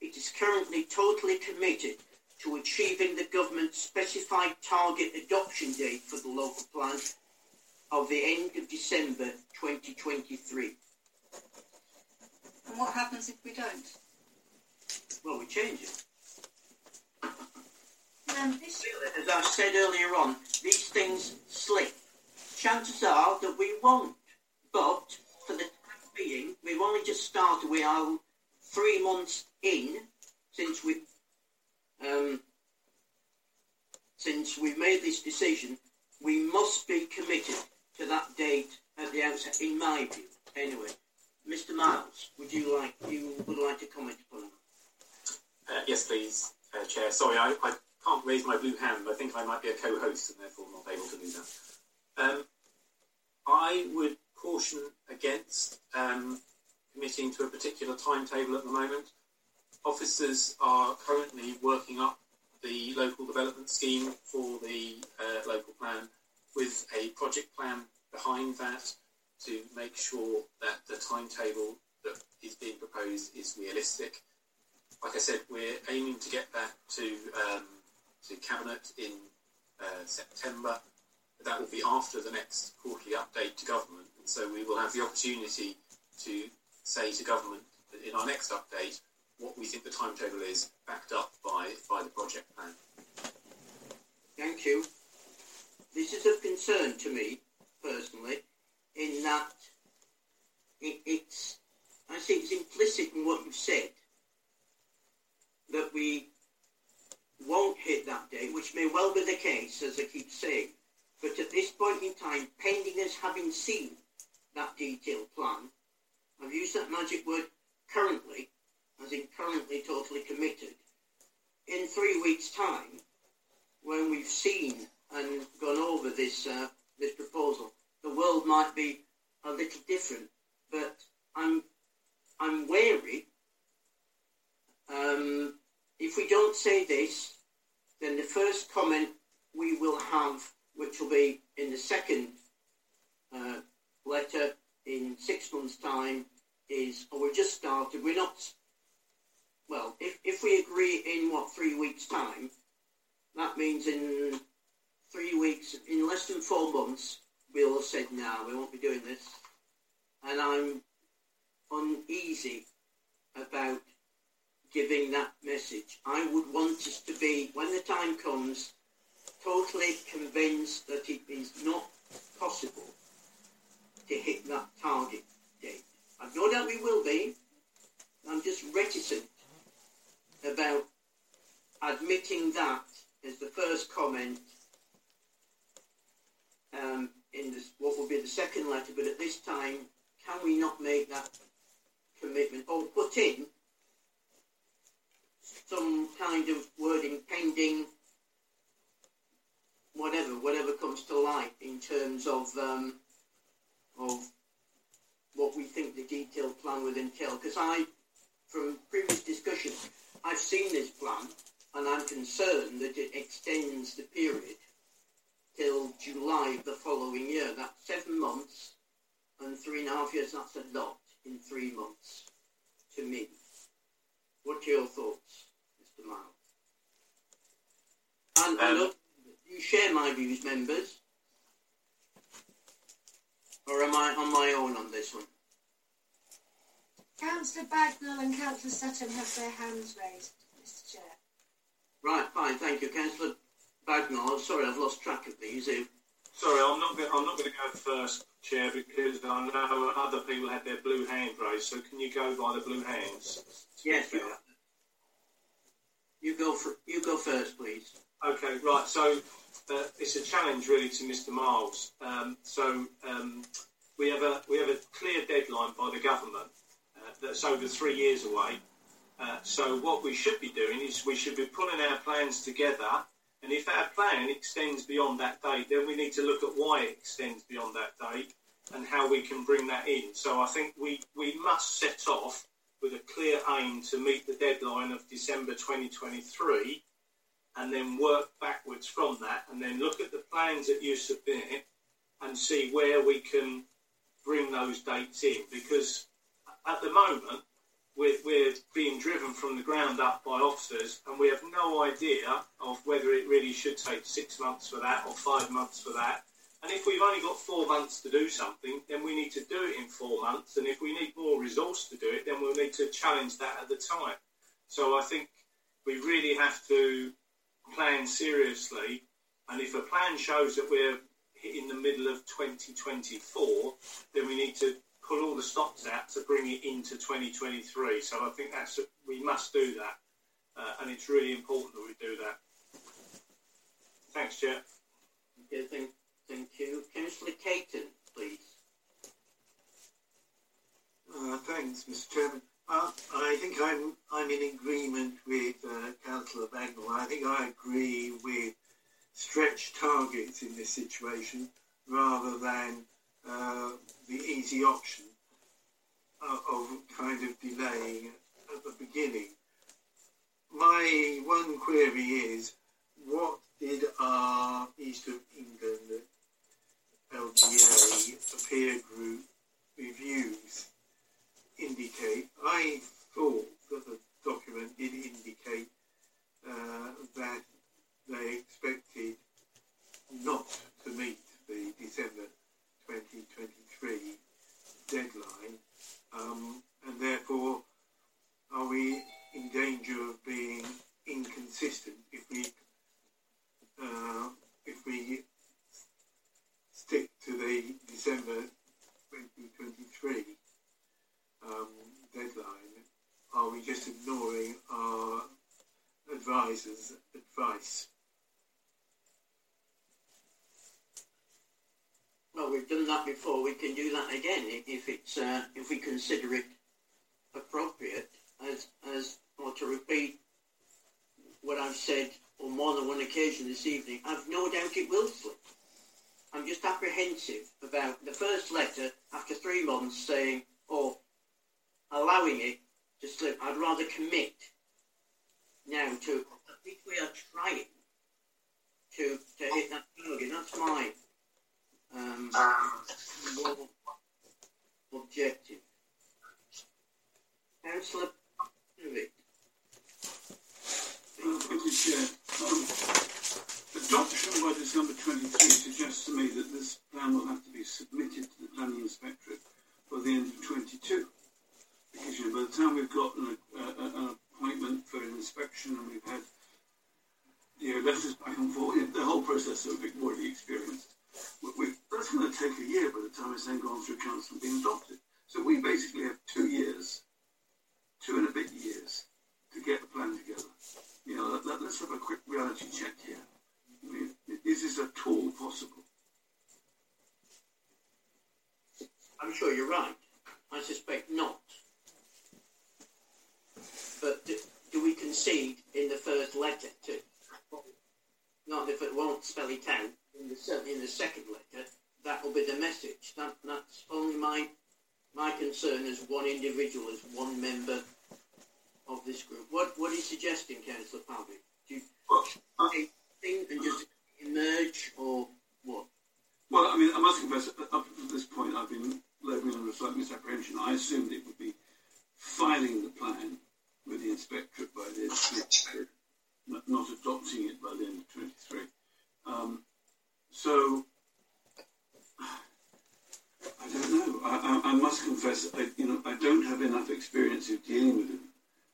it is currently totally committed to achieving the government's specified target adoption date for the local plan of the end of December 2023. And what happens if we don't? Well, we change it. Um, this, As I said earlier on, these things slip. Chances are that we won't. But for the time being, we've only just started. We are three months in since we um, since we've made this decision. We must be committed to that date at the outset, in my view. Anyway, Mr. Miles, would you like you would like to comment upon that? Uh, yes, please, uh, Chair. Sorry, I, I can't raise my blue hand. I think I might be a co-host and therefore not able to do that. Um, I would caution against um, committing to a particular timetable at the moment. Officers are currently working up the local development scheme for the uh, local plan with a project plan behind that to make sure that the timetable that is being proposed is realistic. Like I said, we're aiming to get that to um, to cabinet in uh, September. That will be after the next quarterly update to government, and so we will have the opportunity to say to government in our next update what we think the timetable is, backed up by by the project plan. Thank you. This is of concern to me personally, in that it, it's I think it's implicit in what you've said that we won't hit that date, which may well be the case, as I keep saying. But at this point in time, pending us having seen that detailed plan, I've used that magic word currently, as in currently totally committed. In three weeks' time, when we've seen and gone over this uh, this proposal, the world might be a little different. But I'm I'm wary. Um, if we don't say this, then the first comment we will have, which will be in the second uh, letter in six months' time, is, oh, we've just started, we're not, well, if, if we agree in, what, three weeks' time, that means in three weeks, in less than four months, we'll have said, no, we won't be doing this. And I'm uneasy about giving that message. I would want us to be, when the time comes, totally convinced that it is not possible to hit that target date. I've no doubt we will be. I'm just reticent about admitting that as the first comment um, in this, what will be the second letter, but at this time, can we not make that commitment or put in some kind of wording pending whatever, whatever comes to light in terms of um, of what we think the detailed plan will entail. Because I, from previous discussion, I've seen this plan and I'm concerned that it extends the period till July of the following year. That's seven months and three and a half years. That's a lot in three months to me. What are your thoughts, Mr. Miles? And, and Um, you share my views, members? Or am I on my own on this one? Councillor Bagnall and Councillor Sutton have their hands raised, Mr Chair. Right, fine, thank you. Councillor Bagnall, sorry, I've lost track of these. Sorry, I'm not. Gonna, I'm not going to go first, Chair, because I know other people had their blue hand raised. So can you go by the blue hands? Yes, you, you go for, you go first, please. Okay, right. So uh, it's a challenge really to Mr. Miles. Um, so um, we have a we have a clear deadline by the government uh, that's over three years away. Uh, so what we should be doing is we should be pulling our plans together. And if our plan extends beyond that date, then we need to look at why it extends beyond that date and how we can bring that in. So I think we, we must set off with a clear aim to meet the deadline of December 2023 and then work backwards from that and then look at the plans that you submit and see where we can bring those dates in. Because at the moment we're, we're being driven from the ground up by officers and we have no idea of whether it really should take six months for that or five months for that and if we've only got four months to do something then we need to do it in four months and if we need more resource to do it then we'll need to challenge that at the time so I think we really have to plan seriously. And if a plan shows that we're in the middle of 2024, then we need to pull all the stops out to bring it into 2023. So I think that's we must do that, uh, and it's really important that we do that. Thanks, Chair. Okay, thank, thank you. Councillor Caton, please. Uh, thanks, Mr. Chairman. Uh, I think I'm I'm in agreement with uh, Councillor Bagnall. I think I agree with stretch targets in this situation rather than uh, the easy option of, of kind of delaying at the beginning. My one query is, what did our East of England LGA peer group reviews indicate. I thought that the document did indicate uh, that they expected not to meet the December 2023 deadline, um, and therefore, are we in danger of being inconsistent if we uh, if we stick to the December 2023 um, deadline, are we just ignoring our advisors' advice? Well, we've done that before. We can do that again if, it's uh, if we consider it appropriate. As as or to repeat what I've said on more than one occasion this evening, I've no doubt it will slip. I'm just apprehensive about the first letter after three months saying, or allowing it to slip. I'd rather commit now to at least we are trying to to hit that target. That's my um, objective. Councillor thank you, Chair. But Dr. Shumway's number 23 suggests to me that this plan will have to be submitted to the planning inspectorate by the end of 22. Because you know, by the time we've got an, uh, uh an appointment for an inspection and we've had you know, letters back and forth, the whole process that we've already experienced, we, that's going to take a year by the time it's then gone through council and being adopted. So we basically have two years, two and a bit years, to get the plan together. You know, let, us have a quick reality check here. I is this at all possible? I'm sure you're right. I suspect not. But do, do we concede in the first letter to not if it won't spell it out, in the, certainly in the second letter, that will be the message. That, that's only my my concern as one individual, as one member of this group. What what are you suggesting, Councillor Palby? Do you well, thing and just emerge, or what? Well, I mean, I must confess, up to this point, I've been labelling under slight misapprehension. I assumed it would be filing the plan with the inspectorate by the end of not, not adopting it by the end of 23. Um, so, I don't know. I, I, I must confess, I, you know, I don't have enough experience of dealing with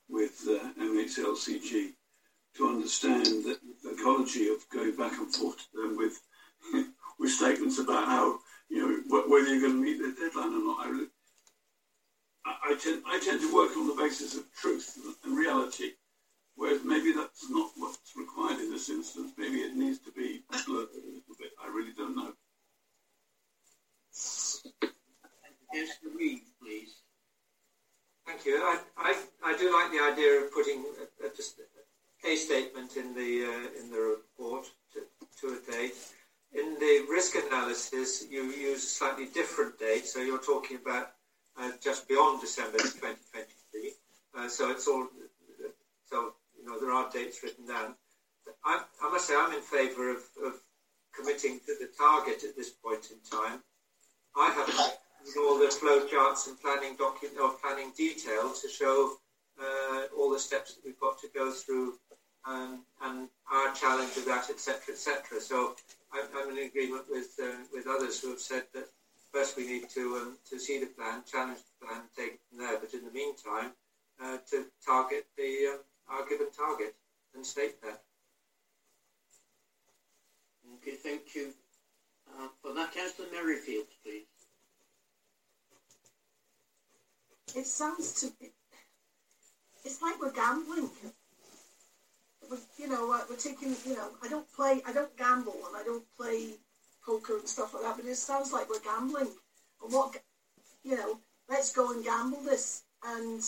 with uh, MHLCG to understand the ecology of going back and forth to them with *laughs* with statements about how you know whether you're going to meet the deadline or not. I, I, tend I tend to work on the basis of truth and reality, whereas maybe that's not what's required in this instance. Maybe it needs to be blurred a little bit. I really don't know. Yes, please. Thank you. I, I, I do like the idea of putting a, a, just a statement in the uh, in the report to, to a date. In the risk analysis, you use a slightly different date, so you're talking about uh, just beyond December 2023. Uh, so it's all so you know there are dates written down. I, I must say I'm in favour of, of committing to the target at this point in time. I have all the flow charts and planning document or planning detail to show uh, all the steps that we've got to go through um, and our challenge of that, etc., etc. So I'm, I'm, in agreement with uh, with others who have said that first we need to um, to see the plan, challenge the plan, take it from there. But in the meantime, uh, to target the um, our given target and state that. Okay, thank you. Uh, for that, Councillor Merrifield, please. It sounds to be, it's like we're gambling. You know, we're taking, you know, I don't play, I don't gamble and I don't play poker and stuff like that, but it sounds like we're gambling. And what, you know, let's go and gamble this. And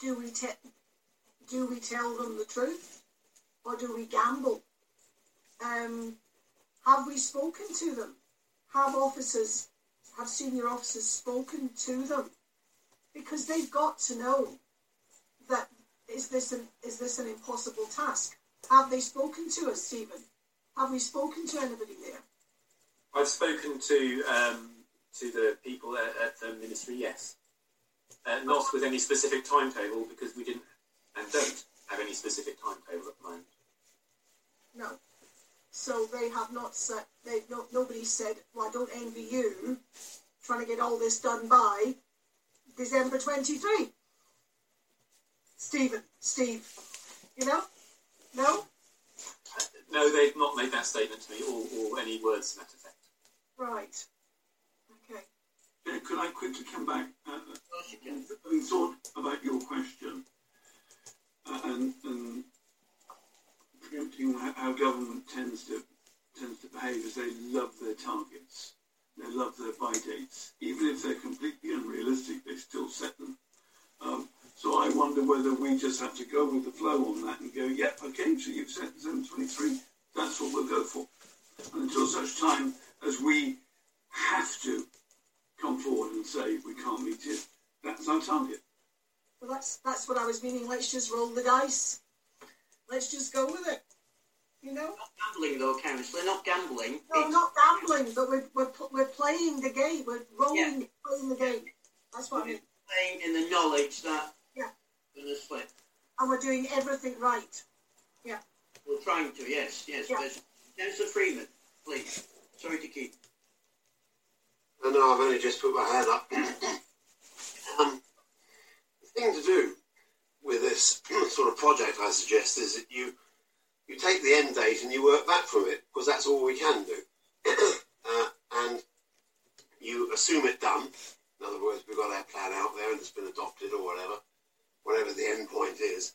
do we, te- do we tell them the truth or do we gamble? Um, have we spoken to them? Have officers, have senior officers spoken to them? because they've got to know that is this an is this an impossible task? Have they spoken to us, Stephen? Have we spoken to anybody there? I've spoken to um, to the people at, at the ministry. Yes, uh, not with any specific timetable because we didn't and don't have any specific timetable at the moment. No. So they have not said. They no, nobody said. Well, I don't envy you trying to get all this done by December 23. Stephen, Steve, you know? No? No, they've not made that statement to me or, or any words to that effect. Right. Okay. Yeah, could I quickly come back? Uh, having thought about your question uh, and, and preempting how, how government tends to tends to behave is they love their targets. They love their buy dates. Even if they're completely unrealistic, they still set them. Um, so I wonder whether we just have to go with the flow on that and go, yeah, okay, so you've set 723, that's what we'll go for. And until such time as we have to come forward and say we can't meet it, that's our target. Well, that's that's what I was meaning. Let's just roll the dice. Let's just go with it. You know? Not gambling though, councillor, not gambling. No, not gambling, but we're, we're, we're playing the game. We're rolling, yeah. playing the game. That's what we're I mean. Playing in the knowledge that yeah. going to. And we're doing everything right. Yeah. We're trying to, yes, yes. Yeah. Councillor Freeman, please. Sorry to keep. No, no, I've only just put my hand up. *clears throat* um, the thing to do with this *clears throat* sort of project, I suggest, is that you you take the end date and you work back from it because that's all we can do. *clears throat* uh, and you assume it done. In other words, we've got our plan out there and it's been adopted or whatever, whatever the end point is.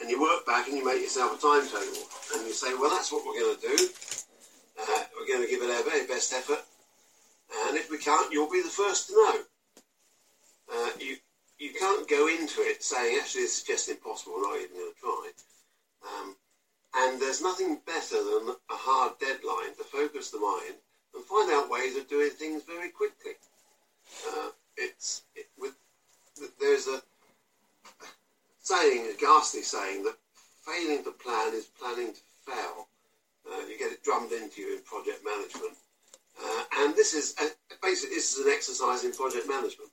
And you work back and you make yourself a timetable. And you say, well, that's what we're going to do. Uh, we're going to give it our very best effort. And if we can't, you'll be the first to know. Uh, you, you can't go into it saying, actually, this is just impossible, we're not even going to try. Um, and there's nothing better than a hard deadline to focus the mind and find out ways of doing things very quickly. Uh, it's it, with there's a saying, a ghastly saying, that failing to plan is planning to fail. Uh, you get it drummed into you in project management, uh, and this is a, basically this is an exercise in project management.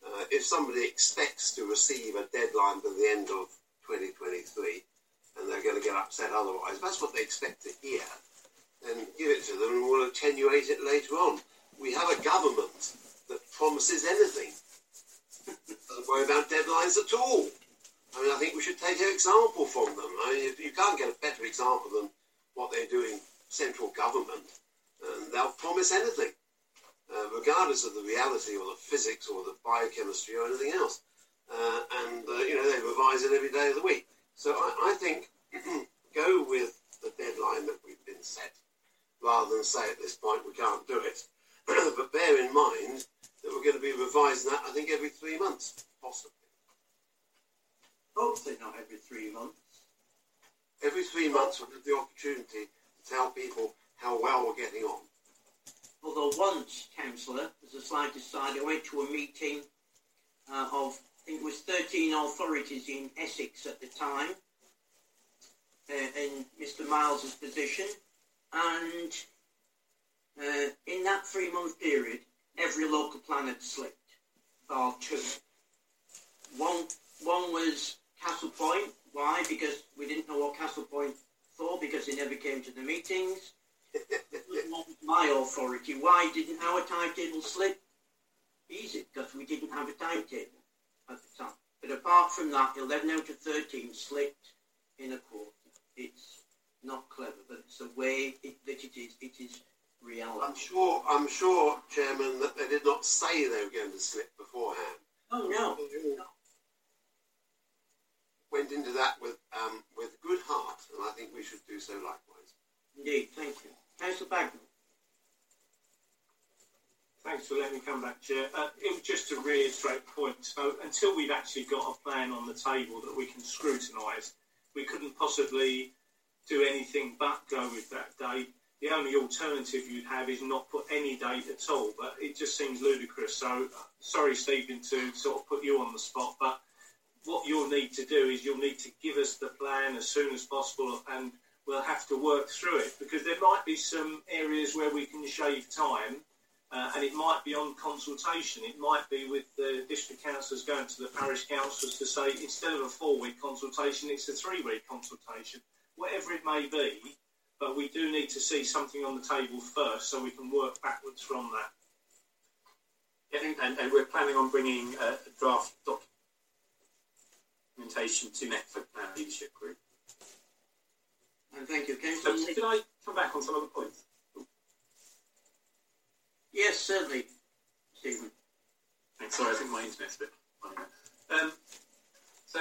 Uh, if somebody expects to receive a deadline by the end of 2023, and they're going to get upset otherwise. That's what they expect to hear, then give it to them and we'll attenuate it later on. We have a government that promises anything. *laughs* Don't worry about deadlines at all. I mean, I think we should take an example from them. I mean, you can't get a better example than what they're doing central government. And they'll promise anything, uh, regardless of the reality or the physics or the biochemistry or anything else. Uh, and, uh, you know, they revise it every day of the week. So I, I think *clears throat* go with the deadline that we've been set, rather than say at this point we can't do it. *clears throat* but bear in mind that we're going to be revising that, I think, every three months, possibly. Hopefully not every three months. Every three months we'll have the opportunity to tell people how well we're getting on. Although once, Councillor, as a slight aside, I went to a meeting uh, of it was 13 authorities in Essex at the time, uh, in Mr. Miles's position, and uh, in that three-month period, every local plan had slipped, bar two. One, one was Castle Point. Why? Because we didn't know what Castle Point thought, because they never came to the meetings. *laughs* my authority. Why didn't our timetable slip? Easy, because we didn't have a timetable at the time. But apart from that, 11 out of 13 slipped in a quarter. It's not clever, but it's the way it, that it is. It is reality. I'm sure, I'm sure, Chairman, that they did not say they were going to slip beforehand. Oh no. no. Went into that with um, with good heart, and I think we should do so likewise. Indeed, thank you. Councillor Bagnall. Thanks for letting me come back, Chair. Uh, it was just to reiterate the point. So until we've actually got a plan on the table that we can scrutinise, we couldn't possibly do anything but go with that date. The only alternative you'd have is not put any date at all, but it just seems ludicrous. So, sorry, Stephen, to sort of put you on the spot, but what you'll need to do is you'll need to give us the plan as soon as possible and we'll have to work through it because there might be some areas where we can shave time uh, and it might be on consultation. It might be with the district councillors going to the parish councillors to say instead of a four-week consultation, it's a three-week consultation. Whatever it may be, but we do need to see something on the table first so we can work backwards from that. Yeah, and, and we're planning on bringing a, draft draft documentation to next Local Plan Leadership Group. And thank you, Councillor. So, can I come back on some other points? Yes, certainly, Stephen. Thanks. Sorry, I think my internet's a bit funny. Um, so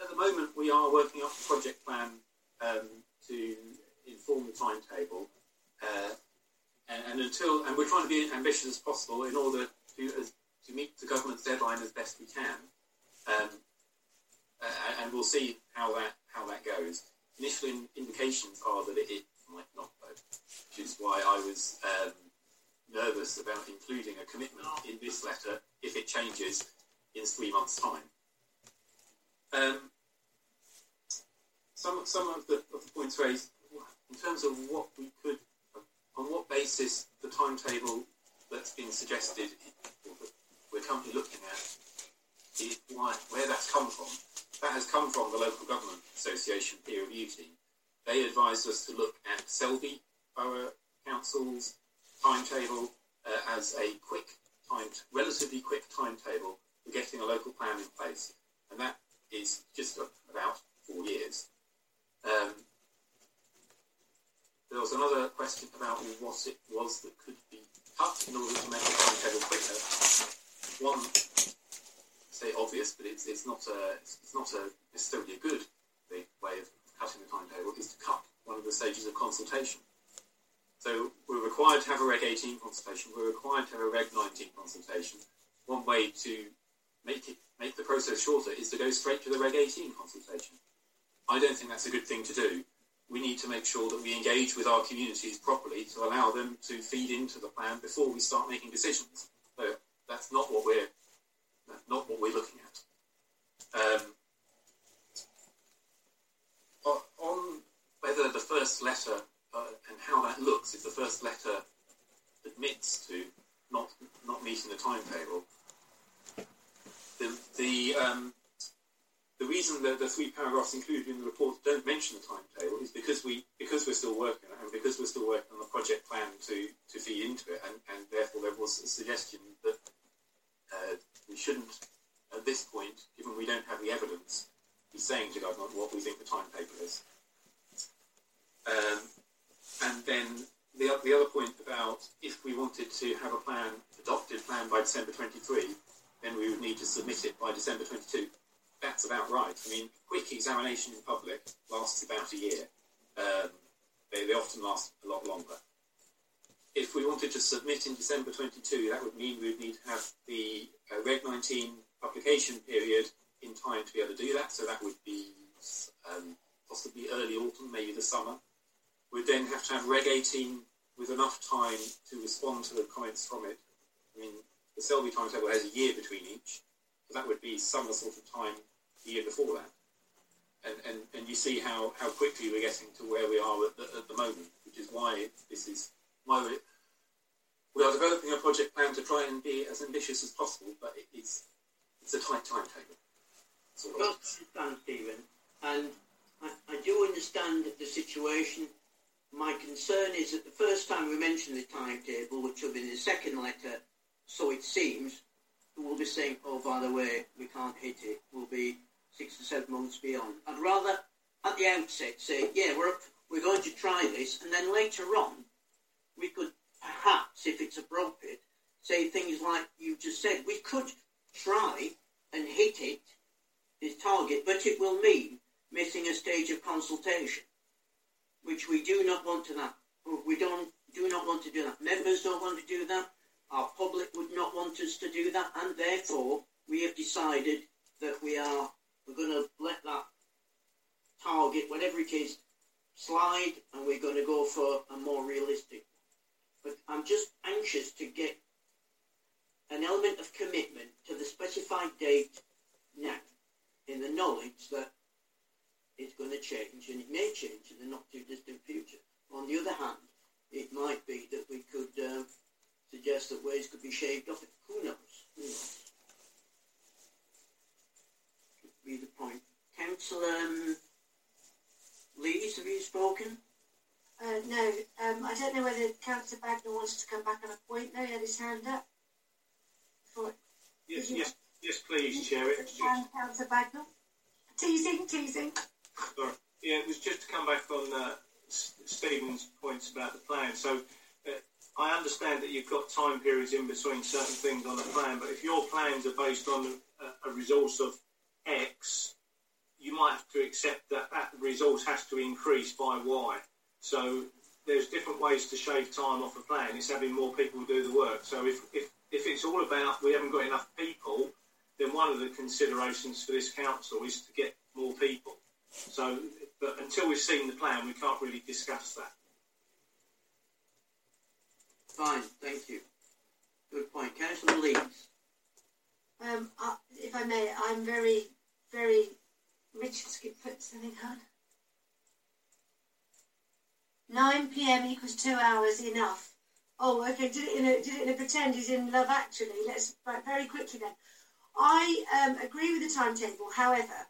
at the moment, we are working off a project plan um, to inform the timetable, uh, and, and, until and we're trying to be as ambitious as possible in order to as, to meet the government's deadline as best we can. Um, uh, and we'll see how that how that goes. Initial in, indications are that it, it, might not go, which is why I was. Um, nervous about including a commitment in this letter if it changes in three months' time. Um, some some of the, of the points raised in terms of what we could, on what basis the timetable that's been suggested, we're currently looking at, is why, where that's come from. That has come from the Local Government Association peer review team. They advised us to look at Selby Borough Council's timetable uh, as a quick time, relatively quick timetable for getting a local plan in place, and that is just about four years. Um, was another question about what it was that could be cut in order to make the timetable quicker. One, say obvious, but it's, it's not a it's not a necessarily a good way of cutting the timetable is to cut one of the stages of consultation. So we're required to have a Reg 18 consultation. We're required to have a Reg 19 consultation. One way to make it make the process shorter is to go straight to the Reg 18 consultation. I don't think that's a good thing to do. We need to make sure that we engage with our communities properly to allow them to feed into the plan before we start making decisions. So that's not what we're not what we're looking at. Um, on whether the first letter uh, and how that looks, if the first letter admits to not not meeting the timetable, the the um, the reason that the three paragraphs included in the report don't mention the timetable is because we because we're still working and because we're still working on the project plan to to feed into it, and, and therefore there was a suggestion that uh, we shouldn't at this point, given we don't have the evidence, be saying to government what we think the timetable is. Um, and then the, the other point about if we wanted to have a plan, adopted plan by December 23, then we would need to submit it by December 22. That's about right. I mean, quick examination in public lasts about a year. Um, they, they often last a lot longer. If we wanted to submit in December 22, that would mean we would need to have the uh, Reg 19 publication period in time to be able to do that. So that would be um, possibly early autumn, maybe the summer. We'd then have to have Reg 18 with enough time to respond to the comments from it. I mean, the Selby timetable has a year between each, so that would be summer sort of time the year before that. And, and, and you see how, how quickly we're getting to where we are at the, at the moment, which is why this is why we are developing a project plan to try and be as ambitious as possible, but it's it's a tight timetable. Sort of. Well, Stephen, and I, I do understand the situation my concern is that the first time we mention the timetable, which will be in the second letter, so it seems, we'll be saying, oh, by the way, we can't hit it. We'll be six to seven months beyond. I'd rather, at the outset, say, yeah, we're, we're going to try this, and then later on, we could perhaps, if it's appropriate, say things like you just said. We could try and hit it, this target, but it will mean missing a stage of consultation which we do not want to that. We don't do not want to do that. Members don't want to do that. Our public would not want us to do that, and therefore we have decided that we are we're going to let that target, whatever it is, slide, and we're going to go for a more realistic. But I'm just anxious to get an element of commitment to the specified date now, in the knowledge that it's going to change, and it may change in the not too distant future. On the other hand, it might be that we could uh, suggest that ways could be shaved off. Who knows? Who knows? Could be the point. Councillor um, Lees, have you spoken? Uh, no, um, I don't know whether Councillor Bagnall wants to come back on a point. No, he had his hand up. Yes, yes, yes, please, Chair. Councillor Bagnall. Teasing, teasing. Sorry. Yeah, it was just to come back on uh, Stephen's points about the plan. So uh, I understand that you've got time periods in between certain things on the plan, but if your plans are based on a, a resource of X, you might have to accept that that resource has to increase by Y. So there's different ways to shave time off a plan. It's having more people do the work. So if, if, if it's all about we haven't got enough people, then one of the considerations for this council is to get more people. So, but until we've seen the plan, we can't really discuss that. Fine, thank you. Good point. Councillor Lees. Um, uh, if I may, I'm very, very. Richard skip put something on. 9 p.m. equals two hours enough. Oh, okay. Did it in a, did it in a pretend he's in love actually? Let's right, very quickly then. I um, agree with the timetable. However,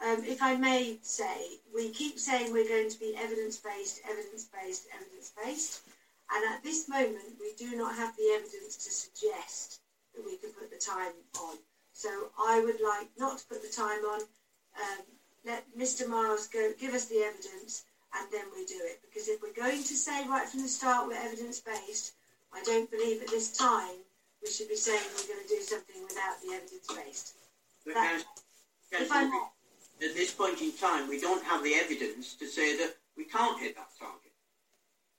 um, if I may say, we keep saying we're going to be evidence-based, evidence-based, evidence-based, and at this moment we do not have the evidence to suggest that we can put the time on. So I would like not to put the time on. Um, let Mr. Miles go give us the evidence, and then we do it. Because if we're going to say right from the start we're evidence based, I don't believe at this time we should be saying we're going to do something without the evidence based. That- If I'm not, at this point in time, we don't have the evidence to say that we can't hit that target.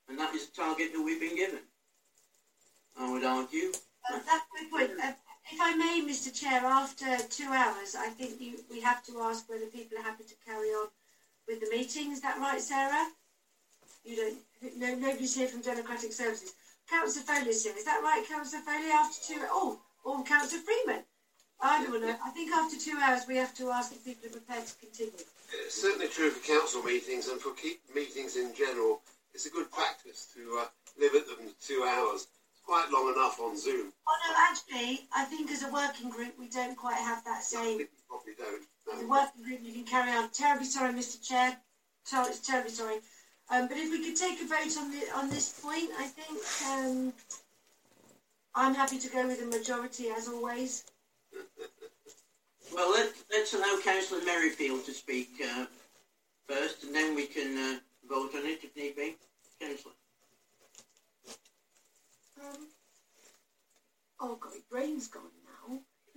And that is the target that we've been given. I would argue. uh, that's a good point. Uh, if I may, Mr. Chair, after two hours, I think you, we have to ask whether people are happy to carry on with the meeting. Is that right, Sarah? You don't. No, nobody's here from Democratic Services. Councillor Foley's here. Is that right, Councillor Foley? After two, oh, or Councillor Freeman. I don't know. I think after two hours we have to ask if people are prepared to continue. It's certainly true for council meetings and for keep meetings in general. It's a good practice to uh, limit them to two hours. It's quite long enough on Zoom. Oh no, actually, I think as a working group we don't quite have that same. Probably don't. As a working group, you can carry on. Terribly sorry, Mr. Chair. Ter- terribly sorry. Um, but if we could take a vote on the on this point, I think um, I'm happy to go with the majority as always. Well, let, let's allow Councillor Merrifield to speak uh, first, and then we can uh, vote on it if need be. Councillor. Um, oh, God, my brain's gone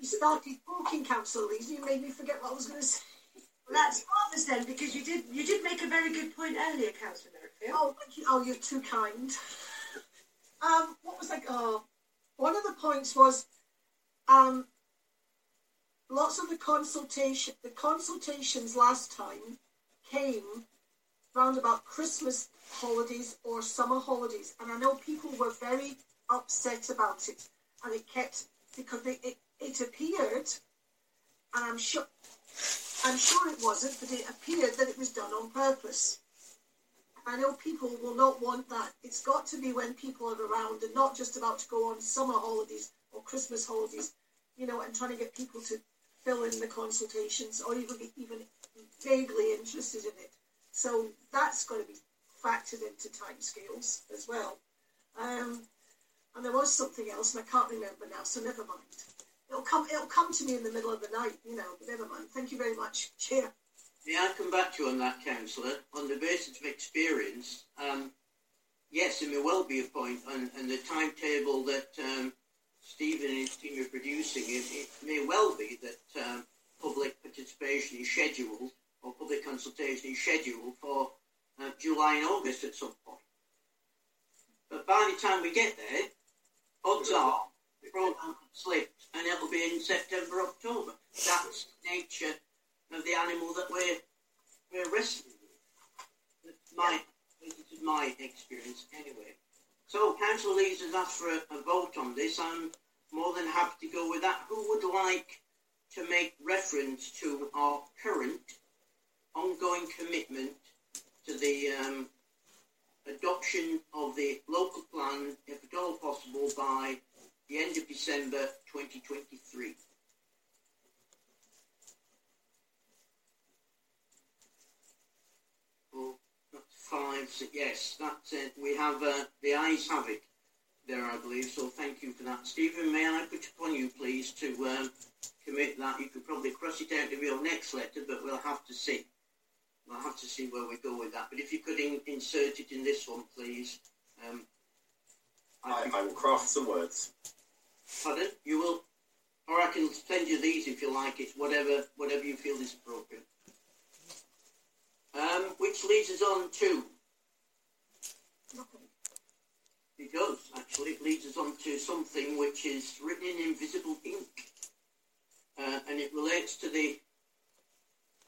You started talking, Council and you made me forget what I was going to say. Well, that's marvellous then, because you did you did make a very good point earlier, Councillor Merrifield. Oh, thank you. Oh, you're too kind. um, what was like? Oh, one of the points was, um, lots of the consultation, the consultations last time came round about Christmas holidays or summer holidays, and I know people were very upset about it, and it kept because it it, it appeared, and I'm sure. I'm sure it wasn't, but it appeared that it was done on purpose. I know people will not want that. It's got to be when people are around and not just about to go on summer holidays or Christmas holidays, you know, and trying to get people to fill in the consultations or even be even vaguely interested in it. So that's got to be factored into timescales as well. Um, and there was something else, and I can't remember now, so never mind. It'll come. It'll come to me in the middle of the night, you know. But never mind. Thank you very much, Chair. May I come back to you on that, Councillor? On the basis of experience, um, yes, it may well be a point, and, and the timetable that um, Stephen and his team are producing, it, it may well be that um, public participation is scheduled, or public consultation is scheduled for uh, July and August at some point. But by the time we get there, odds are the programme slipped, and it'll be in September, October. That's nature of the animal that we're we're wrestling with. That's my this is my experience anyway. So Council Lees has asked for a, a vote on this. I'm more than happy to go with that. Who would like to make reference to our current ongoing commitment to the um, adoption of the local plan, if at all possible, by the end of December 2023? Four, that's five, yes, that's it. We have, uh, the ayes have it there, I believe, so thank you for that. Stephen, may I put upon you, please, to um, commit that? You could probably cross it out of your next letter, but we'll have to see. We'll have to see where we go with that. But if you could in, insert it in this one, please. Um, I, I will craft some words. Pardon? You will, or I can send you these if you like. It's whatever, whatever you feel is appropriate. Um, which leads us on to. It does actually. It leads us on to something which is written in invisible ink, uh, and it relates to the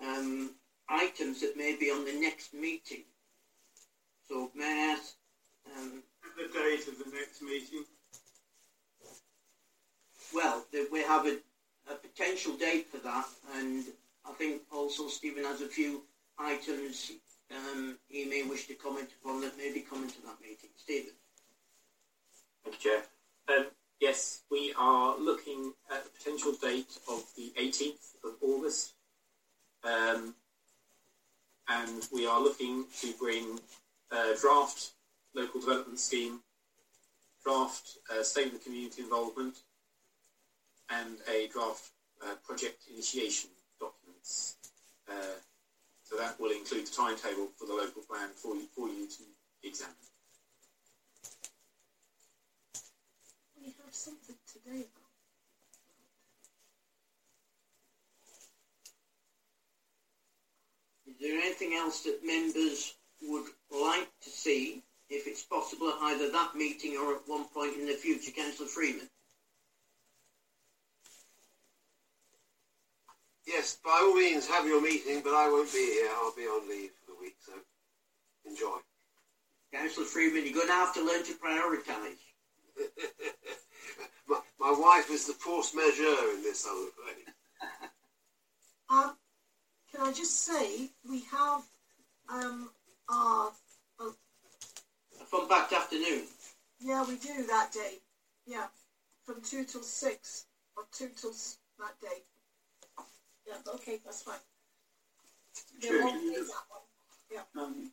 um, items that may be on the next meeting. So may I ask? Um, The date of the next meeting. Well, th- we have a, a potential date for that, and I think also Stephen has a few items um, he may wish to comment upon that may be coming to that meeting. Stephen. Thank you, Chair. Um, yes, we are looking at the potential date of the 18th of August. Um, and we are looking to bring a draft local development scheme, draft uh, statement of community involvement, and a draft uh, project initiation documents. Uh, So that will include the timetable for the local plan for you, for you to examine. We have something today about Is there anything else that members would like to see, if it's possible, at either that meeting or at one point in the future? Councillor Freeman. Yes, by all means, have your meeting, but I won't be here. I'll be on leave for the week, so enjoy. Councillor Freeman, you're going to have to learn to prioritise. *laughs* my, my wife is the force majeure in this, I'm afraid. *laughs* Um, can I just say we have um, our A fun afternoon. yeah we do that day yeah from two till six or two till s- that day yeah okay that's fine They Chair, won't can you pay just that one. yeah um,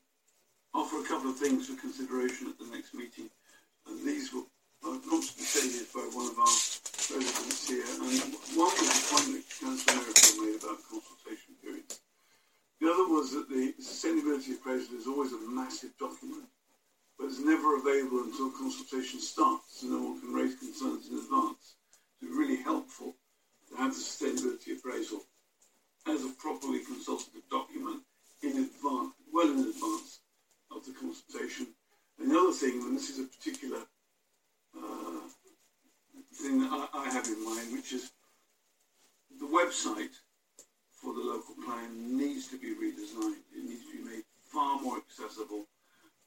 offer a couple of things for consideration at the next meeting? And these were uh, constantly stated by one of our residents here. And one was the point that Councillor Merrifield made about consultation periods. The other was that the sustainability appraisal is always a massive document, but it's never available until consultation starts, so no one can raise concerns in advance. It's really helpful to have the sustainability appraisal as a properly consultative document in advance, well in advance of the consultation. And the other thing, and this is a particular uh, thing that I, I have in mind, which is the website for the local plan needs to be redesigned. It needs to be made far more accessible,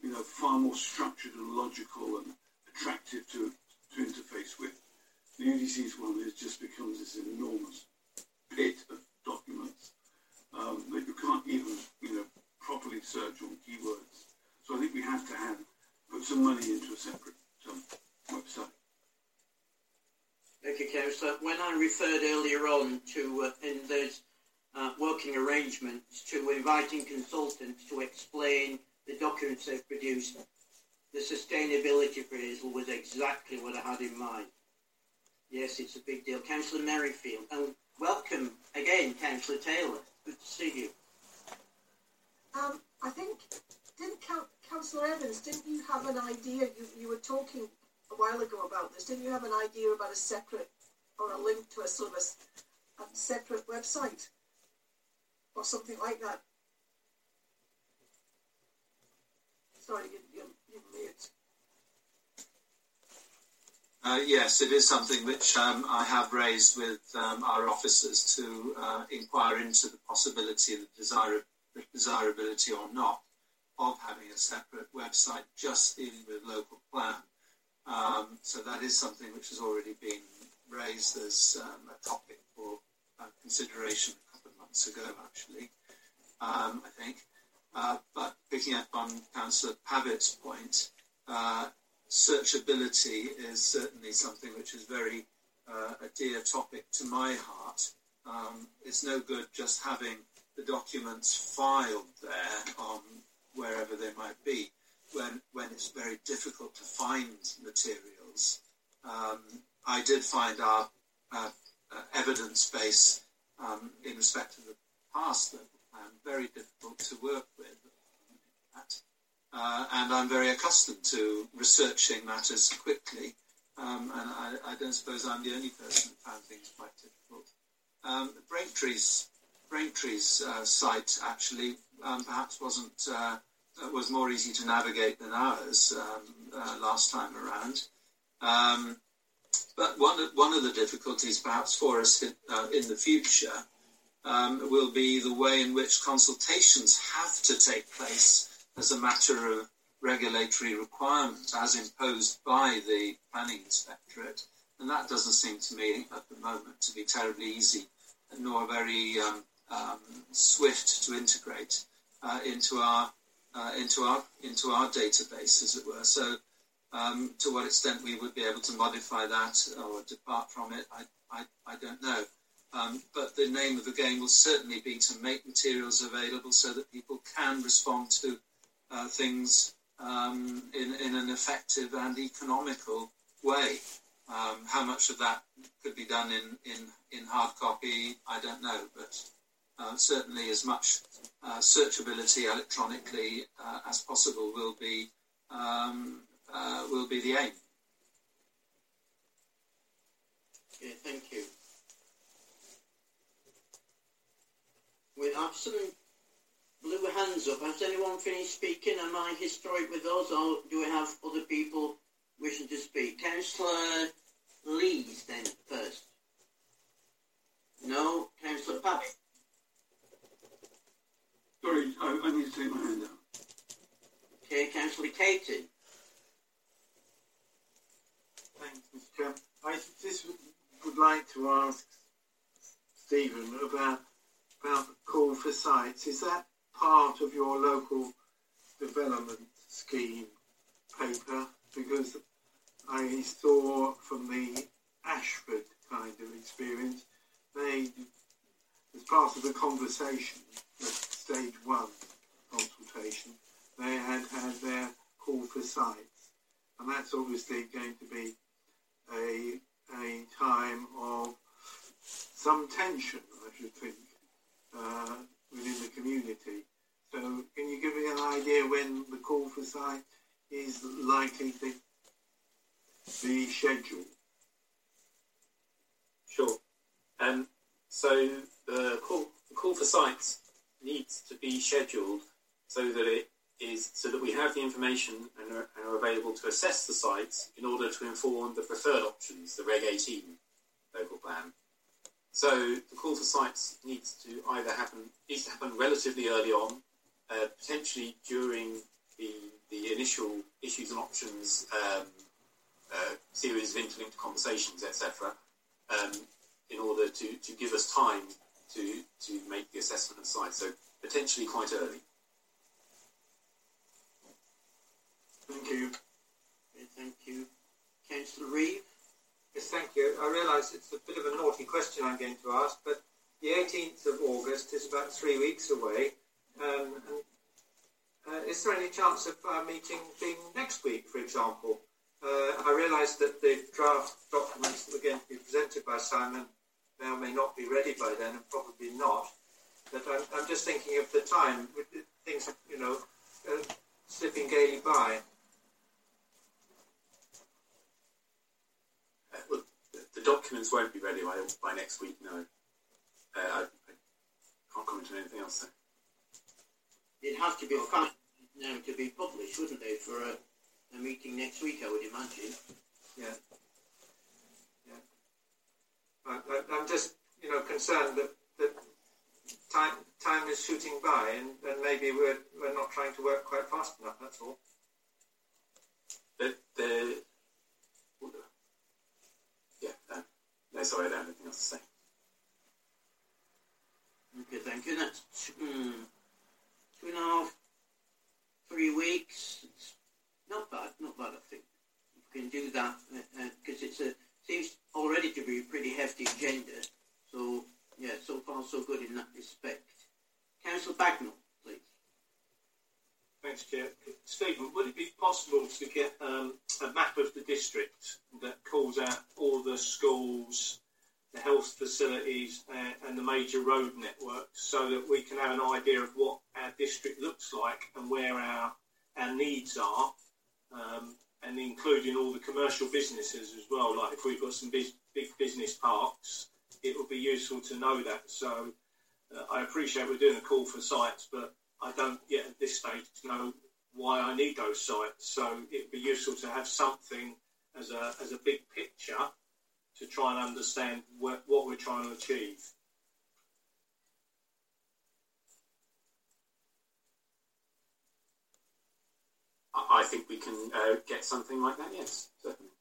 you know, far more structured and logical and attractive to, to interface with. The UDC's one is just becomes this enormous pit of documents um, that you can't even, you know, properly search on keywords. So I think we have to have put some money into a separate um, website. Thank you, Councillor. When I referred earlier on to, uh, in those uh, working arrangements, to inviting consultants to explain the documents they've produced, the sustainability appraisal was exactly what I had in mind. Yes, it's a big Merrifield, and welcome again, Councillor Taylor. Good to see you. um, I think didn't Councillor Evans didn't you have an idea you, you were talking a while ago about this didn't you have an idea about a separate or a link to a sort of a a separate website or something like that sorry you, you, you're mute Uh, yes, it is something which um, I have raised with um, our officers to uh, inquire into the possibility, the, desira- the desirability or not of having a separate website just dealing with local plan. Um, so that is something which has already been raised as um, a topic for uh, consideration a couple of months ago, actually, um, I think. Uh, but picking up on Councillor Pavitt's point, uh, searchability is certainly something which is very uh, a dear topic to my heart. Um, it's no good just having the documents filed there on wherever they might be when, when it's very difficult to find materials. Um, I did find our uh, evidence base um, in respect of the past local plan very difficult to work with. Uh, and I'm very accustomed to researching matters quickly, um, and I, I, don't suppose I'm the only person who found things quite difficult. Um, Braintree's, Braintree's uh, site actually um, perhaps wasn't uh, was more easy to navigate than ours um, uh, last time around. Um, but one of, one of the difficulties perhaps for us in, uh, in the future um, will be the way in which consultations have to take place as a matter of regulatory requirement as imposed by the planning inspectorate. And that doesn't seem to me at the moment to be terribly easy nor very um, um, swift to integrate uh, into our uh, into our into our database, as it were. So, um, to what extent we would be able to modify that or depart from it, I I, I don't know. Um, but the name of the game will certainly be to make materials available so that people can respond to uh, things um, in, in an effective and economical way. Um, how much of that could be done in, in, in hard copy, I don't know, but uh, certainly as much uh, searchability electronically uh, as possible will be um, uh, will be the aim. Thank you. Have some blue hands up. Has anyone finished speaking? Am I historic with us, or do we have other people wishing to speak? Councillor Lees, then first. No, Councillor Pavitt. Sorry, I, I need to take my hand down. Okay, Councillor Caton. Thanks, Mr. Chairman. I just would, would like to ask Stephen about about the call for sites. Is that part of your local development scheme paper? Because I saw from the Ashford kind of experience, they, as part of the conversation at stage one consultation, they had had their call for sites. And that's obviously going to be a, a time of some tension, I should think, uh, community. So can you give me an idea when the call for site is likely to be scheduled? Sure. Um, so the call, the call for sites needs to be scheduled so that it is so that we have the information and are, and are available to assess the sites in order to inform the preferred options, the Reg 18 local plan. So the call for sites needs to either happen needs to happen relatively early on, uh, potentially during the the initial issues and options um, uh, series of interlinked conversations, etc., um, in order to, to give us time to to make the assessment of sites. So potentially quite early. Thank you. Thank you. Councillor Reeve. Yes, thank you. I realise it's a bit of a naughty question I'm going to ask, but the 18th of August is about three weeks away. Um, and, uh, is there any chance of our meeting being next week, for example? Uh, I realise that the draft documents that are going to be presented by Simon may or may not be ready by then, and probably not. But I'm, I'm just thinking of the time, with things, you know, uh, slipping gaily by. Well, the, the documents won't be ready by, by next week, no. Uh, I, I can't comment on anything else. There. It has to be fast now to be published, wouldn't it, for a, a meeting next week, I would imagine. Yeah. Yeah. I, I, I'm just, you know, concerned that, that time time is shooting by, and, and maybe we're we're not trying to work quite fast enough. That's all. The, the yeah, no, no, sorry, I have anything else to say. Okay, thank you. That's mm, two and a half, three weeks. It's not bad, not bad. I think we can do that because uh, uh, seems already to be a pretty hefty agenda. So yeah, so far so good in that respect. Councillor Bagnall. Thanks, Chair. Stephen, would it be possible to get um, a map of the district that calls out all the schools, the health facilities, uh, and the major road networks so that we can have an idea of what our district looks like and where our, our needs are, um, and including all the commercial businesses as well. Like if we've got some big, big business parks, it would be useful to know that. So uh, I appreciate we're doing a call for sites, but I don't yet at this stage know why I need those sites. So it would be useful to have something as a, as a big picture to try and understand what, what we're trying to achieve. I, I think we can uh, get something like that, yes, certainly.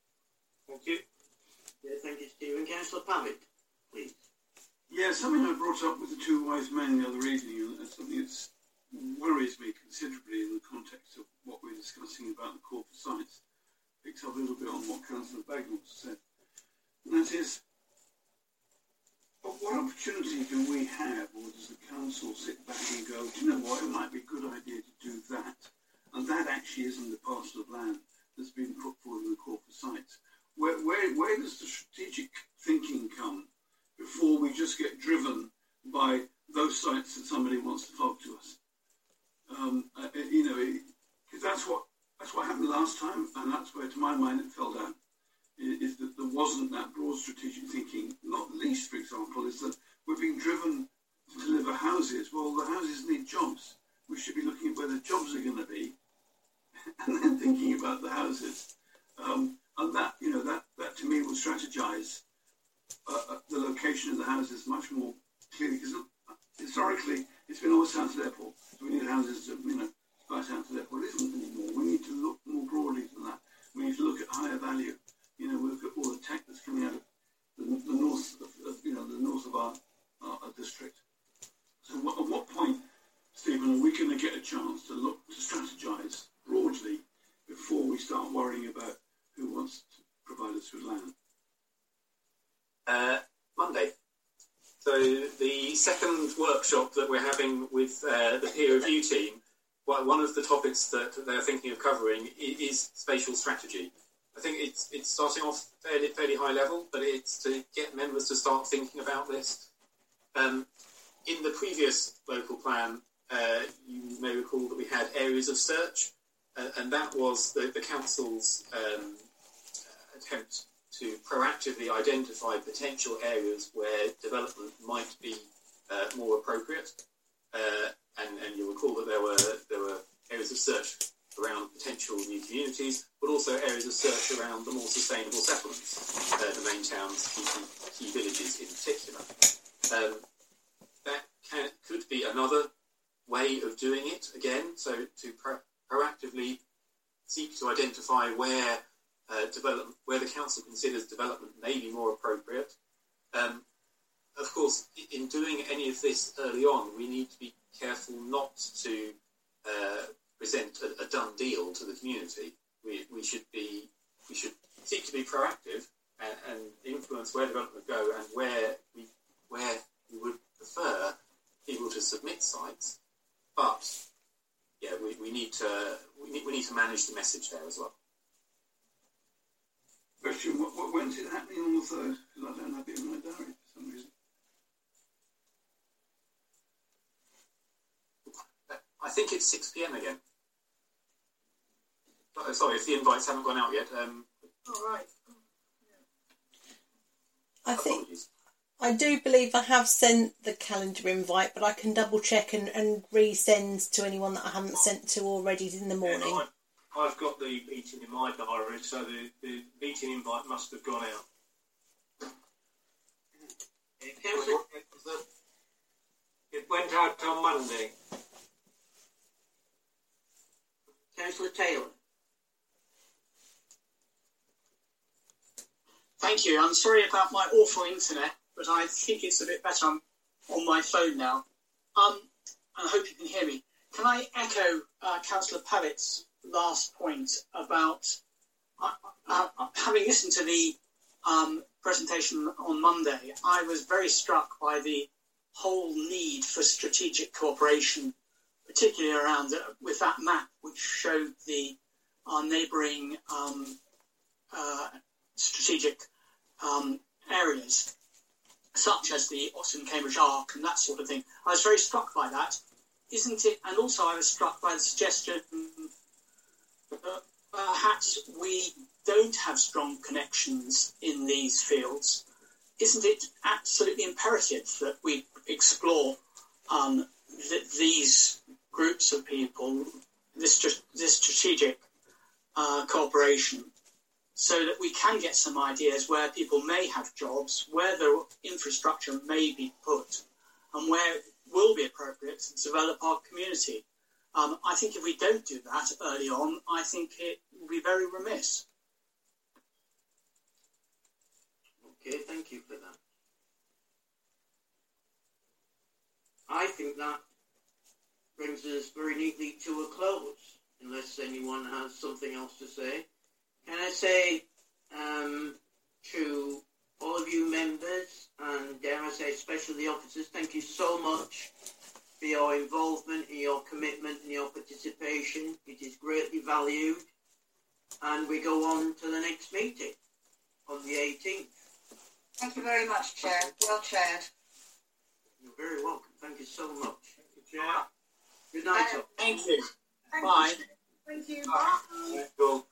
Thank you. Yeah, thank you, Stephen. Councillor Pavitt, please. Yeah, something I brought up with the two wise men the other evening, and something that worries me considerably in the context of what we're discussing about the call for sites, picks up a little bit on what Councillor Bagnall said. And that is, what opportunity do we have, or does the council sit back and go, do you know what, it might be a good idea to do that? And that actually isn't the parcel of land that's been put forward in the call for sites. Where, where, where does the strategic thinking come before we just get driven by those sites that's what that's what happened last time, and that's where, to my mind, it fell down. Is that there wasn't that broad strategic thinking. Not least, for example, is that we're being driven to deliver houses. Well, the houses need jobs. We should be looking at where the jobs are going to be, *laughs* and then thinking about the houses. Um, and that, you know, that, that to me will strategize uh, uh, the location of the houses much more clearly. Because historically, it's been always Stansted Airport. We need houses, to, you know, by Stansted Airport. It isn't anymore. We need to look more broadly than that. We need to look at higher value. You know, we look at all the tech that's coming out of the, the north, of, of, you know, the north of our, our, our district. So what, at what point, Stephen, are we going to get a chance to look to strategise broadly before we start worrying about who wants to provide us with land? Uh, Monday. So the second workshop that we're having with uh, the peer review team, one of the topics that they're thinking of covering is spatial strategy. I think it's it's starting off fairly fairly high level, but it's to get members to start thinking about this. Um, in the previous local plan, uh, you may recall that we had areas of search, uh, and that was the, the council's um, attempt to proactively identify potential areas where development might be uh, more appropriate. Uh, and, and you'll recall that there were there were areas of search around potential new communities, but also areas of search around the more sustainable settlements, uh, the main towns, key, key, villages in particular. Um, that can, could be another way of doing it again. So to pro- proactively seek to identify where uh, development, where the council considers development may be more appropriate. Um, of course, in doing any of this early on, we need to be careful not to uh, present a, a, done deal to the community. We, we should be we should seek to be proactive and, and influence where development go and where we where we would prefer people to submit sites. But yeah, we, we need to we need, we need to manage the message there as well. Question, what, what, when's it happening on the 3rd? Because I don't have it in my diary for some reason. I think it's 6 pm again. Oh, sorry, if the invites haven't gone out yet. Um, All right. I think I do believe I have sent the calendar invite, but I can double check and, and resend to anyone that I haven't sent to already in the morning. Yeah, I've got the meeting in my diary, so the, the meeting invite must have gone out. It went out on Monday. Councillor Taylor. Thank you. I'm sorry about my awful internet, but I think it's a bit better on, on my phone now. Um, I hope you can hear me. Can I echo uh, Councillor Pavitt's last point about uh, uh, having listened to the um, presentation on Monday, I was very struck by the whole need for strategic cooperation, particularly around uh, with that map which showed the our neighbouring um, uh, strategic um, areas, such as the Oxford Cambridge Arc and that sort of thing. I was very struck by that. Isn't it? And also, I was struck by the suggestion perhaps we don't have strong connections in these fields, isn't it absolutely imperative that we explore um, th- these groups of people, this, this strategic uh, cooperation, so that we can get some ideas where people may have jobs, where the infrastructure may be put, and where it will be appropriate to develop our community. Um, I think if we don't do that early on, I think it will be very remiss. Okay, thank you for that. I think that brings us very neatly to a close, unless anyone has something else to say. Can I say um, to all of you members, and dare I say especially the officers, thank you so much for your involvement and your commitment and your participation. It is greatly valued. And we go on to the next meeting on the 18th. Thank you very much, Chair. Well chaired. You're very welcome. Thank you so much. Thank you, Chair. Good night. Thank you. Bye. Thank you. Bye. Cool.